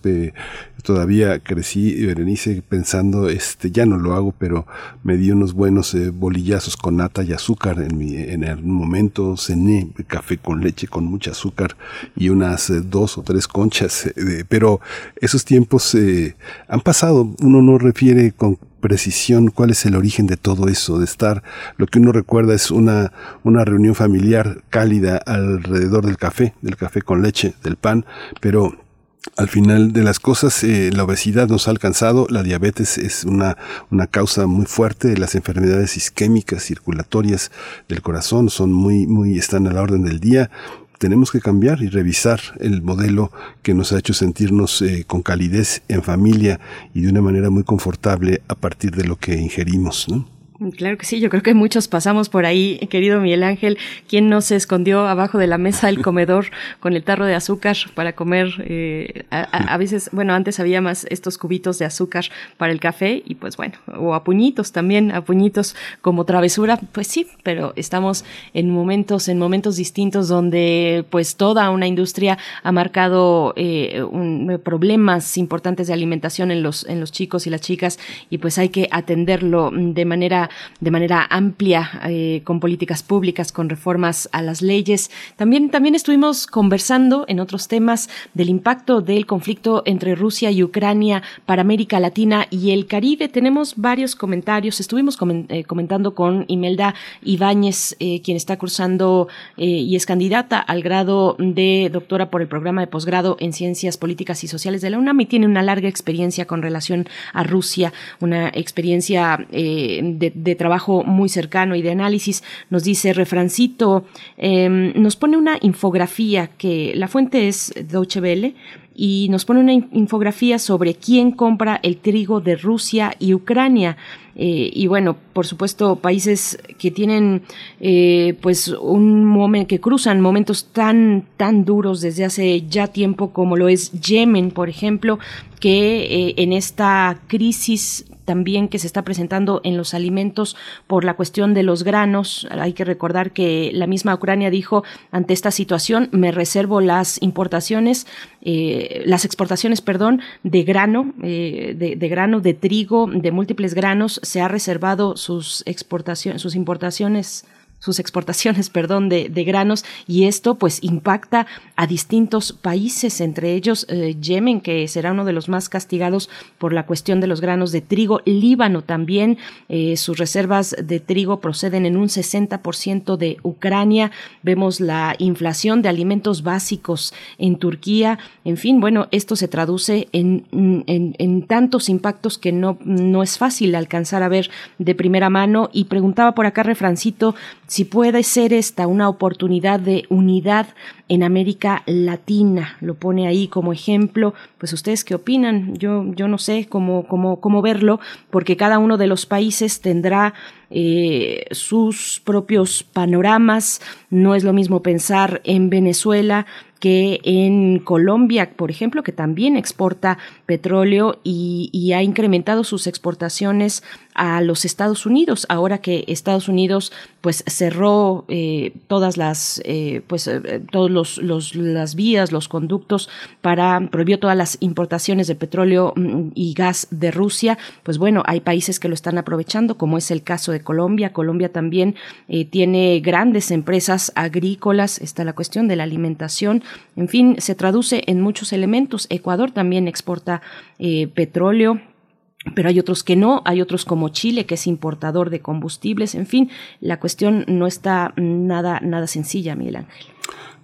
todavía crecí, Berenice, pensando, este, ya no lo hago, pero me di unos buenos eh, bolillazos con nata y azúcar en mi, en algún momento cené café con leche con mucha azúcar y unas eh, dos o tres conchas, pero esos tiempos han pasado, uno no refiere con precisión cuál es el origen de todo eso, de estar, lo que uno recuerda es una, una reunión familiar cálida alrededor del café, del café con leche, del pan, pero al final de las cosas, eh, la obesidad nos ha alcanzado, la diabetes es una, una causa muy fuerte, las enfermedades isquémicas, circulatorias del corazón son muy, muy, están a la orden del día tenemos que cambiar y revisar el modelo que nos ha hecho sentirnos eh, con calidez en familia y de una manera muy confortable a partir de lo que ingerimos. Claro que sí, yo creo que muchos pasamos por ahí, querido Miguel Ángel. ¿Quién no se escondió abajo de la mesa del comedor con el tarro de azúcar para comer? Eh, a, veces, bueno, antes había más estos cubitos de azúcar para el café y pues bueno, o a puñitos también, a puñitos como travesura, pues sí, pero estamos en momentos, en momentos distintos donde pues toda una industria ha marcado eh, problemas importantes de alimentación en los, en los chicos y las chicas y pues hay que atenderlo de manera de manera amplia eh, con políticas públicas, con reformas a las leyes. También, también estuvimos conversando en otros temas del impacto del conflicto entre Rusia y Ucrania para América Latina y el Caribe. Tenemos varios comentarios. Estuvimos eh, comentando con Imelda Ibáñez, eh, quien está cursando y es candidata al grado de doctora por el programa de posgrado en Ciencias Políticas y Sociales de la UNAM y tiene una larga experiencia con relación a Rusia, una experiencia de de, trabajo muy cercano y de análisis. Nos dice Refrancito, em, nos pone una infografía que la fuente es Deutsche Welle y nos pone una infografía sobre quién compra el trigo de Rusia y Ucrania. Eh, y bueno, por supuesto, países que tienen eh, pues un momento que cruzan momentos tan tan duros desde hace ya tiempo como lo es Yemen, por ejemplo, que eh, en esta crisis también que se está presentando en los alimentos por la cuestión de los granos. Hay que recordar que la misma Ucrania dijo ante esta situación me reservo las importaciones, eh, las exportaciones, perdón, de grano, eh, de, grano, de trigo, de múltiples granos. Se ha reservado sus exportaciones, sus importaciones sus exportaciones, perdón, de, de, granos y esto pues impacta a distintos países, entre ellos eh, Yemen, que será uno de los más castigados por la cuestión de los granos de trigo, Líbano también, eh, sus reservas de trigo proceden en un 60% de Ucrania, vemos la inflación de alimentos básicos en Turquía, en fin, bueno, esto se traduce en, en, en tantos impactos que no, no es fácil alcanzar a ver de primera mano y preguntaba por acá Refrancito si puede ser esta una oportunidad de unidad en América Latina. Lo pone ahí como ejemplo. Pues ustedes qué opinan? Yo, yo no sé cómo, cómo, cómo verlo, porque cada uno de los países tendrá eh, sus propios panoramas. No es lo mismo pensar en Venezuela que en Colombia, por ejemplo, que también exporta petróleo y, ha incrementado sus exportaciones a los Estados Unidos, ahora que Estados Unidos pues cerró eh, todas las eh, pues eh, todos los, las vías, los conductos para prohibió todas las importaciones de petróleo mm, y gas de Rusia, pues bueno, hay países que lo están aprovechando, como es el caso de Colombia. Colombia también tiene grandes empresas agrícolas, está la cuestión de la alimentación, en fin, se traduce en muchos elementos. Ecuador también exporta petróleo, pero hay otros que no, hay otros como Chile, que es importador de combustibles, en fin, la cuestión no está nada, nada sencilla, Miguel Ángel.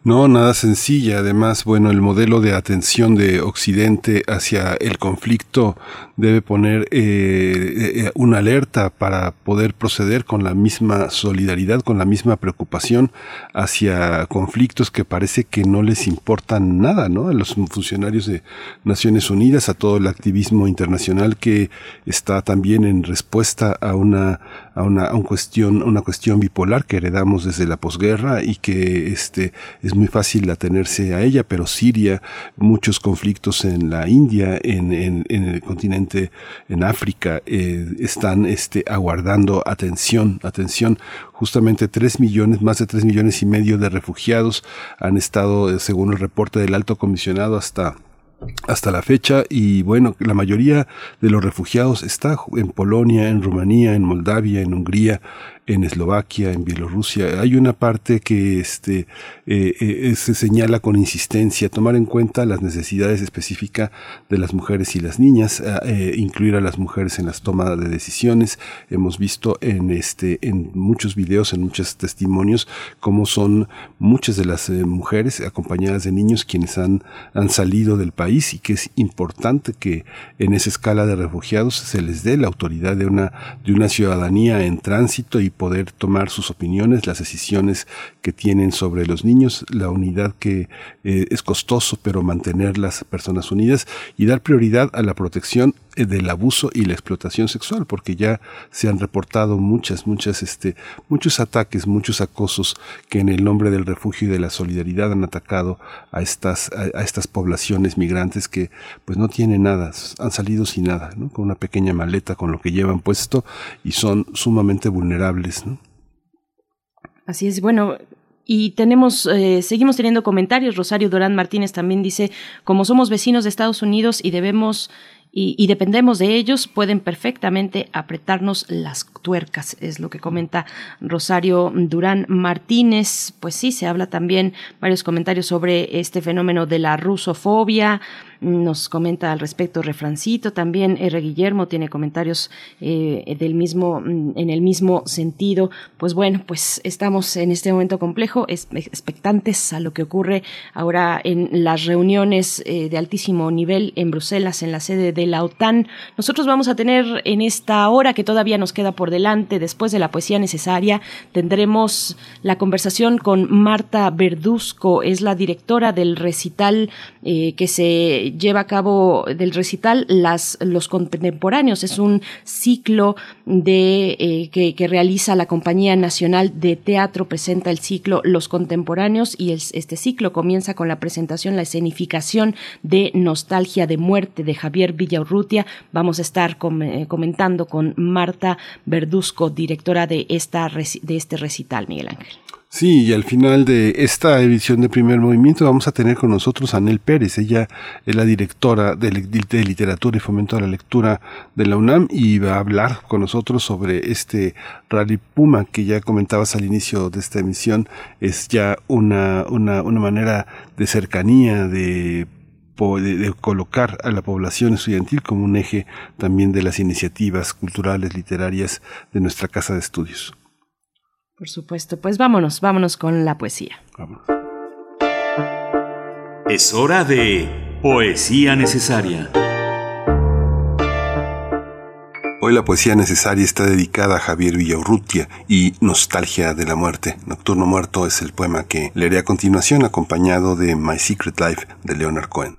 No, nada sencilla. Además, bueno, el modelo de atención de Occidente hacia el conflicto debe poner eh, eh, una alerta para poder proceder con la misma solidaridad, con la misma preocupación hacia conflictos que parece que no les importan nada, ¿no? A los funcionarios de Naciones Unidas, a todo el activismo internacional que está también en respuesta a una a una, cuestión, una cuestión bipolar que heredamos desde la posguerra y que este, es muy fácil atenerse a ella, pero Siria, muchos conflictos en la India, en, en, el continente, en África, eh, están este, aguardando atención, atención. Justamente tres millones, más de tres millones y medio de refugiados han estado, eh, según el reporte del alto comisionado, hasta hasta la fecha y bueno, la mayoría de los refugiados está en Polonia, en Rumanía, en Moldavia, en Hungría, en Eslovaquia, en Bielorrusia. Hay una parte que este, eh, eh, se señala con insistencia tomar en cuenta las necesidades específicas de las mujeres y las niñas, eh, incluir a las mujeres en las tomas de decisiones. Hemos visto en este, en muchos videos, en muchos testimonios, cómo son muchas de las mujeres acompañadas de niños quienes han, han salido del país y que es importante que en esa escala de refugiados se les dé la autoridad de una, de una ciudadanía en tránsito y poder tomar sus opiniones, las decisiones que tienen sobre los niños, la unidad que eh, es costoso, pero mantener las personas unidas y dar prioridad a la protección del abuso y la explotación sexual, porque ya se han reportado muchas, muchas, este, muchos ataques, muchos acosos que en el nombre del refugio y de la solidaridad han atacado a estas, a, estas poblaciones migrantes que pues no tienen nada, han salido sin nada, ¿no? con una pequeña maleta con lo que llevan puesto y son sumamente vulnerables. ¿no? Así es, bueno, y tenemos, eh, seguimos teniendo comentarios. Rosario Durán Martínez también dice, como somos vecinos de Estados Unidos y debemos y, dependemos de ellos, pueden perfectamente apretarnos las tuercas, es lo que comenta Rosario Durán Martínez. Pues sí, se habla también varios comentarios sobre este fenómeno de la rusofobia. Nos comenta al respecto Refrancito, también R. Guillermo tiene comentarios eh, del mismo, mm, en el mismo sentido. Pues bueno, pues estamos en este momento complejo, expectantes a lo que ocurre ahora en las reuniones eh, de altísimo nivel en Bruselas, en la sede de la OTAN. Nosotros vamos a tener en esta hora que todavía nos queda por delante, después de la poesía necesaria, tendremos la conversación con Marta Verduzco, es la directora del recital eh, que se lleva a cabo del recital Los Contemporáneos. Es un ciclo de, eh, que, realiza la Compañía Nacional de Teatro, presenta el ciclo Los Contemporáneos y este ciclo comienza con la presentación, la escenificación de Nostalgia de Muerte de Javier Villaurrutia. Vamos a estar eh, comentando con Marta Verduzco, directora de, esta, de este recital, Miguel Ángel. Sí, y al final de esta edición de primer movimiento vamos a tener con nosotros a Anel Pérez. Ella es la directora de, literatura y fomento a la lectura de la UNAM y va a hablar con nosotros sobre este Rally Puma que ya comentabas al inicio de esta emisión. Es ya una, una, una manera de cercanía, de de, colocar a la población estudiantil como un eje también de las iniciativas culturales, literarias de nuestra casa de estudios. Por supuesto, pues vámonos, vámonos con la poesía. Es hora de Poesía Necesaria. Hoy la poesía necesaria está dedicada a Javier Villaurrutia y Nostalgia de la Muerte. Nocturno Muerto es el poema que leeré a continuación acompañado de My Secret Life de Leonard Cohen.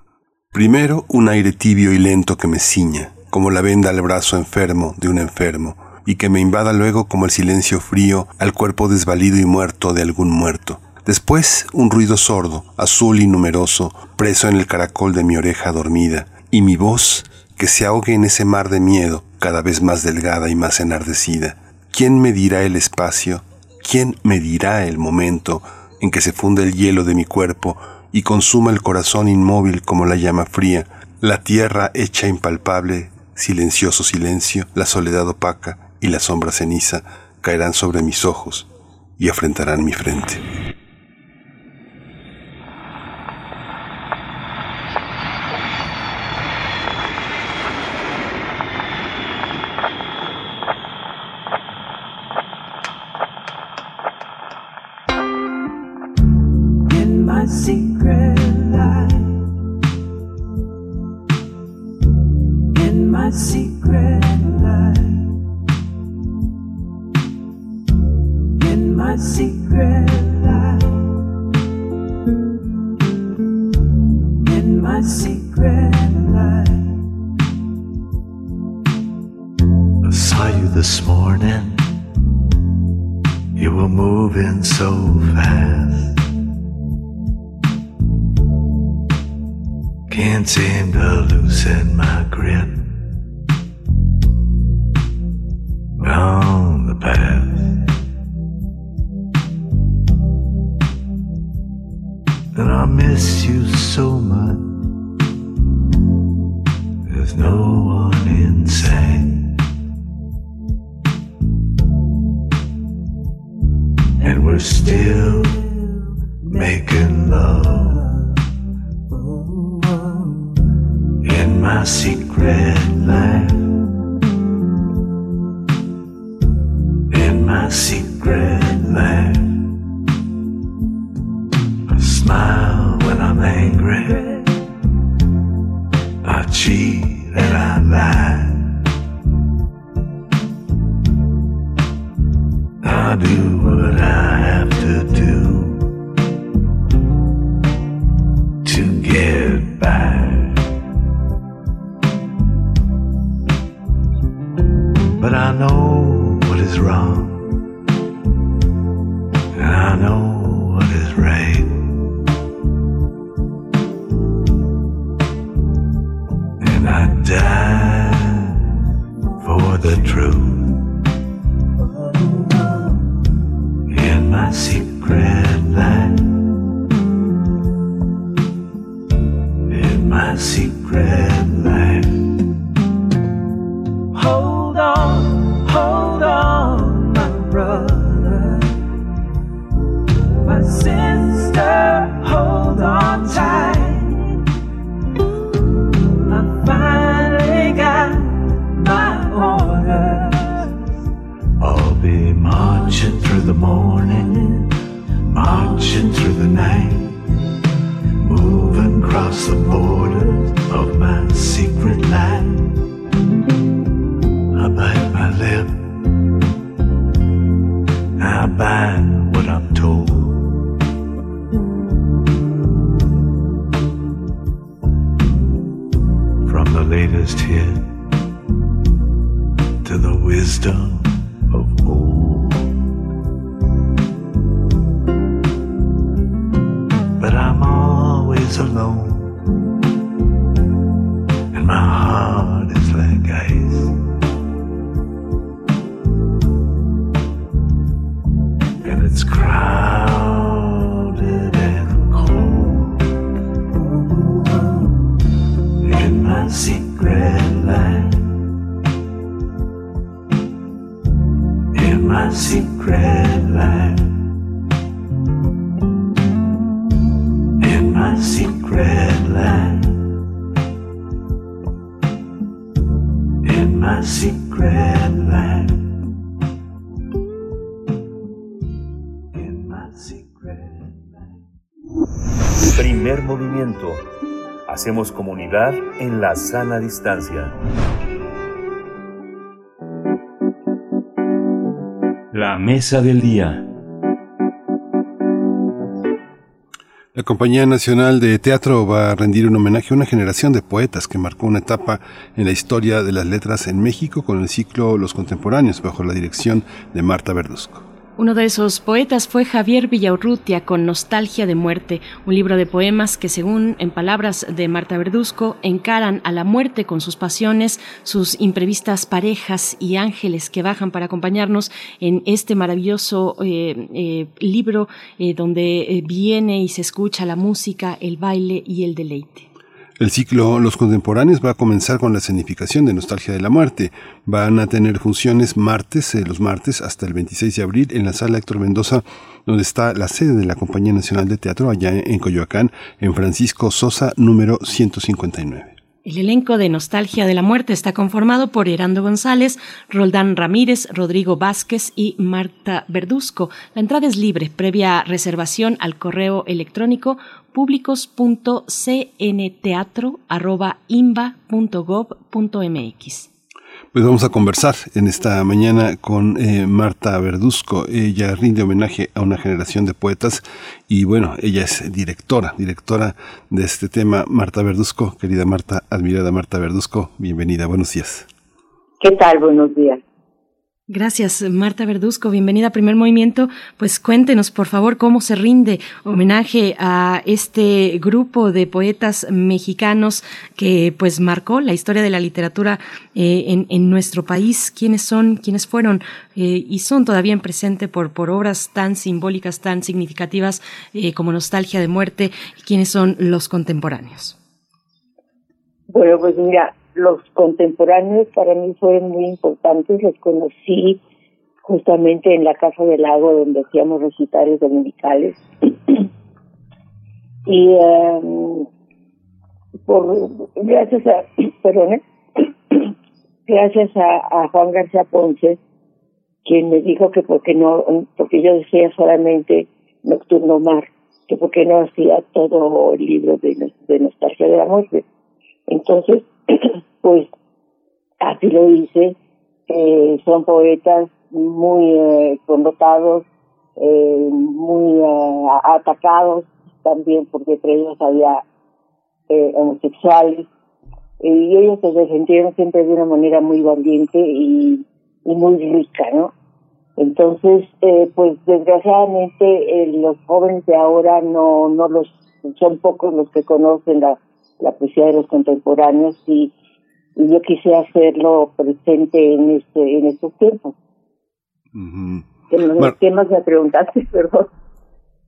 Primero un aire tibio y lento que me ciña, como la venda al brazo enfermo de un enfermo y que me invada luego como el silencio frío al cuerpo desvalido y muerto de algún muerto. Después un ruido sordo, azul y numeroso, preso en el caracol de mi oreja dormida, y mi voz que se ahogue en ese mar de miedo, cada vez más delgada y más enardecida. ¿Quién me dirá el espacio? ¿Quién me dirá el momento en que se funde el hielo de mi cuerpo y consuma el corazón inmóvil como la llama fría, la tierra hecha impalpable, silencioso silencio, la soledad opaca, y la sombra ceniza caerán sobre mis ojos y afrentarán mi frente. En la sana distancia. La mesa del día. La Compañía Nacional de Teatro va a rendir un homenaje a una generación de poetas que marcó una etapa en la historia de las letras en México con el ciclo Los Contemporáneos bajo la dirección de Marta Verduzco. Uno de esos poetas fue Javier Villaurrutia con Nostalgia de Muerte, un libro de poemas que, según en palabras de Marta Verduzco, encaran a la muerte con sus pasiones, sus imprevistas parejas y ángeles que bajan para acompañarnos en este maravilloso eh, eh, libro eh, donde viene y se escucha la música, el baile y el deleite. El ciclo Los Contemporáneos va a comenzar con la escenificación de Nostalgia de la Muerte. Van a tener funciones martes, eh, los martes hasta el 26 de abril en la sala Héctor Mendoza, donde está la sede de la Compañía Nacional de Teatro allá en Coyoacán, en Francisco Sosa número 159. El elenco de Nostalgia de la Muerte está conformado por Herando González, Roldán Ramírez, Rodrigo Vázquez y Marta Verduzco. La entrada es libre, previa reservación al correo electrónico públicos.cnteatro.imba.gov.mx. Pues vamos a conversar en esta mañana con eh, Marta Verduzco. Ella rinde homenaje a una generación de poetas y bueno, ella es directora, directora de este tema. Marta Verduzco, querida Marta, admirada Marta Verduzco, bienvenida, buenos días. ¿Qué tal? Buenos días. Gracias, Marta Verduzco. Bienvenida a Primer Movimiento. Pues cuéntenos, por favor, cómo se rinde homenaje a este grupo de poetas mexicanos que pues marcó la historia de la literatura eh, en, en, nuestro país. ¿Quiénes son? ¿Quiénes fueron? Eh, y son todavía en presente por, por obras tan simbólicas, tan significativas eh, como Nostalgia de Muerte. ¿Quiénes son los contemporáneos? Bueno, pues mira, los contemporáneos para mí fueron muy importantes, los conocí justamente en la Casa del Lago donde hacíamos recitales dominicales. y um, por gracias a perdón, gracias a, Juan García Ponce quien me dijo que porque no porque yo decía solamente Nocturno Mar que porque no hacía todo el libro de nostalgia de la muerte entonces pues así lo hice. Eh, son poetas muy eh, connotados, eh, muy eh, atacados también porque entre ellos había eh, homosexuales y ellos se defendieron siempre de una manera muy valiente y, muy rica, ¿no? Entonces, eh, pues desgraciadamente eh, los jóvenes de ahora no no los son pocos los que conocen la la poesía de los contemporáneos y, y yo quise hacerlo presente en este en estos tiempos. Uh -huh. ¿Qué, más, ¿Qué más me preguntaste, perdón?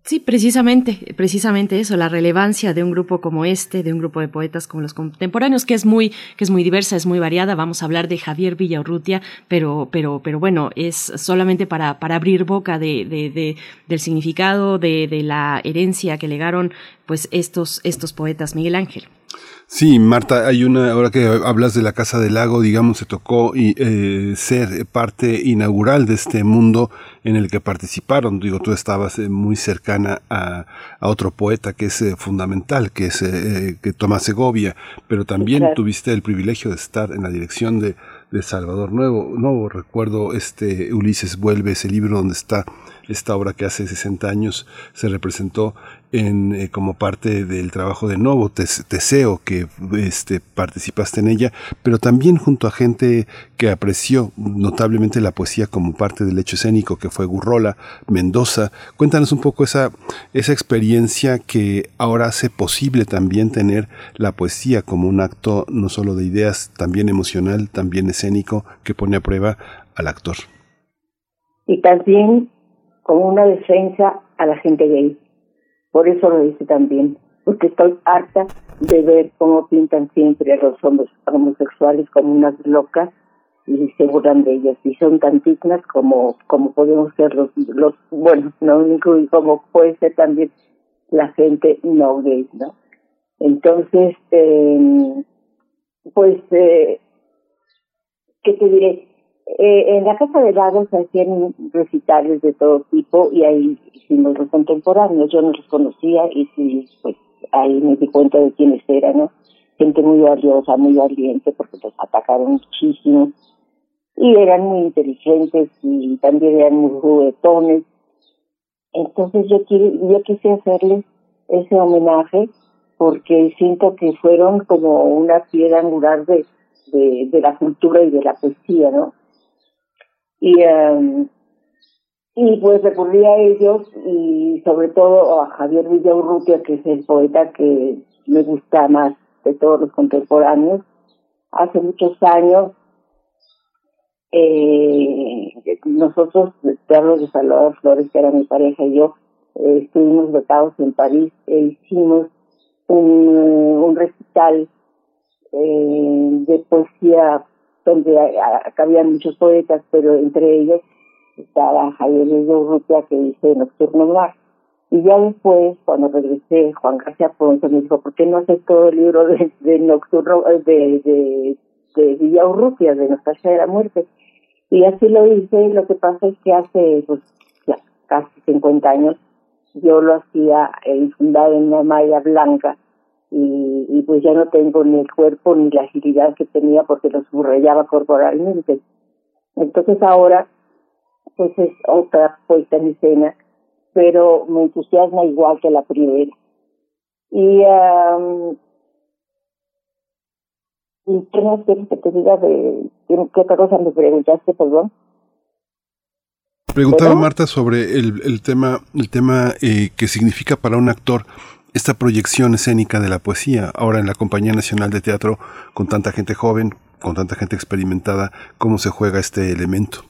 Sí, precisamente, precisamente eso, la relevancia de un grupo como este, de un grupo de poetas como los contemporáneos, que es muy, que es muy diversa, es muy variada. Vamos a hablar de Javier Villaurrutia, pero, pero, pero bueno, es solamente para, para abrir boca de, de, de del significado, de, de la herencia que legaron, pues estos, estos poetas, Miguel Ángel. Sí, Marta, hay una, ahora que hablas de la Casa del Lago, digamos, se tocó y, eh, ser parte inaugural de este mundo en el que participaron. Digo, tú estabas eh, muy cercana a, a, otro poeta que es eh, fundamental, que es que Tomás Segovia, pero también claro. tuviste el privilegio de estar en la dirección de, de Salvador Nuevo. No recuerdo este Ulises vuelve, ese libro donde está esta obra que hace 60 años se representó en, eh, como parte del trabajo de Novo, Teseo, que este, participaste en ella, pero también junto a gente que apreció notablemente la poesía como parte del hecho escénico, que fue Gurrola, Mendoza. Cuéntanos un poco esa, esa experiencia que ahora hace posible también tener la poesía como un acto no solo de ideas, también emocional, también escénico, que pone a prueba al actor. Y también como una defensa a la gente gay. Por eso lo dice también, porque estoy harta de ver cómo pintan siempre a los hombres homosexuales como unas locas y se burlan de ellos y son tan dignas como como podemos ser los los bueno no y como puede ser también la gente no gay no entonces eh, pues eh, qué te diré eh, en la Casa de Lagos hacían recitales de todo tipo y ahí hicimos los contemporáneos. Yo no los conocía y sí, pues ahí me di cuenta de quiénes eran, ¿no? Gente muy valiosa, muy valiente porque los atacaron muchísimo y eran muy inteligentes y también eran muy juguetones. Entonces yo, yo quise hacerles ese homenaje porque siento que fueron como una piedra angular de, de la cultura y de la poesía, ¿no? Y um, y pues recurrí a ellos y sobre todo a Javier Villaurrutia que es el poeta que me gusta más de todos los contemporáneos. Hace muchos años eh, nosotros te de Salvador Flores que era mi pareja y yo eh, estuvimos becados en París e hicimos un, un recital eh, de poesía donde cabían muchos poetas, pero entre ellos estaba Javier Urrutia que dice Nocturno Mar. Y ya después, cuando regresé, Juan García Ponce me dijo, ¿por qué no haces todo el libro de, Nocturno, de, de, de Villa Urrutia, de Nostalgia de la Muerte? Y así lo hice, lo que pasa es que hace pues, ya casi 50 años yo lo hacía infundado en una malla blanca y, y pues ya no tengo ni el cuerpo ni la agilidad que tenía porque lo subrayaba corporalmente. Entonces ahora pues es otra puesta en escena, pero me entusiasma igual que la primera. Y, um, ¿y qué más quieres que te diga de qué otra cosa me preguntaste, perdón? Preguntaba Marta sobre el, el tema, el tema eh, que significa para un actor esta proyección escénica de la poesía, ahora en la Compañía Nacional de Teatro, con tanta gente joven, con tanta gente experimentada, ¿cómo se juega este elemento?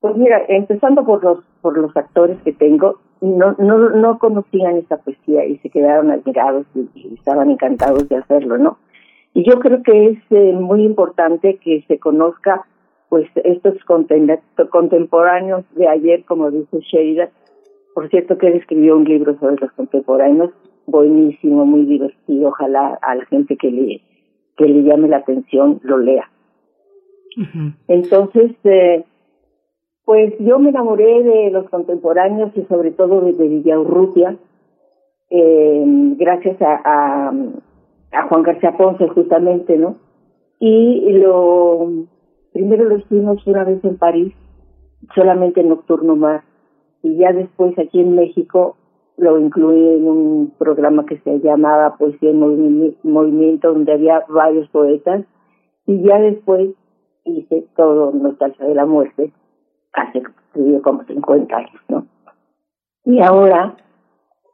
Pues mira, empezando por los por los actores que tengo, no no no conocían esta poesía y se quedaron admirados y, estaban encantados de hacerlo, ¿no? Y yo creo que es eh, muy importante que se conozca pues estos contemporáneos de ayer, como dice Sheida. Por cierto que él escribió un libro sobre los contemporáneos buenísimo, muy divertido. Ojalá a la gente que le, que le llame la atención lo lea. Entonces, eh, pues yo me enamoré de los contemporáneos y sobre todo de, de Villaurrutia, eh, gracias a, a, a Juan García Ponce justamente, ¿no? Y lo primero lo hicimos una vez en París, solamente en Nocturno Más, y ya después aquí en México lo incluí en un programa que se llamaba Poesía en Movimiento, donde había varios poetas, y ya después hice todo Nostalgia de la Muerte, hace como 50 años, ¿no? Y ahora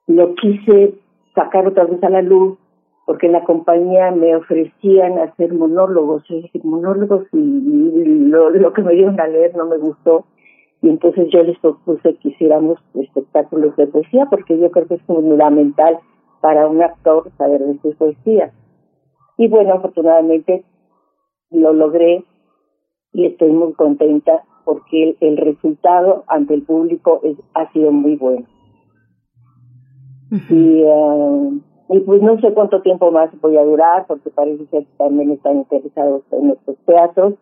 lo quise sacar otra vez a la luz, porque en la compañía me ofrecían hacer monólogos, monólogos y, lo, lo que me dieron a leer no me gustó, y entonces yo les propuse que hiciéramos espectáculos de poesía porque yo creo que es fundamental para un actor saber de su poesía. Y bueno, afortunadamente lo logré y estoy muy contenta porque el, el resultado ante el público es, ha sido muy bueno. Y uh, y pues no sé cuánto tiempo más voy a durar, porque parece que también están interesados en estos teatros.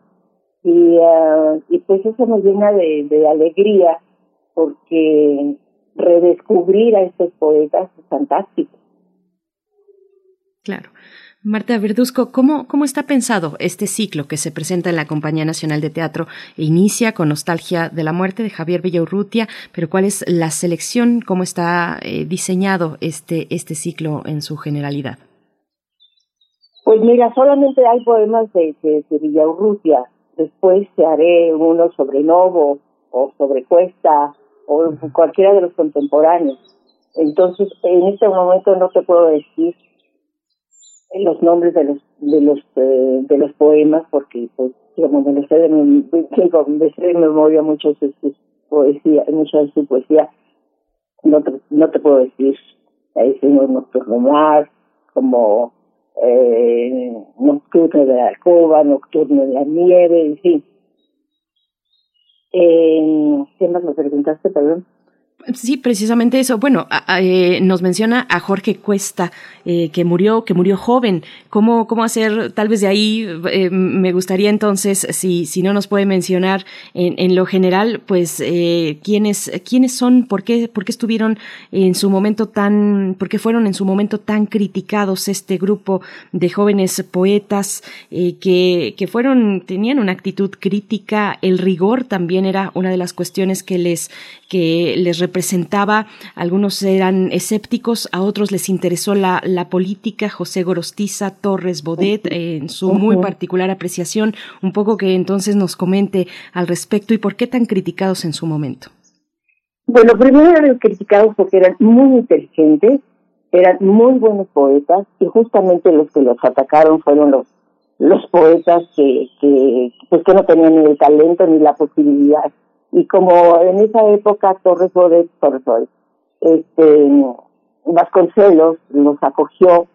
Y, uh, y pues eso nos llena de, de alegría, porque redescubrir a estos poetas es fantástico. Claro. Marta Verduzco, ¿cómo, ¿cómo está pensado este ciclo que se presenta en la Compañía Nacional de Teatro? E inicia con Nostalgia de la Muerte de Javier Villaurrutia, pero ¿cuál es la selección? ¿Cómo está eh, diseñado este, este ciclo en su generalidad? Pues mira, solamente hay poemas de, de, de Villaurrutia. Después te haré uno sobre Novo o sobre Cuesta o cualquiera de los contemporáneos. Entonces, en este momento no te puedo decir los nombres de los de los eh, de los poemas porque pues digamos me sé de, de memoria mucho de su poesía mucha de su poesía no te, no te puedo decir hay señor nocturno mar como eh, nocturno de la alcoba nocturno de la nieve en fin. Eh, ¿qué más me preguntaste perdón Sí, precisamente eso. Bueno, eh, nos menciona a Jorge Cuesta, eh, que murió, que murió joven. ¿Cómo, cómo hacer? Tal vez de ahí eh, me gustaría entonces, si, si no nos puede mencionar en, en lo general, pues quiénes, quiénes son, por qué, por qué estuvieron en su momento tan, por qué fueron en su momento tan criticados este grupo de jóvenes poetas que, que fueron, tenían una actitud crítica. El rigor también era una de las cuestiones que les, que les representaba, algunos eran escépticos, a otros les interesó la, la política, José Gorostiza, Torres Bodet, eh, en su muy particular apreciación, un poco que entonces nos comente al respecto y por qué tan criticados en su momento. Bueno, primero eran criticados porque eran muy inteligentes, eran muy buenos poetas y justamente los que los atacaron fueron los los poetas que que pues que no tenían ni el talento ni la posibilidad y como en esa época Torres Bodet, Torres Bodet, este, Vasconcelos los acogió,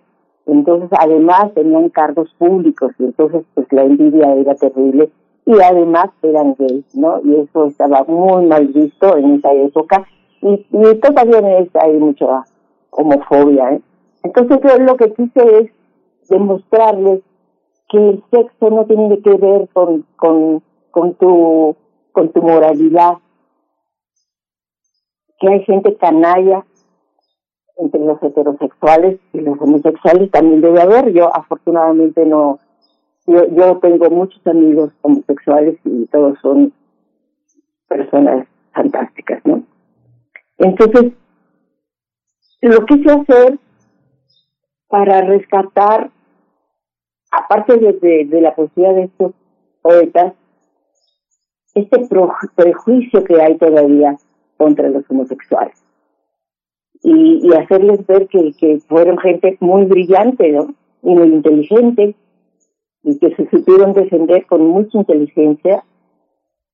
entonces además tenían cargos públicos y entonces pues la envidia era terrible y además eran gays, ¿no? Y eso estaba muy mal visto en esa época y, y todavía hay mucha homofobia, ¿eh? Entonces yo lo que quise es demostrarles que el sexo no tiene que ver con, con, con tu con tu moralidad, que hay gente canalla entre los heterosexuales y los homosexuales también debe haber. Yo afortunadamente no, yo, yo tengo muchos amigos homosexuales y todos son personas fantásticas, ¿no? Entonces, lo quise hacer para rescatar, aparte de, de la poesía de estos poetas, este prejuicio que hay todavía contra los homosexuales. Y, y hacerles ver que, que fueron gente muy brillante, ¿no? Y muy inteligente, y que se supieron defender con mucha inteligencia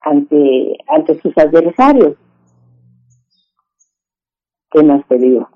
ante, ante sus adversarios. ¿Qué más te digo?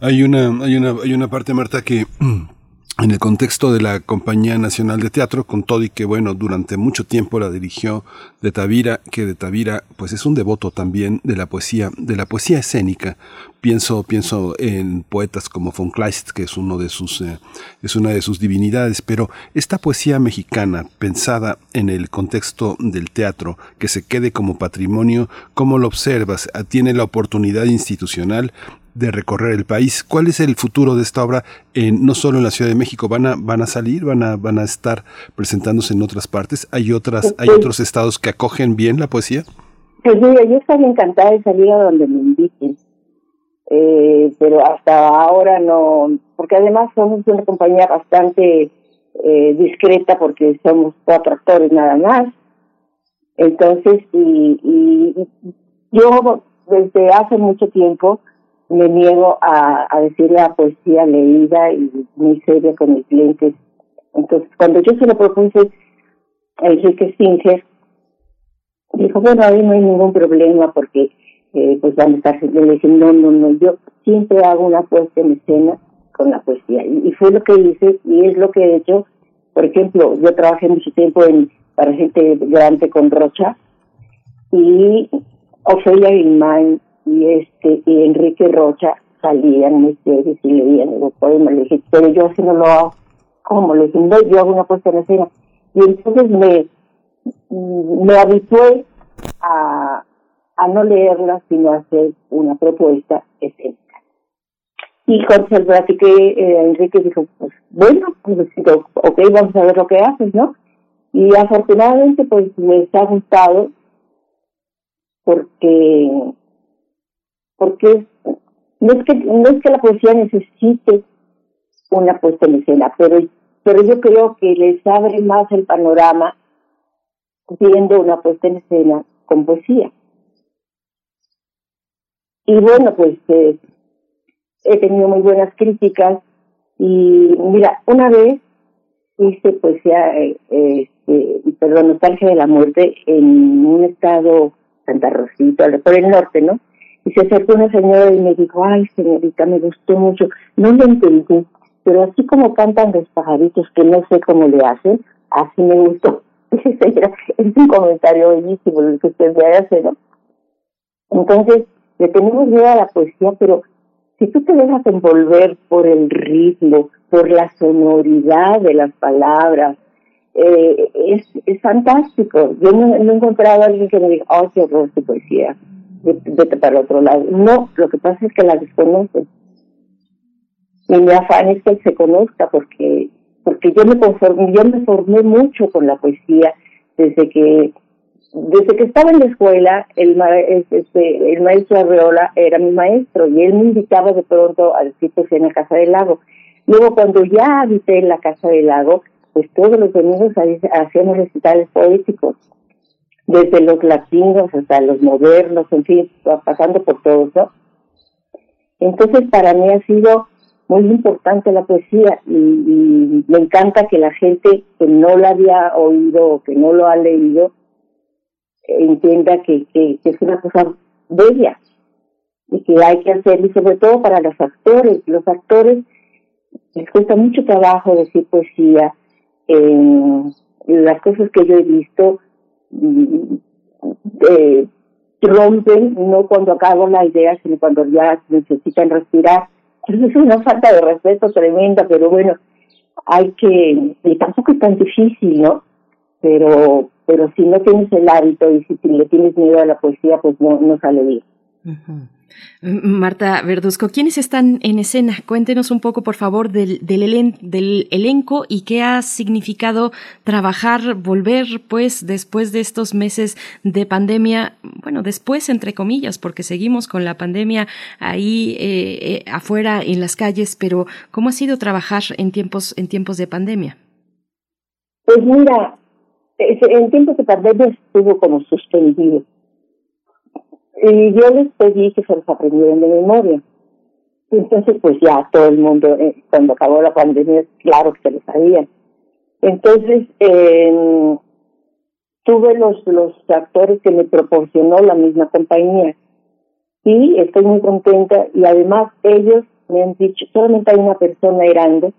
Hay una, hay una, hay una parte, Marta, que en el contexto de la Compañía Nacional de Teatro, con todo y que, bueno, durante mucho tiempo la dirigió de Tavira, que de Tavira, pues es un devoto también de la poesía, de la poesía escénica. Pienso, pienso en poetas como von Kleist, que es uno de sus, eh, es una de sus divinidades, pero esta poesía mexicana, pensada en el contexto del teatro, que se quede como patrimonio, ¿cómo lo observas? ¿Tiene la oportunidad institucional de recorrer el país. ¿Cuál es el futuro de esta obra? En, no solo en la Ciudad de México, van a, van a salir, van a, van a estar presentándose en otras partes. ¿Hay otras, hay otros estados que acogen bien la poesía? Pues mira, yo estaría encantada de salir a donde me inviten. Eh, pero hasta ahora no, porque además somos una compañía bastante eh, discreta porque somos cuatro actores nada más. Entonces, y, y yo desde hace mucho tiempo me niego a, a decir la poesía leída y muy seria con mis clientes. Entonces, cuando yo se lo propuse a Enrique Singer, dijo, bueno, ahí no hay ningún problema porque eh, pues van a estar, le dije, no, no, no, yo siempre hago una puesta en escena con la poesía. Y, y, fue lo que hice y es lo que he hecho. Por ejemplo, yo trabajé mucho tiempo en para gente grande con Rocha y Ofelia Guilmán y este y Enrique Rocha salían muy serios y leían los poemas. Le dije, pero yo así no lo hago. ¿Cómo? Le dije, no, yo hago una puesta en escena. Y entonces me, me habitué a, a no leerla, sino a hacer una propuesta escénica. Y cuando se platiqué, eh, Enrique dijo, pues bueno, pues ok, vamos a ver lo que haces, ¿no? Y afortunadamente, pues me ha gustado porque porque no es que no es que la poesía necesite una puesta en escena, pero pero yo creo que les abre más el panorama viendo una puesta en escena con poesía. Y bueno, pues eh, he tenido muy buenas críticas y mira, una vez hice poesía, eh, este, perdón, nostalgia de la muerte en un estado Santa Rosita, por el norte, ¿no? Y se acercó una señora y me dijo, ay señorita, me gustó mucho, no lo entendí, pero así como cantan los pajaritos que no sé cómo le hacen, así me gustó. es un comentario bellísimo el que usted me hace, ¿no? Entonces, le tenemos miedo a la poesía, pero si tú te dejas envolver por el ritmo, por la sonoridad de las palabras, eh, es, es fantástico. Yo no, he encontrado a alguien que me diga, oh, qué horror tu poesía, vete para otro lado. No, lo que pasa es que la desconoce. Y mi afán es que se conozca porque porque yo me conformé, yo me formé mucho con la poesía desde que desde que estaba en la escuela, el, este, el maestro Arreola era mi maestro y él me invitaba de pronto a decir poesía en la Casa del Lago. Luego, cuando ya habité en la Casa del Lago, pues todos los domingos hacíamos recitales poéticos, desde los latinos hasta los modernos, en fin, pasando por todo eso. Entonces, para mí ha sido muy importante la poesía y, me encanta que la gente que no la había oído o que no lo ha leído entienda que, es una cosa bella y que hay que hacer, y sobre todo para los actores. Los actores les cuesta mucho trabajo decir poesía. las cosas que yo he visto eh, rompen, no cuando acabo la idea, sino cuando ya necesitan respirar. Es una falta de respeto tremenda, pero bueno, hay que, tampoco es tan difícil, ¿no? Pero, pero si no tienes el hábito y si le tienes miedo a la poesía, pues no, no sale bien. Marta Verduzco, ¿quiénes están en escena? Cuéntenos un poco, por favor, del, del, del, elenco y qué ha significado trabajar, volver, pues, después de estos meses de pandemia, bueno, después, entre comillas, porque seguimos con la pandemia ahí eh, eh, afuera en las calles, pero ¿cómo ha sido trabajar en tiempos, en tiempos de pandemia? Pues mira, en tiempos de pandemia estuvo como suspendido y yo les pedí que se los aprendieran de memoria. Entonces, pues ya todo el mundo, eh, cuando acabó la pandemia, claro que se lo sabían. Entonces, eh, tuve los, los actores que me proporcionó la misma compañía. Y estoy muy contenta. Y además, ellos me han dicho, solamente hay una persona grande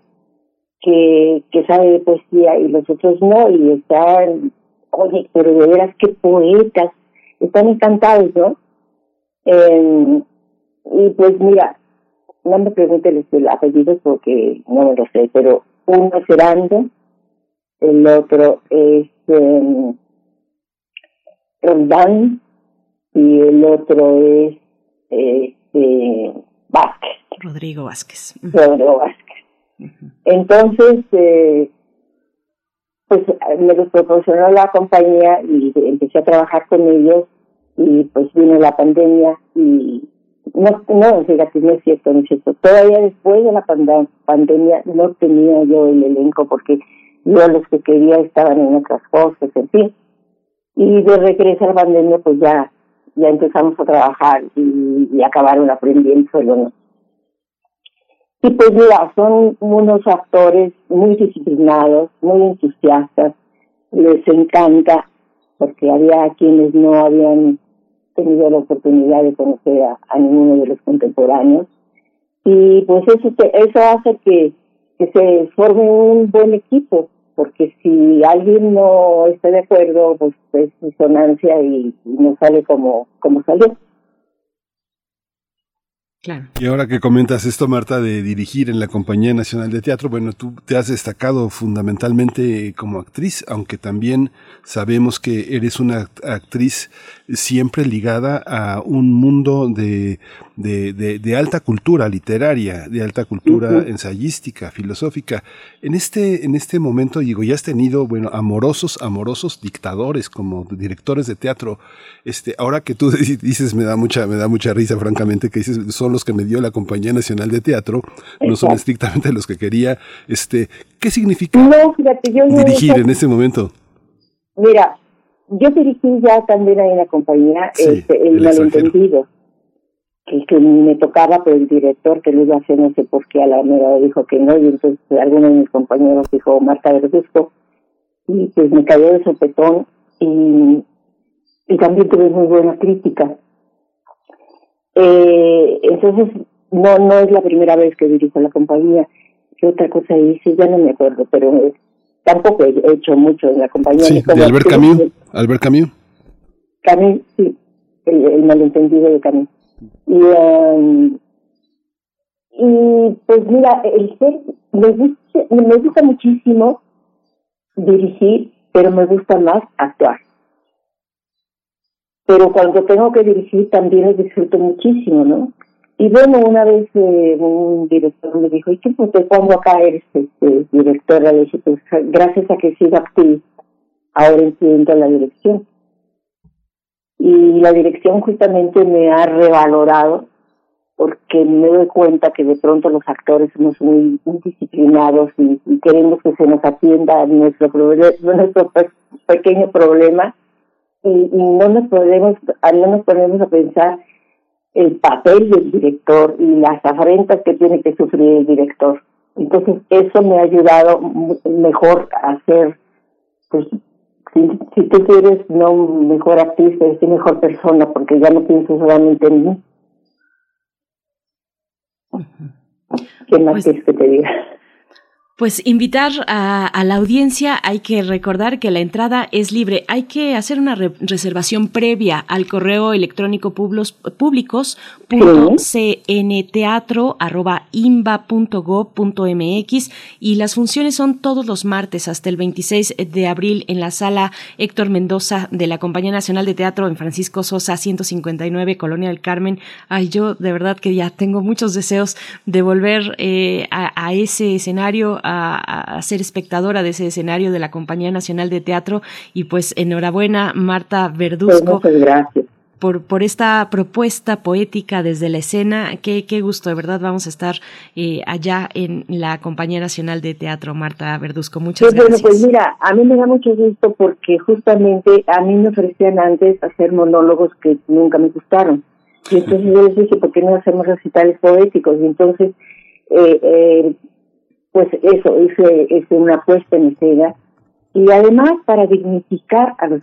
que, que sabe de poesía y los otros no. Y están, oye, pero de veras, qué poetas. Están encantados, ¿no? Eh, y pues mira, no me pregunten el apellido porque no me lo sé, pero uno es Herando, el otro es eh, y el otro es este Vázquez. Rodrigo Vázquez. Rodrigo Vázquez. Entonces, eh, pues me los proporcionó la compañía y empecé a trabajar con ellos y pues vino la pandemia y no, no, fíjate, no es cierto, no cierto. Todavía después de la pandemia no tenía yo el elenco porque yo los que quería estaban en otras cosas, en fin. Y de regreso a la pandemia pues ya, ya empezamos a trabajar y, y acabaron aprendiendo solo, ¿no? Y pues mira, son unos actores muy disciplinados, muy entusiastas, les encanta, porque había quienes no habían tenido la oportunidad de conocer a, ninguno de los contemporáneos. Y pues eso, eso hace que, que se forme un buen equipo, porque si alguien no está de acuerdo, pues es disonancia y, no sale como, como salió. Y ahora que comentas esto, Marta, de dirigir en la Compañía Nacional de Teatro, bueno, tú te has destacado fundamentalmente como actriz, aunque también sabemos que eres una actriz siempre ligada a un mundo de, de, alta cultura literaria, de alta cultura ensayística, filosófica. En este, en este momento, digo, ya has tenido, bueno, amorosos, amorosos dictadores como directores de teatro. Este, ahora que tú dices, me da mucha, me da mucha risa, francamente, que dices, son los que me dio la Compañía Nacional de Teatro, no son estrictamente los que quería. Este, ¿Qué significa dirigir en ese momento? Mira, yo dirigí ya también ahí en la compañía este, el, malentendido, que, que me tocaba por el director que lo iba a hacer no sé por qué a la mera dijo que no y entonces alguno de mis compañeros dijo Marta Verduzco y pues me cayó de sopetón y, y también tuve muy buena crítica eh, entonces, no no es la primera vez que dirijo la compañía. ¿Qué otra cosa hice? Ya no me acuerdo, pero eh, tampoco he hecho mucho en la compañía. Sí, de Albert Camus. Albert Camus. Camus, sí, el, malentendido de Camus. Y, um, y pues mira, el ser, me gusta, me gusta muchísimo dirigir, pero me gusta más actuar pero cuando tengo que dirigir también lo disfruto muchísimo, ¿no? Y bueno, una vez eh, un director me dijo, ¿y qué te pongo acá eres este, directora? Le dije, pues gracias a que he sido actriz, ahora entiendo la dirección. Y la dirección justamente me ha revalorado porque me doy cuenta que de pronto los actores somos muy, disciplinados y, queremos que se nos atienda nuestro, nuestro pequeño problema y, no nos podemos no nos ponemos a pensar el papel del director y las afrentas que tiene que sufrir el director. Entonces eso me ha ayudado mejor a ser pues si, si tú quieres no mejor actriz pero sí mejor persona porque ya no pienso solamente en mí ¿Qué más pues quieres que te diga? Pues invitar a, la audiencia, hay que recordar que la entrada es libre, hay que hacer una reservación previa al correo electrónico públicos.cnteatro.imba.gov.mx y las funciones son todos los martes hasta el 26 de abril en la sala Héctor Mendoza de la Compañía Nacional de Teatro en Francisco Sosa 159, Colonia del Carmen. Ay, yo de verdad que ya tengo muchos deseos de volver eh, a ese escenario a, ser espectadora de ese escenario de la Compañía Nacional de Teatro y pues enhorabuena Marta Verduzco. Pues gracias. Por, por esta propuesta poética desde la escena. Qué, qué gusto, de verdad vamos a estar eh, allá en la Compañía Nacional de Teatro, Marta Verduzco. Muchas gracias. Bueno, pues mira, a mí me da mucho gusto porque justamente a mí me ofrecían antes hacer monólogos que nunca me gustaron. Y entonces yo les dije, ¿por qué no hacemos recitales poéticos? Y entonces eh, eh, pues eso, es una apuesta en escena y además para dignificar a los,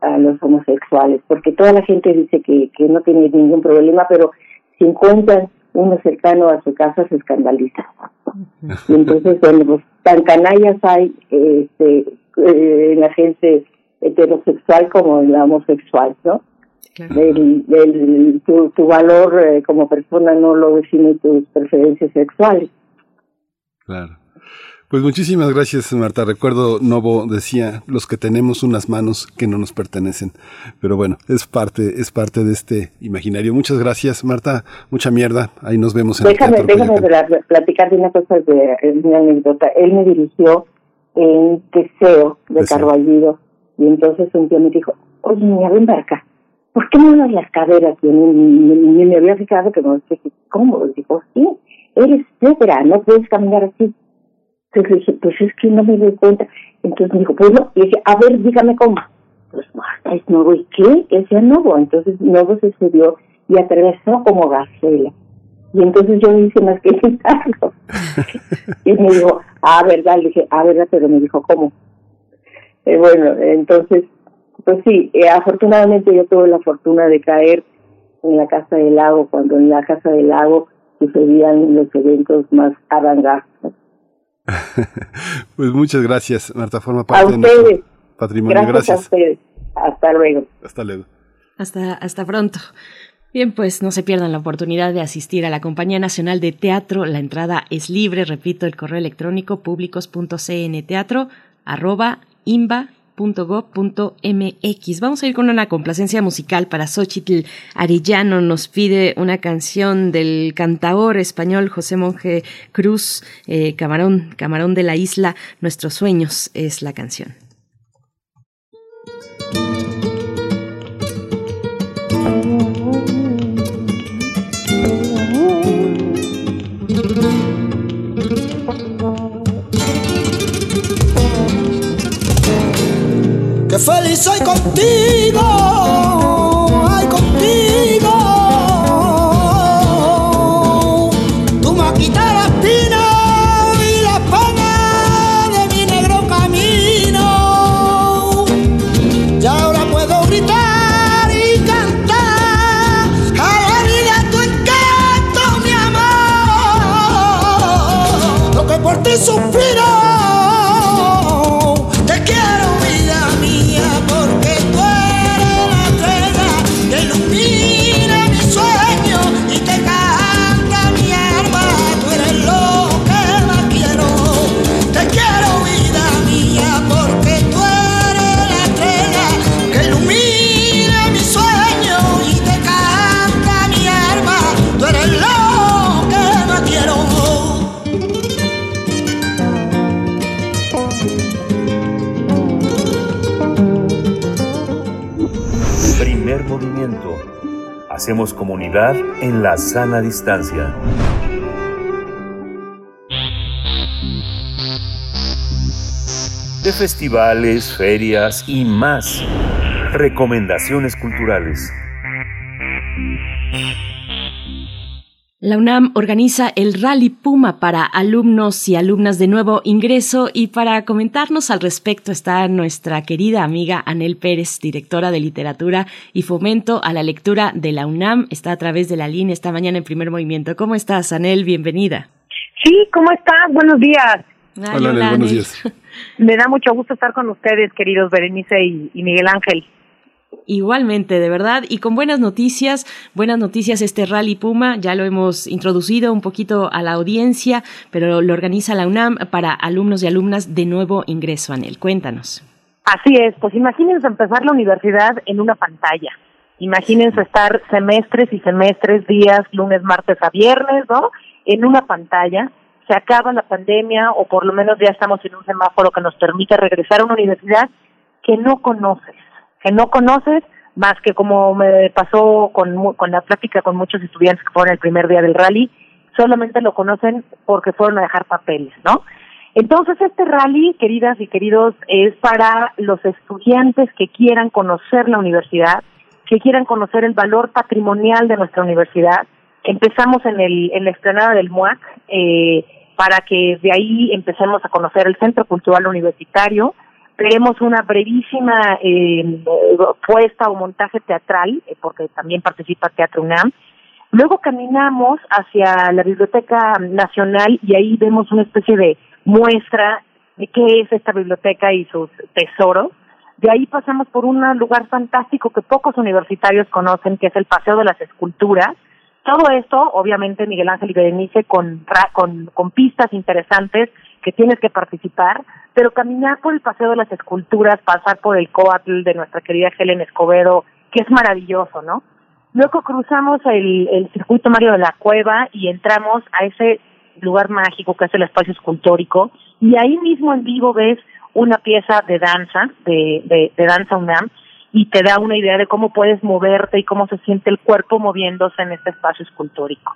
a los homosexuales, porque toda la gente dice que, que no tiene ningún problema, pero si encuentran uno cercano a su casa se escandaliza. Y entonces, bueno, pues tan canallas hay este, eh, en la gente heterosexual como en la homosexual, ¿no? tu, tu valor eh, como persona no lo define tus preferencias sexuales. Claro. Pues muchísimas gracias, Marta. Recuerdo, Novo decía, los que tenemos unas manos que no nos pertenecen. Pero bueno, es parte, es parte de este imaginario. Muchas gracias, Marta. Mucha mierda. Ahí nos vemos en déjame, el. Déjame platicar de una cosa, de, una anécdota. Él me dirigió en Teseo de Carballido. Y entonces un día me dijo, oye, niña, ven para acá. ¿Por qué no das las caderas? Y me había fijado que no sé cómo. Dijo, sí eres negra, no puedes caminar así. Entonces le dije, pues es que no me doy cuenta. Entonces me dijo, pues no, le dije, a ver, dígame cómo. Pues Marta es nuevo, ¿y qué? Que sea nuevo. Entonces nuevo se subió y atravesó como gacela. Y entonces yo hice más que gritarlo. y me dijo, ah, verdad, le dije, ah, verdad, pero me dijo, ¿cómo? Eh, bueno, entonces, pues sí, eh, afortunadamente yo tuve la fortuna de caer en la Casa del Lago, cuando en la Casa del Lago serían los eventos más avant pues muchas gracias, Marta. Forma parte a ustedes. de patrimonio. Gracias, A ustedes. Hasta luego. Hasta luego. Hasta, hasta pronto. Bien, pues no se pierdan la oportunidad de asistir a la Compañía Nacional de Teatro. La entrada es libre, repito, el correo electrónico públicos.cnteatro arroba imba.gov.mx. Vamos a ir con una complacencia musical para Xochitl Arellano. Nos pide una canción del cantador español José Monje Cruz, eh, Camarón, Camarón de la Isla. Nuestros sueños es la canción. Que feliz soy contigo, Comunidad en la sana distancia. De festivales, ferias y más. Recomendaciones culturales. La UNAM organiza el Rally Puma para alumnos y alumnas de nuevo ingreso y para comentarnos al respecto está nuestra querida amiga Anel Pérez, directora de literatura y fomento a la lectura de la UNAM. Está a través de la línea esta mañana en primer movimiento. ¿Cómo estás, Anel? Bienvenida. Sí, ¿cómo estás? Buenos días. Ay, Hola, Anel, buenos días. Me da mucho gusto estar con ustedes, queridos Berenice y, y Miguel Ángel. Igualmente, de verdad, y con buenas noticias, buenas noticias este Rally Puma, ya lo hemos introducido un poquito a la audiencia, pero lo organiza la UNAM para alumnos y alumnas de nuevo ingreso, Anel. Cuéntanos. Así es, pues imagínense empezar la universidad en una pantalla. Imagínense estar semestres y semestres, días, lunes, martes a viernes, ¿no? En una pantalla. Se acaba la pandemia o por lo menos ya estamos en un semáforo que nos permite regresar a una universidad que no conoces que no conoces, más que como me pasó con, con la plática con muchos estudiantes que fueron el primer día del rally, solamente lo conocen porque fueron a dejar papeles, ¿no? Entonces, este rally, queridas y queridos, es para los estudiantes que quieran conocer la universidad, que quieran conocer el valor patrimonial de nuestra universidad. Empezamos en, el, en la explanada del MUAC, eh, para que de ahí empecemos a conocer el Centro Cultural Universitario, veremos una brevísima eh, puesta o montaje teatral, eh, porque también participa Teatro UNAM. Luego caminamos hacia la Biblioteca Nacional y ahí vemos una especie de muestra de qué es esta biblioteca y sus tesoros. De ahí pasamos por un lugar fantástico que pocos universitarios conocen, que es el Paseo de las Esculturas. Todo esto, obviamente, Miguel Ángel y Berenice, con, con, con pistas interesantes que tienes que participar, pero caminar por el Paseo de las Esculturas, pasar por el Coatl de nuestra querida Helen Escobedo, que es maravilloso, ¿no? Luego cruzamos el, el circuito Mario de la Cueva y entramos a ese lugar mágico que es el espacio escultórico y ahí mismo en vivo ves una pieza de danza, de, de, de danza UNAM, y te da una idea de cómo puedes moverte y cómo se siente el cuerpo moviéndose en este espacio escultórico.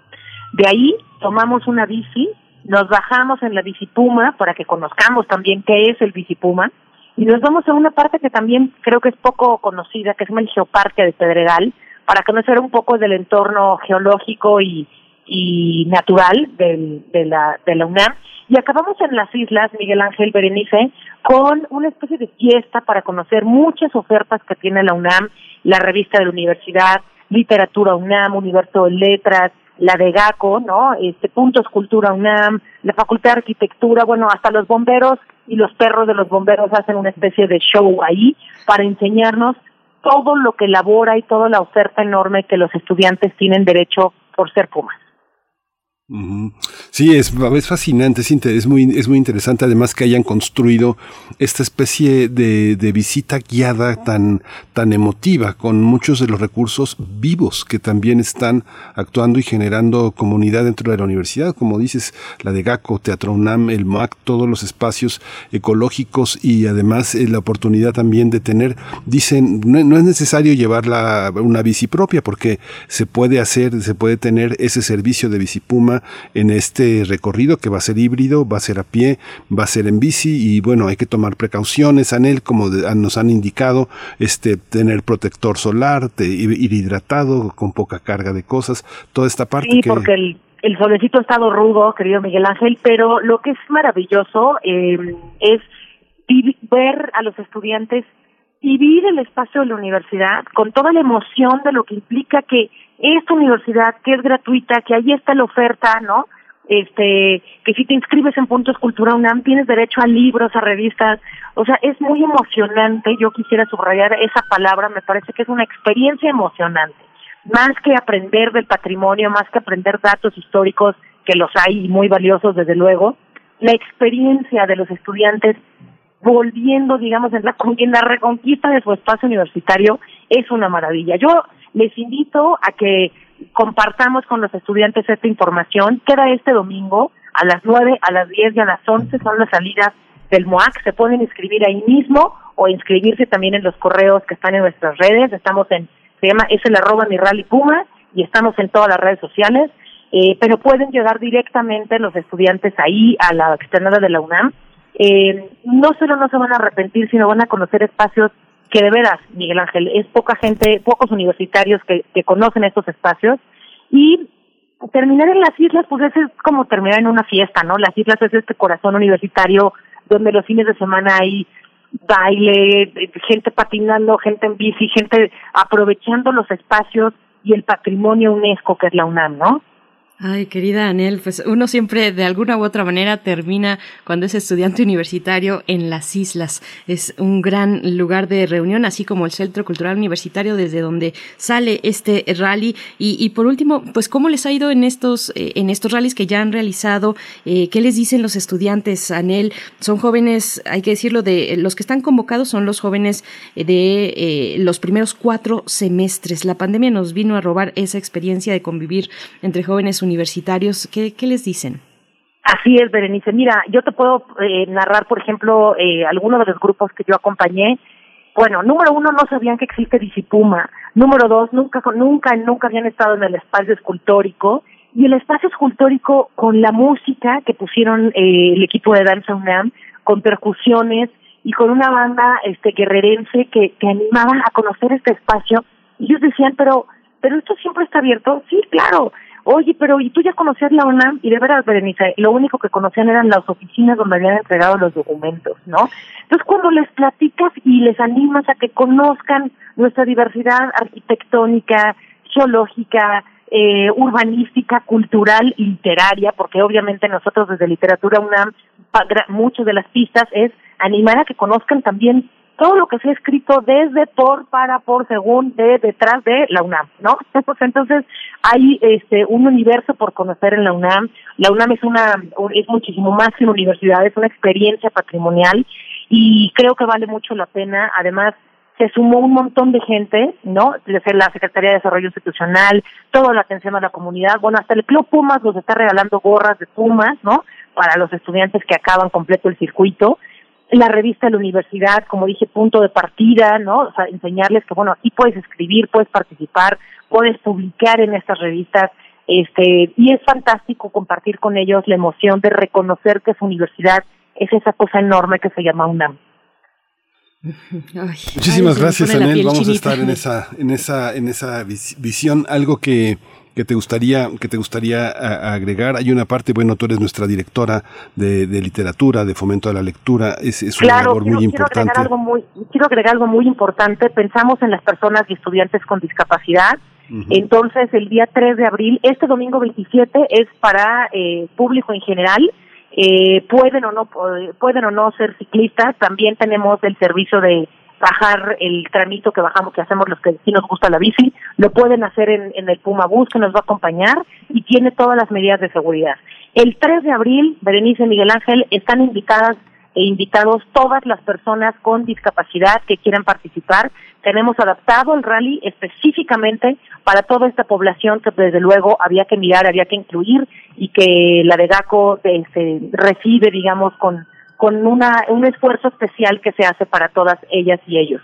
De ahí tomamos una bici, nos bajamos en la bicipuma para que conozcamos también qué es el bicipuma y nos vamos a una parte que también creo que es poco conocida, que es el Geoparque de Pedregal, para conocer un poco del entorno geológico y, y natural del, de, la, de la UNAM. Y acabamos en las islas, Miguel Ángel Berenice, con una especie de fiesta para conocer muchas ofertas que tiene la UNAM, la revista de la universidad, literatura UNAM, universo de letras, la de GACO, ¿no? Este, Puntos Cultura UNAM, la Facultad de Arquitectura, bueno, hasta los bomberos y los perros de los bomberos hacen una especie de show ahí para enseñarnos todo lo que elabora y toda la oferta enorme que los estudiantes tienen derecho por ser Pumas. Sí, es, es fascinante, es, muy, es muy interesante además que hayan construido esta especie de, de, visita guiada tan, tan emotiva, con muchos de los recursos vivos que también están actuando y generando comunidad dentro de la universidad, como dices, la de GACO, Teatro UNAM, el MAC, todos los espacios ecológicos y además eh, la oportunidad también de tener, dicen, no, no es necesario llevar una bici propia porque se puede hacer, se puede tener ese servicio de bicipuma en este recorrido que va a ser híbrido, va a ser a pie, va a ser en bici y bueno, hay que tomar precauciones, Anel, como nos han indicado, este, tener protector solar, ir hidratado, con poca carga de cosas, toda esta parte. Sí, porque el, el solecito ha estado rudo, querido Miguel Ángel, pero lo que es maravilloso em, es ver a los estudiantes vivir el espacio de la universidad con toda la emoción de lo que implica que esta universidad, que es gratuita, que ahí está la oferta, ¿no? Este, que si te inscribes en Puntos Cultura UNAM tienes derecho a libros, a revistas, o sea, es muy emocionante, yo quisiera subrayar esa palabra, me parece que es una experiencia emocionante, más que aprender del patrimonio, más que aprender datos históricos, que los hay muy valiosos desde luego, la experiencia de los estudiantes volviendo, digamos, en la, en la reconquista de su espacio universitario es una maravilla. Yo les invito a que compartamos con los estudiantes esta información. Queda este domingo a las 9, a las 10 y a las 11 son las salidas del MOAC. Se pueden inscribir ahí mismo o inscribirse también en los correos que están en nuestras redes. Estamos en, se llama, es el arroba mi rally Puma y estamos en todas las redes sociales. Eh, pero pueden llegar directamente los estudiantes ahí a la externada de la UNAM. Eh, no solo no se van a arrepentir, sino van a conocer espacios que de veras, Miguel Ángel, es poca gente, pocos universitarios que, que conocen estos espacios y terminar en las islas, pues es como terminar en una fiesta, ¿no? Las islas es este corazón universitario donde los fines de semana hay baile, gente patinando, gente en bici, gente aprovechando los espacios y el patrimonio UNESCO que es la UNAM, ¿no? Ay, querida Anel, pues uno siempre de alguna u otra manera termina cuando es estudiante universitario en las islas. Es un gran lugar de reunión, así como el Centro Cultural Universitario desde donde sale este rally. Y, por último, pues cómo les ha ido en estos eh, en estos rallies que ya han realizado. Eh, ¿Qué les dicen los estudiantes, Anel? Son jóvenes, hay que decirlo, de los que están convocados son los jóvenes eh, de los primeros cuatro semestres. La pandemia nos vino a robar esa experiencia de convivir entre jóvenes universitarios universitarios, ¿qué, les dicen? Así es, Berenice. Mira, yo te puedo eh, narrar, por ejemplo, eh, algunos de los grupos que yo acompañé. Bueno, número uno, no sabían que existe Disipuma. Número dos, nunca, nunca, nunca habían estado en el espacio escultórico. Y el espacio escultórico con la música que pusieron eh, el equipo de Danza UNAM, con percusiones y con una banda este guerrerense que, que animaba a conocer este espacio. Y ellos decían, pero, pero esto siempre está abierto. Sí, claro oye, pero ¿y tú ya conocías la UNAM? Y de verdad, Berenice, lo único que conocían eran las oficinas donde habían entregado los documentos, ¿no? Entonces, cuando les platicas y les animas a que conozcan nuestra diversidad arquitectónica, geológica, eh, urbanística, cultural literaria, porque obviamente nosotros desde Literatura UNAM, muchas de las pistas es animar a que conozcan también todo lo que se ha escrito desde, por, para, por, según, de, detrás de la UNAM, ¿no? Entonces, hay este un universo por conocer en la UNAM. La UNAM es una, es muchísimo más que una universidad, es una experiencia patrimonial y creo que vale mucho la pena. Además, se sumó un montón de gente, ¿no? Desde la Secretaría de Desarrollo Institucional, toda la atención a la comunidad. Bueno, hasta el Club Pumas nos está regalando gorras de Pumas, ¿no? Para los estudiantes que acaban completo el circuito la revista de la universidad, como dije, punto de partida, ¿no? O sea, enseñarles que, bueno, aquí puedes escribir, puedes participar, puedes publicar en estas revistas, este, y es fantástico compartir con ellos la emoción de reconocer que su universidad es esa cosa enorme que se llama UNAM. Muchísimas gracias, Anel. Vamos a estar en esa, en esa, en esa visión, algo que que te gustaría, que te gustaría agregar? Hay una parte, bueno, tú eres nuestra directora de, literatura, de fomento a la lectura, es, es una labor muy importante. Quiero agregar, algo muy, quiero agregar algo muy importante, pensamos en las personas y estudiantes con discapacidad, entonces el día 3 de abril, este domingo 27 es para eh, público en general, eh, pueden o no pueden o no ser ciclistas, también tenemos el servicio de bajar el tramito que bajamos, que hacemos los que sí nos gusta la bici, lo pueden hacer en, en el Puma Bus que nos va a acompañar y tiene todas las medidas de seguridad. El 3 de abril, Berenice y Miguel Ángel están invitadas e invitados todas las personas con discapacidad que quieran participar. Tenemos adaptado el rally específicamente para toda esta población que desde luego había que mirar, había que incluir y que la de GACO se recibe, digamos, con, con una, un esfuerzo especial que se hace para todas ellas y ellos.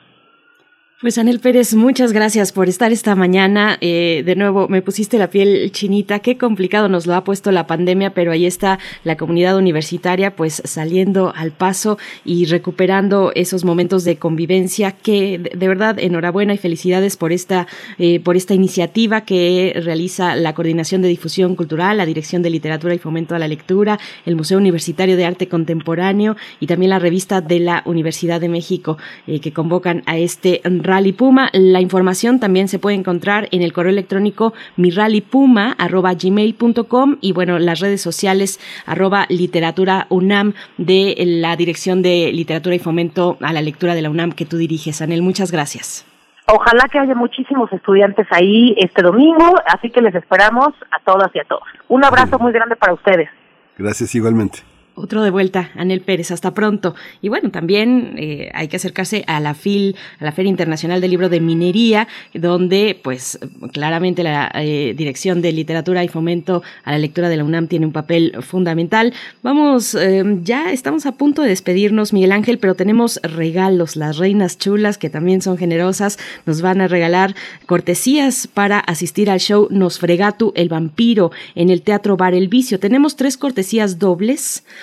Pues Anel Pérez, muchas gracias por estar esta mañana. Eh, de nuevo, me pusiste la piel chinita. Qué complicado nos lo ha puesto la pandemia, pero ahí está la comunidad universitaria, pues saliendo al paso y recuperando esos momentos de convivencia. Que de, verdad, enhorabuena y felicidades por esta, eh, por esta iniciativa que realiza la Coordinación de Difusión Cultural, la Dirección de Literatura y Fomento a la Lectura, el Museo Universitario de Arte Contemporáneo y también la revista de la Universidad de México, eh, que convocan a este Rally Puma. La información también se puede encontrar en el correo electrónico mirallypuma.gmail.com y bueno, las redes sociales arroba literatura UNAM de la Dirección de Literatura y Fomento a la Lectura de la UNAM que tú diriges. Anel, muchas gracias. Ojalá que haya muchísimos estudiantes ahí este domingo, así que les esperamos a todas y a todos. Un abrazo muy grande para ustedes. Gracias igualmente. Otro de vuelta, Anel Pérez, hasta pronto. Y bueno, también eh, hay que acercarse a la FIL, a la Feria Internacional del Libro de Minería, donde pues claramente la eh, Dirección de Literatura y Fomento a la Lectura de la UNAM tiene un papel fundamental. Vamos, eh, ya estamos a punto de despedirnos, Miguel Ángel, pero tenemos regalos, las reinas chulas, que también son generosas, nos van a regalar cortesías para asistir al show Nosfregatu, el vampiro, en el Teatro Bar El Vicio. Tenemos tres cortesías dobles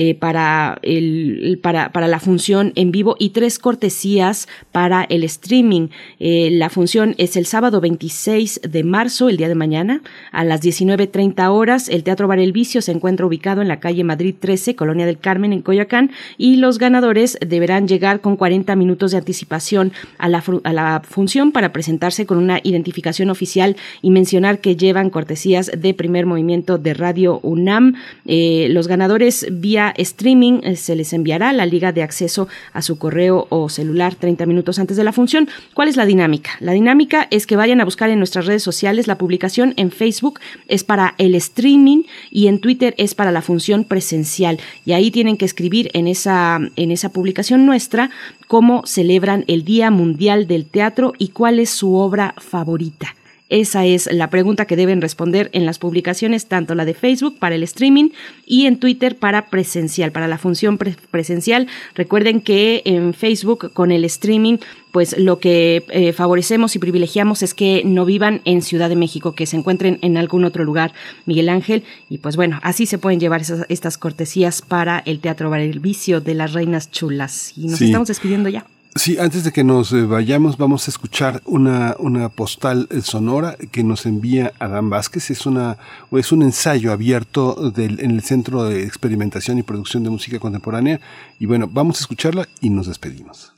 eh, para, el, para, para, la función en vivo y tres cortesías para el streaming. Eh, la función es el sábado 26 de marzo, el día de mañana, a las 19.30 horas. El Teatro Bar El Vicio se encuentra ubicado en la calle Madrid 13, Colonia del Carmen, en Coyoacán, y los ganadores deberán llegar con 40 minutos de anticipación a la, a la función para presentarse con una identificación oficial y mencionar que llevan cortesías de primer movimiento de Radio UNAM. Eh, los ganadores vía streaming eh, se les enviará la liga de acceso a su correo o celular 30 minutos antes de la función. ¿Cuál es la dinámica? La dinámica es que vayan a buscar en nuestras redes sociales la publicación en Facebook es para el streaming y en Twitter es para la función presencial y ahí tienen que escribir en esa en esa publicación nuestra cómo celebran el Día Mundial del Teatro y cuál es su obra favorita. Esa es la pregunta que deben responder en las publicaciones, tanto la de Facebook para el streaming y en Twitter para presencial, para la función presencial. Recuerden que en Facebook con el streaming pues lo que eh, favorecemos y privilegiamos es que no vivan en Ciudad de México, que se encuentren en algún otro lugar, Miguel Ángel, y pues bueno, así se pueden llevar esas, estas cortesías para el Teatro Bar El Vicio de las Reinas Chulas. Y nos Sí. estamos despidiendo ya. Sí, antes de que nos eh, vayamos, vamos a escuchar una, una postal eh, sonora que nos envía Adán Vázquez. Es, una, es un ensayo abierto del, en el Centro de Experimentación y Producción de Música Contemporánea. Y bueno, vamos a escucharla y nos despedimos.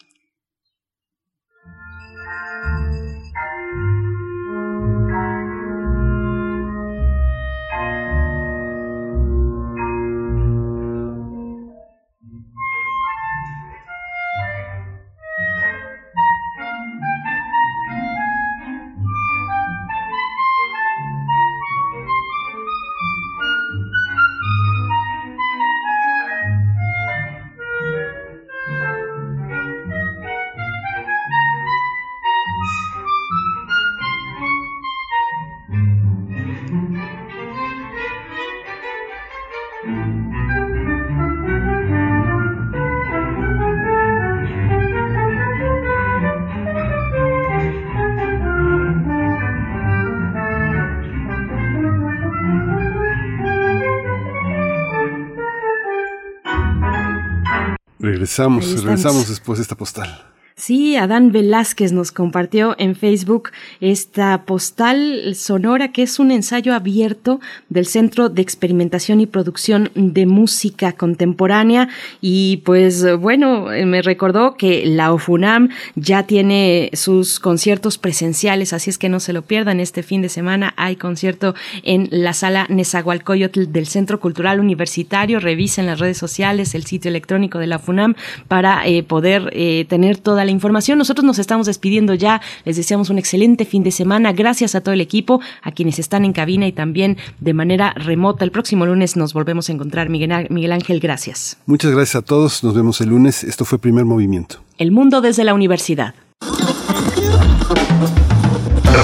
Regresamos, regresamos después de esta postal. Sí, Adán Velázquez nos compartió en Facebook esta postal sonora que es un ensayo abierto del Centro de Experimentación y Producción de Música Contemporánea y pues bueno, me recordó que la OFUNAM ya tiene sus conciertos presenciales, así es que no se lo pierdan este fin de semana. Hay concierto en la sala Nezahualcóyotl del Centro Cultural Universitario. Revisen las redes sociales, el sitio electrónico de la FUNAM para eh, poder eh, tener toda la la información. Nosotros nos estamos despidiendo ya. Les deseamos un excelente fin de semana. Gracias a todo el equipo, a quienes están en cabina y también de manera remota. El próximo lunes nos volvemos a encontrar. Miguel, Miguel Ángel, gracias. Muchas gracias a todos. Nos vemos el lunes. Esto fue Primer Movimiento. El mundo desde la universidad.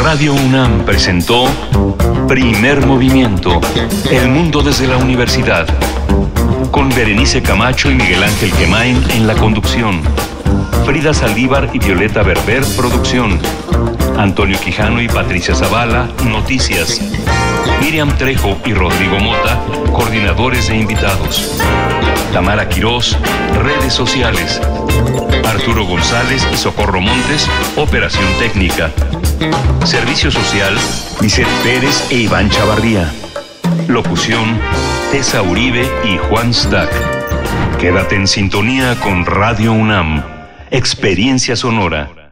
Radio UNAM presentó Primer Movimiento. El mundo desde la universidad. Con Berenice Camacho y Miguel Ángel Quemain en la conducción. Frida Saldívar y Violeta Berber, producción. Antonio Quijano y Patricia Zavala, noticias. Miriam Trejo y Rodrigo Mota, coordinadores de invitados. Tamara Quirós, redes sociales. Arturo González y Socorro Montes, operación técnica. Servicio social, Vicente Pérez e Iván Chavarría. Locución, Tessa Uribe y Juan Stack. Quédate en sintonía con Radio UNAM. Experiencia sonora.